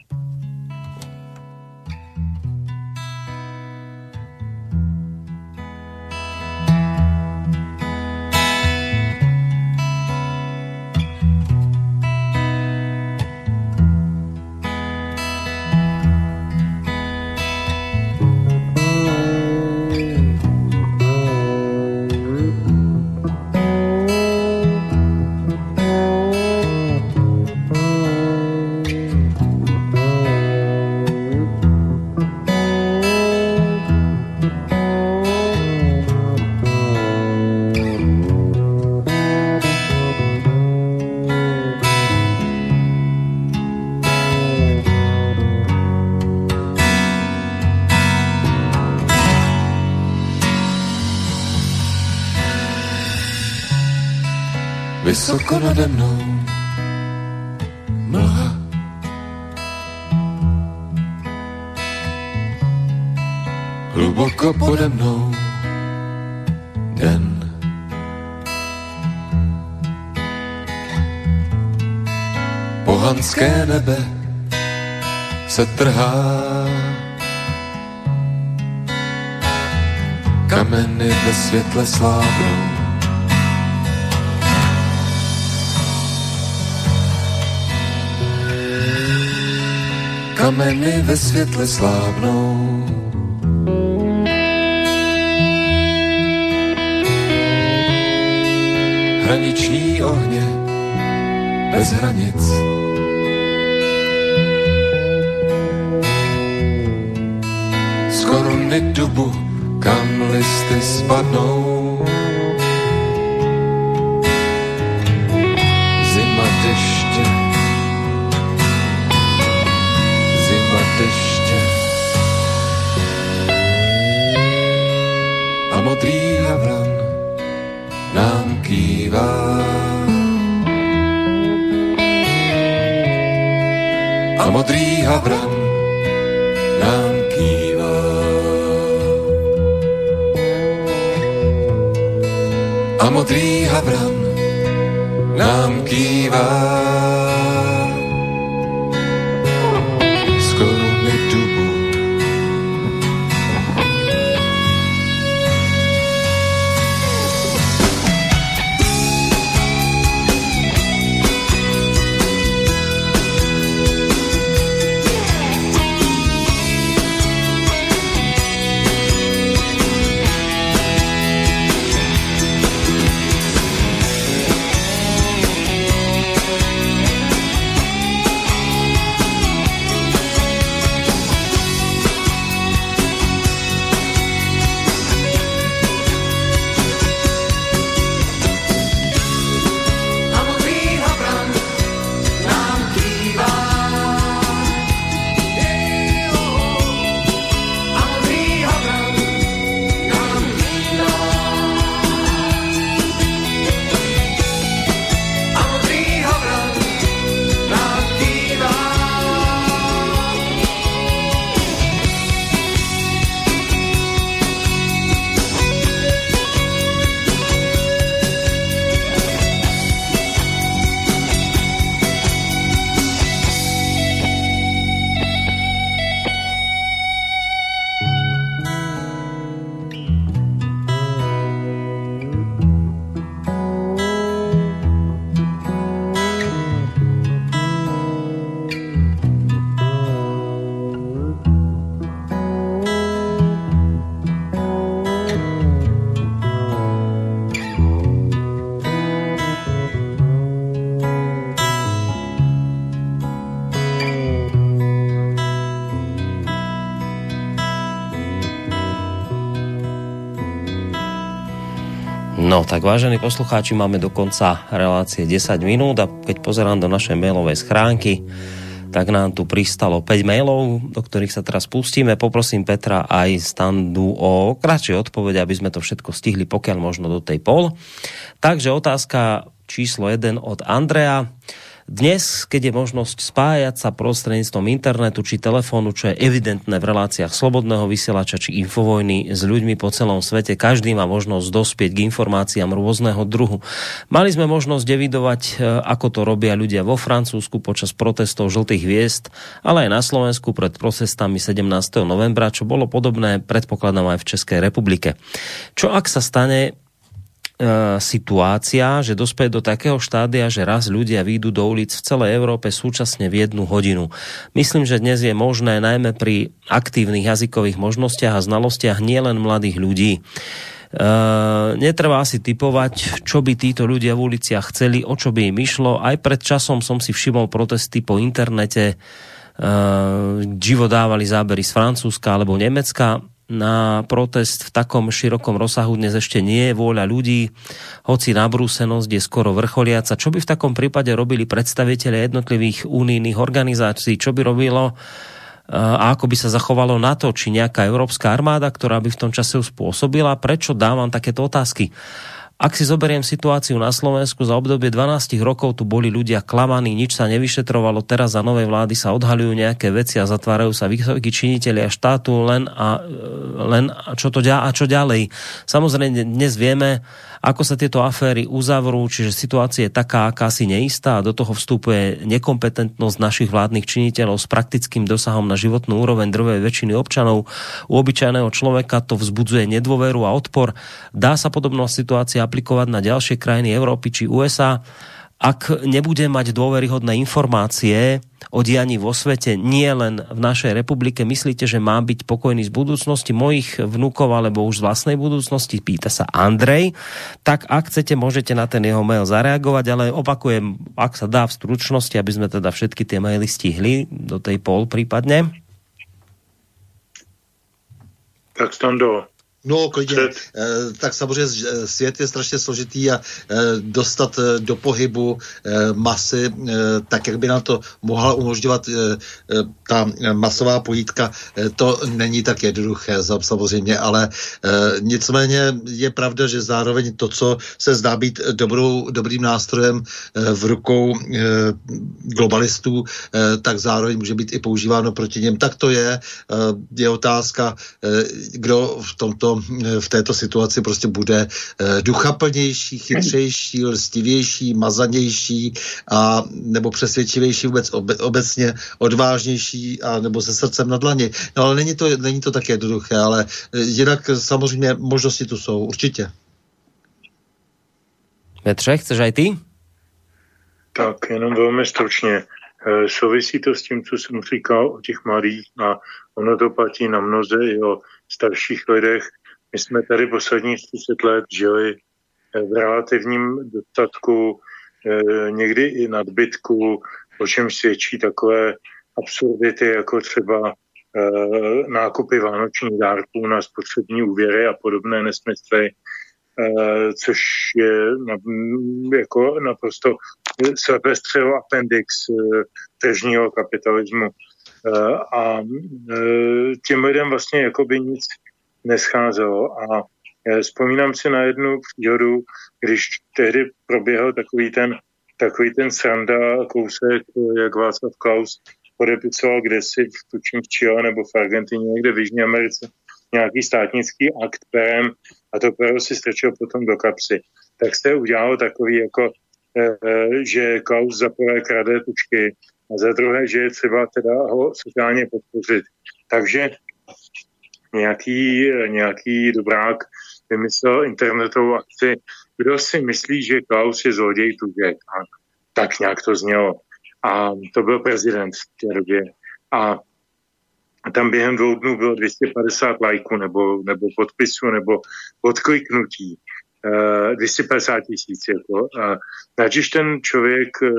Nade mnou mlha. Hluboko pode mnou den. Pohanské nebe se trhá kameny ve světle slábnou. Kameny ve světle slábnou. Hraniční ohně bez hranic. Z koruny dubu, kam listy spadnou. A modrý havran nám kývá. A modrý havran nám kývá. Vážení poslucháči, máme do konca relácie 10 minút a keď pozerám do našej mailovej schránky, tak nám tu pristalo 5 mailov, do ktorých sa teraz pustíme. Poprosím Petra aj standu o kratšie odpovede, aby sme to všetko stihli, pokiaľ možno do tej pol. Takže otázka číslo 1 od Andrea. Dnes, keď je možnosť spájať sa prostredníctvom internetu či telefónu, čo je evidentné v reláciách slobodného vysielača či infovojny s ľuďmi po celom svete, každý má možnosť dospieť k informáciám rôzneho druhu. Mali sme možnosť evidovať, e, ako to robia ľudia vo Francúzsku počas protestov žltých hviezd, ale aj na Slovensku pred protestami 17. novembra, čo bolo podobné, predpokladám aj v Českej republike. Čo ak sa stane situácia, že dospěje do takého štádia, že raz ľudia výjdu do ulic v celé Európe súčasne v jednu hodinu. Myslím, že dnes je možné najmä pri aktívnych jazykových možnostiach a znalostiach nielen mladých ľudí. Uh, netreba asi typovať, čo by títo ľudia v uliciach chceli, o čo by im išlo. Aj pred časom som si všimol protesty po internete, uh, živo dávali zábery z Francúzska alebo Nemecka na protest v takom širokom rozsahu dnes ešte nie je vôľa ľudí, hoci nabrúsenosť je skoro vrcholiaca. Čo by v takom prípade robili predstaviteľe jednotlivých unijných organizácií? Čo by robilo a ako by sa zachovalo na to, či nejaká európska armáda, ktorá by v tom čase spôsobila? Prečo dávam takéto otázky? Ak si zoberiem situáciu na Slovensku, za obdobie 12 rokov tu boli ľudia klamaní, nič sa nevyšetrovalo, teraz za novej vlády sa odhalujú nejaké veci a zatvárajú sa vysokí činiteľi a štátu len a, len a čo to a čo ďalej. Samozrejme, dnes vieme, ako sa tieto aféry uzavrú, čiže situácia je taká, aká si neistá a do toho vstupuje nekompetentnosť našich vládnych činiteľov s praktickým dosahom na životnú úroveň drvej väčšiny občanov. U obyčajného človeka to vzbudzuje nedôveru a odpor. Dá sa podobná situácia aplikovať na ďalšie krajiny Európy či USA ak nebude mať dôveryhodné informácie o dianí vo svete, nie len v našej republike, myslíte, že má byť pokojný z budúcnosti mojich vnúkov alebo už z vlastnej budúcnosti? Pýta sa Andrej. Tak ak chcete, môžete na ten jeho mail zareagovať, ale opakujem, ak sa dá v stručnosti, aby sme teda všetky tie maily stihli do tej pol prípadne. Tak Stando, No, klidně. Eh, tak samozřejmě eh, svět je strašně složitý a eh, dostat do pohybu masy, tak jak by nám to mohla umožňovat ta masová pojítka, to není tak jednoduché samozřejmě, ale nicméně je pravda, že zároveň to, co se zdá být dobrou, dobrým nástrojem v rukou globalistů, tak zároveň může být i používáno proti něm. Tak to je. Je otázka, kdo v tomto Eh, v této situaci prostě bude eh, duchaplnější, chytřejší, lstivější, mazanější a nebo přesvědčivější vůbec obe, obecně, odvážnější a nebo se srdcem na dlani. No ale není to, není to tak jednoduché, ale eh, jinak samozřejmě možnosti tu jsou, určitě. Petře, chceš aj ty? Tak, jenom velmi stručně. Souvisí to s tím, co jsem říkal o těch mladých a ono to platí na mnoze i o starších lidech. My jsme tady posledních 30 let žili eh, v relativním dostatku, eh, někdy i nadbytku, o čem svědčí takové absurdity, jako třeba eh, nákupy vánočních dárků na spotřební úvěry a podobné nesmysly, což je jako naprosto střelo appendix tržního kapitalismu. A těm lidem vlastně jakoby nic nescházelo. A e, vzpomínám si na jednu příhodu, když tehdy proběhl takový ten, takový ten sranda kousek, jak Václav Klaus podepisoval kdesi v tučím v Chile nebo v Argentině, někde v Jižní Americe, nějaký státnický akt perem a to pero si strčil potom do kapsy. Tak se udělalo takový jako, e, e, že Klaus za prvé krade tučky a za druhé, že je třeba teda ho sociálně podpořit. Takže nějaký, nějaký dobrák vymyslel internetovou akci, kdo si myslí, že Klaus je zloděj tužek. A tak nějak to znělo. A to byl prezident v té době. A tam během dvou dnů bylo 250 lajků nebo, nebo podpisů nebo odkliknutí. 250 tisíc. Jako. Takže ten člověk e,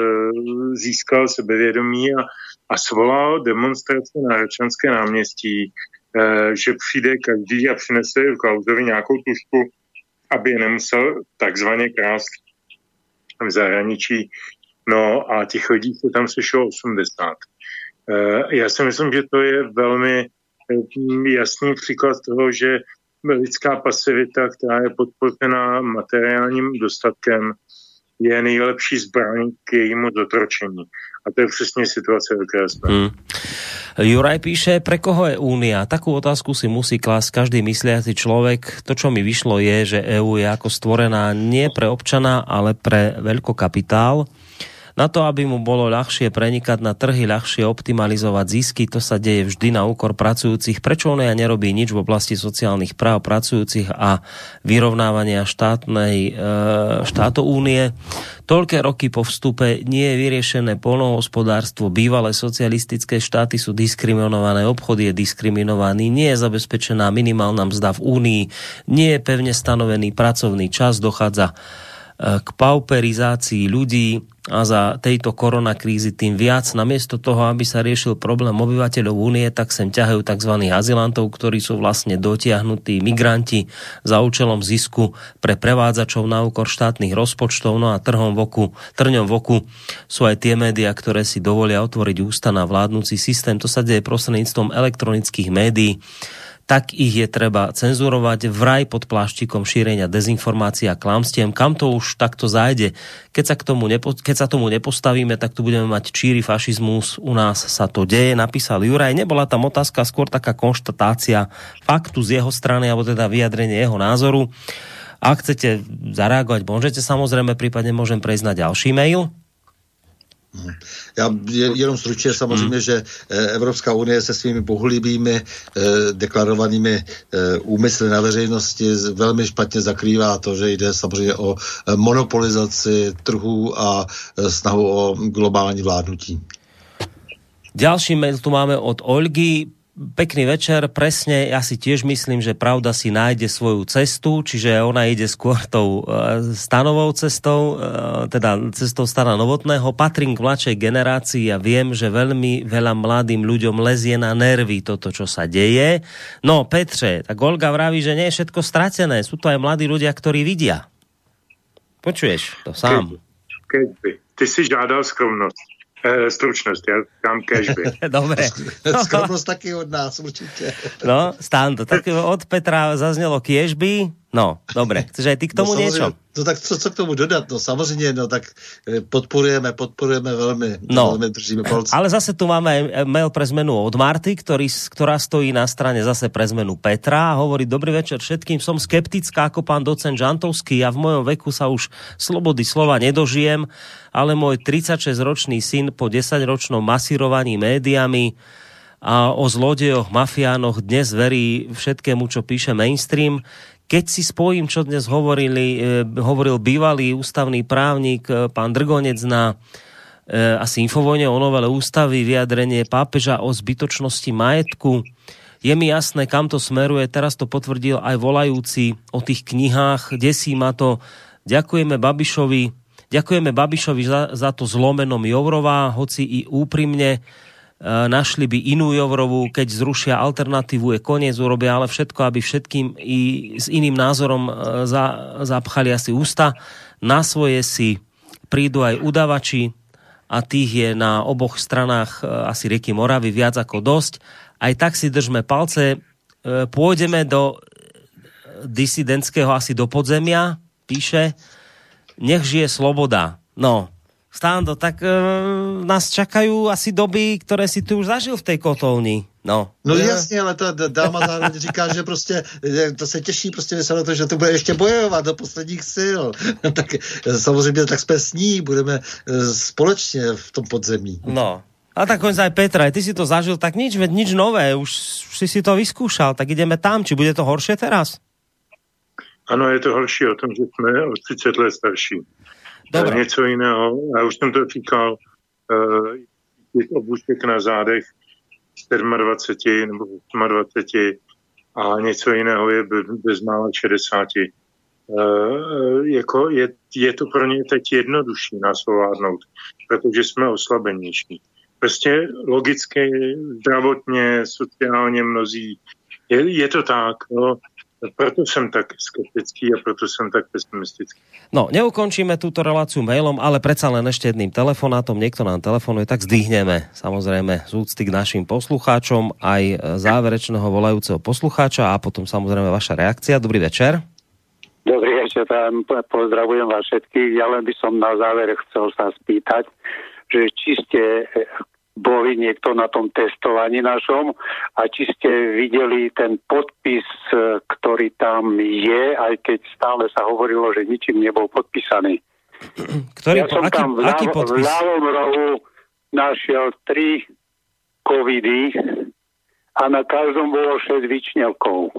získal sebevědomí a, a svolal demonstraci na Hračanské náměstí, Eh, že přijde každý a přinese Klausovi nějakou tušku aby nemusel takzvaně krást v zahraničí. No a těch lidí se tam sešlo 80. Já si myslím, že to je velmi jasný příklad toho, že lidská pasivita, která je podpořena materiálním dostatkem, je nejlepší zbraň k jejímu dotročení. A to je přesně situace, ve které jsme. Hmm. Juraj píše, pre koho je Únia? Takú otázku si musí klásť každý mysliaci človek. To, čo mi vyšlo, je, že EU je ako stvorená nie pre občana, ale pre veľkokapitál. kapitál na to, aby mu bolo ľahšie prenikať na trhy, ľahšie optimalizovať zisky, to sa deje vždy na úkor pracujúcich. Prečo on ja nerobí nič v oblasti sociálnych práv pracujúcich a vyrovnávania štátnej, e, štáto únie? Toľké roky po vstupe nie je vyriešené polnohospodárstvo, bývalé socialistické štáty sú diskriminované, obchod je diskriminovaný, nie je zabezpečená minimálna mzda v únii, nie je pevne stanovený pracovný čas, dochádza Eh, k pauperizácii ľudí a za tejto koronakrízy tým viac. Namiesto toho, aby sa riešil problém obyvateľov únie, tak sem ťahajú tzv. azylantov, ktorí sú vlastne dotiahnutí migranti za účelom zisku pre prevádzačov na úkor štátnych rozpočtov. No a trhom v oku, trňom v oku sú aj tie médiá, ktoré si dovolia otvoriť ústa na vládnúci systém. To sa deje prostredníctvom elektronických médií tak ich je treba cenzurovať vraj pod pláštikom šírenia dezinformácií a klamstiem. Kam to už takto zájde? Keď sa, k tomu nepo, keď sa tomu nepostavíme, tak tu budeme mať číry fašizmus. U nás sa to deje, napísal Juraj. Nebola tam otázka, skôr taká konštatácia faktu z jeho strany, alebo teda vyjadrenie jeho názoru. Ak chcete zareagovať, môžete samozrejme, prípadne môžem prejsť na ďalší mail. Já jenom stručně samozřejmě, že eh, Evropská unie se svými bohulibými eh, deklarovanými eh, úmysly na veřejnosti velmi špatně zakrývá to, že jde samozřejmě o monopolizaci trhů a snahu o globální vládnutí. Další mail tu máme od Olgy pekný večer, presne, ja si tiež myslím, že pravda si nájde svoju cestu, čiže ona ide skôr tou uh, stanovou cestou, uh, teda cestou stana novotného. Patrím k mladšej generácii a viem, že veľmi veľa mladým ľuďom lezie na nervy toto, čo sa deje. No, Petře, tak Olga vraví, že nie je všetko stracené. Sú to aj mladí ľudia, ktorí vidia. Počuješ to sám. Keď by. Ty si žádal skromnosť. E, stručnost, já říkám cashby. Dobre. Skromnost taky od nás určitě. no, Stando, tak od Petra zaznělo cashby, No, dobré. Chceš aj ty k tomu no, niečo? No tak co, co k tomu dodat? No samozřejmě, no tak e, podporujeme, podporujeme velmi, no, velmi držíme palce. Ale zase tu máme mail pre zmenu od Marty, ktorý, ktorá stojí na strane zase pre zmenu Petra a hovorí, dobrý večer všetkým, som skeptická ako pán docent Žantovský, ja v mojom veku sa už slobody slova nedožijem, ale môj 36-ročný syn po 10-ročnom masírovaní médiami a o zlodejoch, mafiánoch dnes verí všetkému, čo píše mainstream. Keď si spojím, čo dnes hovorili, e, hovoril bývalý ústavný právnik e, pán Drgonec na e, asi infovojne o novele ústavy, vyjadrenie pápeža o zbytočnosti majetku, je mi jasné, kam to smeruje. Teraz to potvrdil aj volajúci o tých knihách. Desí ma to. Ďakujeme Babišovi, ďakujeme Babišovi za, za to zlomenom Jourová, hoci i úprimne Eh, našli by inú Jovrovú, keď zrušia alternatívu, je koniec, urobia ale všetko, aby všetkým i s iným názorom eh, za, zapchali asi ústa. Na svoje si prídu aj udavači a tých je na oboch stranách eh, asi rieky Moravy viac ako dosť. Aj tak si držme palce. Pôjdeme do disidentského asi do podzemia, píše. Nech žije sloboda. No, Stando, tak e, nás čakajú asi doby, které si tu už zažil v tej kotolni. No. No jasně, ale ta dáma zároveň říká, že prostě to se těší prostě na to, že to bude ještě bojovat do posledních sil. tak samozřejmě tak jsme s ní, budeme e, společně v tom podzemí. No. A tak konec aj Petra, ty si to zažil, tak nič, nič nové, už, už si si to vyskúšal, tak ideme tam, či bude to horšie teraz? Ano, je to horší o tom, že jsme o 30 let starší. Dobre. něco jiného. Já už jsem to říkal, uh, obušek na zádech 27 nebo 28 a něco jiného je bezmála 60. Uh, jako je, je to pro ně teď jednodušší nás ovládnout, protože jsme oslabenější. Prostě logicky, zdravotně, sociálně mnozí, je, je to tak. No. Proto jsem tak skeptický a proto jsem tak pesimistický. No, neukončíme túto reláciu mailom, ale predsa len ešte jedným telefonátom. Niekto nám telefonuje, tak zdvihneme samozrejme z úcty k našim poslucháčom aj záverečného volajúceho poslucháča a potom samozrejme vaša reakcia. Dobrý večer. Dobrý večer, pozdravujem vás všetkých. Ja len by som na záver chcel sa spýtať, že či ste boli niekto na tom testovaní našom a či ste videli ten podpis, e, ktorý tam je, aj keď stále sa hovorilo, že ničím nebol podpísaný. Ktorý, ja som aký, tam v, aký v podpis? ľavom rohu našiel tri covidy a na každom bolo 6 vyčnelkov.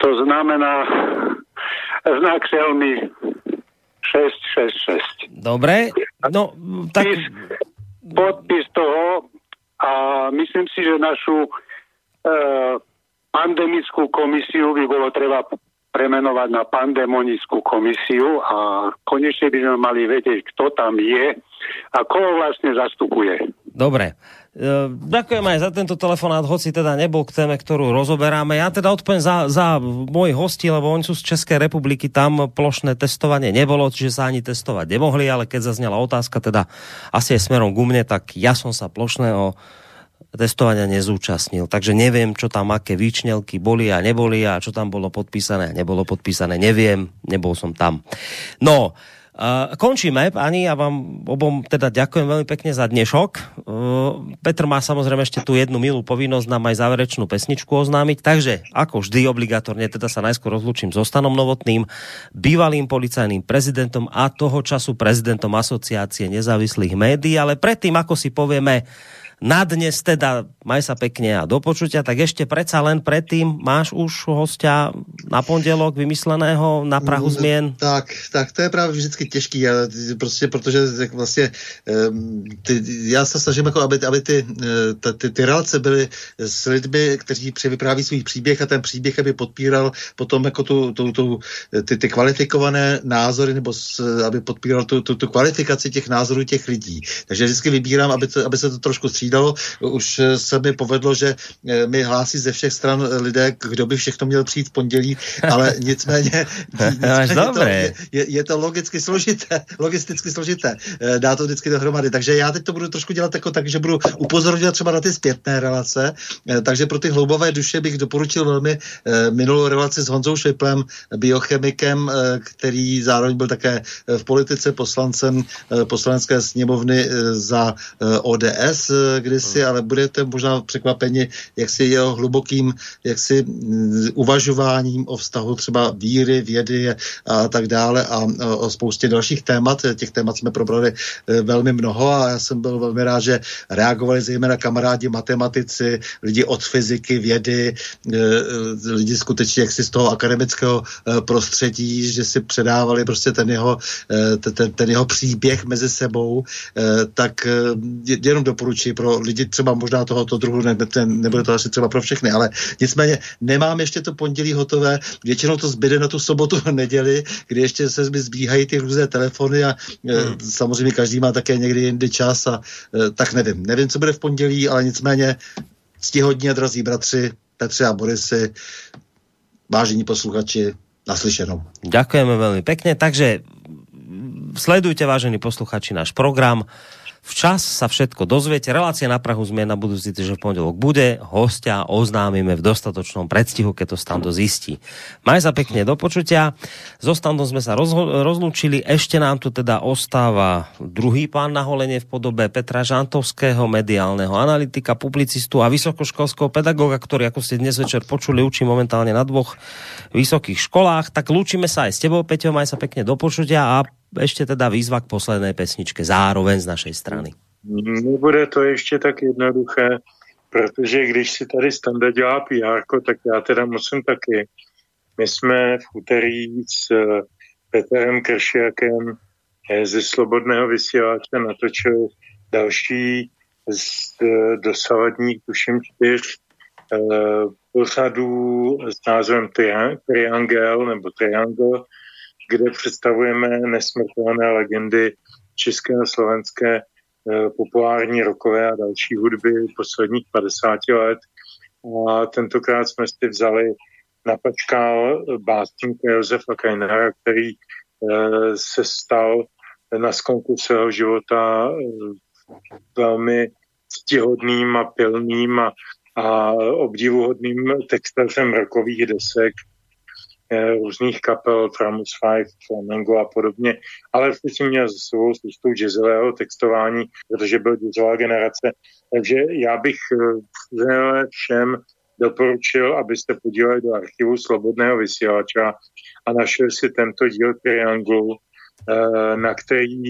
To znamená znak Xiaomi 666. Dobre, no tak... Podpis, podpis toho a myslím si, že našu e, pandemickú komisiu by bolo treba premenovať na pandemonickú komisiu a konečne by sme mali kto tam je a koho vlastne zastupuje. Dobre. E, ďakujem aj za tento telefonát, hoci teda nebol k téme, ktorú rozoberáme. Ja teda odpoviem za, za môj hosti, lebo oni sú z Českej republiky, tam plošné testovanie nebolo, čiže sa ani testovať nemohli, ale keď zaznela otázka teda asi aj smerom ku mne, tak ja som sa plošného testovania nezúčastnil. Takže neviem, čo tam aké výčnelky boli a neboli a čo tam bolo podpísané a nebolo podpísané. Neviem, nebol som tam. No, končíme, pani, a vám obom teda ďakujem veľmi pekne za dnešok. Petr má samozrejme ešte tu jednu milú povinnosť nám aj záverečnú pesničku oznámiť, takže ako vždy obligatorne teda sa najskôr rozlúčim s Ostanom Novotným, bývalým policajným prezidentom a toho času prezidentom asociácie nezávislých médií, ale predtým, ako si povieme na dnes teda maj sa pekne a do počutia, tak ešte predsa len predtým máš už hostia na pondelok vymysleného na Prahu Mm, zmien? Tak, tak to je právě vždycky těžký, ty- prostě, protože jak vlastně ty, já se snažím, jako, aby, aby ty, eh, ta- ty, ty relace byly s lidmi, kteří převypráví svůj příběh a ten příběh, aby podpíral potom jako tu, tu, tu, ty, ty kvalifikované názory, nebo s, aby podpíral tu, tu, tu kvalifikaci těch názorů těch lidí. Takže vždycky vybírám, aby, to, aby se to trošku střídalo. Už eh, se mi povedlo, že eh, mi hlásí ze všech stran eh, lidé, kdo by všechno měl přijít v pondělí, ale nicméně, nicméně to, je, je, je to logicky složité, logisticky složité, dá to vždycky dohromady. Takže já teď to budu trošku dělat jako tak, že budu upozorňovat třeba na ty zpětné relace, takže pro ty hloubavé duše bych doporučil velmi minulou relaci s Honzou Šviplem, biochemikem, který zároveň byl také v politice poslancem poslanecké sněmovny za ODS kdysi, ale budete možná překvapeni, jak si jeho hlubokým jaksi mm, uvažováním o vztahu třeba víry, vědy a tak dále a o- spoustě dalších témat. Těch témat jsme probrali eh, velmi mnoho a já jsem byl velmi rád, že reagovali zejména kamarádi matematici, lidi od fyziky, vědy, eh, eh, lidi skutečně jaksi z toho akademického prostředí, že si předávali prostě ten jeho, eh, te- ten, ten jeho příběh mezi sebou, tak je- jenom doporučuji pro lidi třeba možná tohoto druhu, ne, ne, nebude to asi třeba pro všechny, ale nicméně nemám ještě to pondělí hotové, většinou to zbyde na tu sobotu a neděli, kdy ještě se mi zbíhají ty různé telefony a hmm. samozřejmě každý má také někdy jindy čas a eh, tak nevím. Nevím, co bude v pondělí, ale nicméně ctihodní a drazí bratři Petře a Borisy, vážení posluchači, naslyšenou. Ďakujeme veľmi pekne, takže sledujte, vážení posluchači, náš program. Včas sa všetko dozviete. Relácia na Prahu zmien na budúci týždeň v pondelok bude. Hostia oznámime v dostatočnom predstihu, keď to Stando zistí. Maj sa pekne do počutia. So Standom sme sa rozlúčili. Ešte nám tu teda ostáva druhý pán na holenie v podobe Petra Žantovského, mediálneho analytika, publicistu a vysokoškolského pedagóga, ktorý, ako ste dnes večer počuli, učí momentálne na dvoch vysokých školách. Tak lúčime sa aj s tebou, Peťo, maj sa pekne do počutia a ešte teda výzva k poslednej pesničke zároveň z našej strany. Nebude to ještě tak jednoduché, protože když si tady Standa dělá PR, tak já teda musím taky. My jsme v úterý s eh, Petrem Kršiakem eh, ze Slobodného vysílače natočili další z eh, dosavadních, tuším, čtyř pořadů s názvem Trian- Triangel nebo Triangle, kde představujeme nesmrtelné legendy české a slovenské eh, populární rokové a další hudby posledních 50 let. A tentokrát jsme si vzali napačkal básníka Josefa Kajnara, který se stal na skonku svého života velmi ctihodným a pilným a, a obdivuhodným textařem rokových desek eh, různých kapel, Tramus 5, Flamengo a podobně, ale vždycky měl za sebou spoustu jazzového textování, protože byl jazzová generace. Takže já bych eh, všem doporučil, abyste podívali do archivu Slobodného vysílača a našli si tento díl Trianglu, eh, na který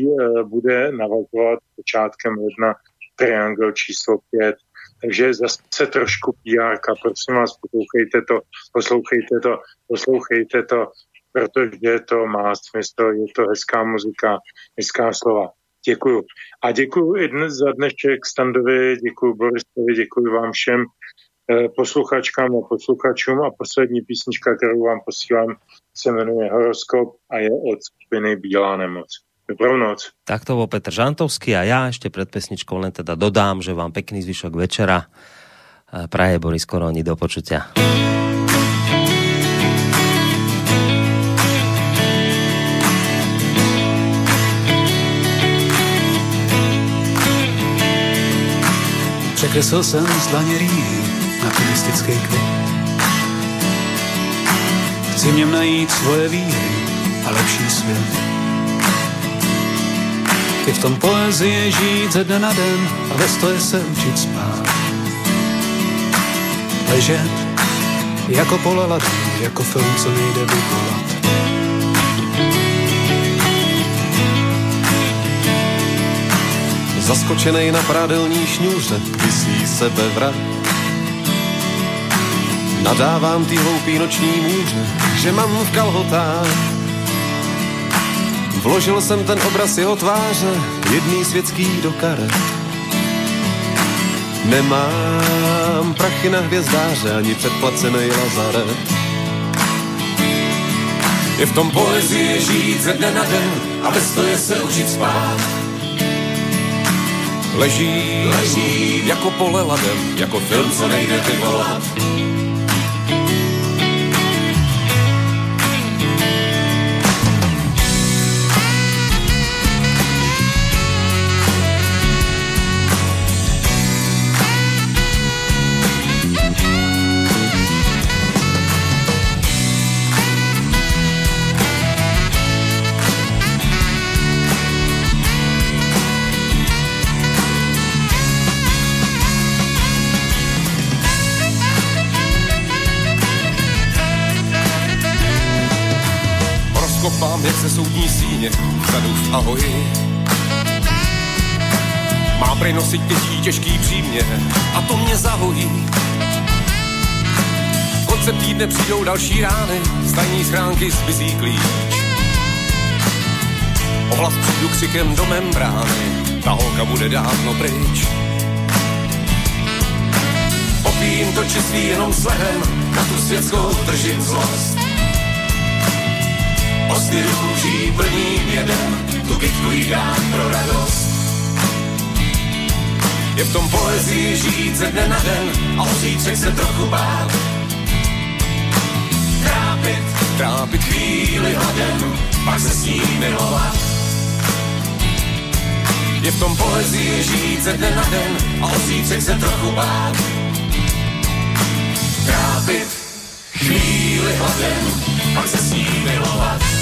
bude navazovat počátkem ledna Triangle číslo 5. Takže zase trošku PR, prosím vás, poslouchejte to, poslouchejte to, poslouchejte to, protože to má smysl, je to hezká muzika, hezká slova. Děkuju. A děkuju i dnes za dnešek Standovi, děkuju Borisovi, děkuju vám všem eh, posluchačkám a posluchačům a poslední písnička, kterou vám posílám, se jmenuje Horoskop a je od skupiny Bílá nemoc. Dobrou noc. Tak to bol Petr Žantovský a ja ešte pred pesničkou len teda dodám, že vám pekný zvyšok večera. Praje Boris Koroni, do počutia. Překreslil jsem z dlaně na turistický květ. Chci v něm najít svoje výhry a lepší svět. I v tom poezie žít ze dne na den a ve stoje se učit spát. Ležet jako pole jako film, co nejde vyvolat. Zaskočenej na prádelní šňůře vysí sebevrat. Nadávám ty hloupý noční můře, že mám v kalhotách Vložil jsem ten obraz jeho tváře, jedný světský do karet. Nemám prachy na hvězdáře, ani předplacený lazaret. Je v tom poezie žít ze dne na den a bez toho je se učit spát. Leží, leží jako pole ladem, jako film, co nejde vyvolat. Síně, vzadu v ahoji. Má prej nosit těžký, těžký přímě a to mě zahojí. Koncem týdne přijdou další rány, z tajní schránky zmizí klíč. Ohlas přijdu křikem do membrány, ta holka bude dávno pryč. Popím to čistý jenom slehem, na tu světskou držím zlost Osty růží plným jedem, tu bitku jí dám pro radost. Je v tom poezii žít ze dne na den a o zítřek se trochu bát. Trápit, trápit chvíli hladem, pak se s ní milovat. Je v tom poezii žít ze dne na den a o zítřek se trochu bát. Trápit chvíli hladem, pak se s ní milovat.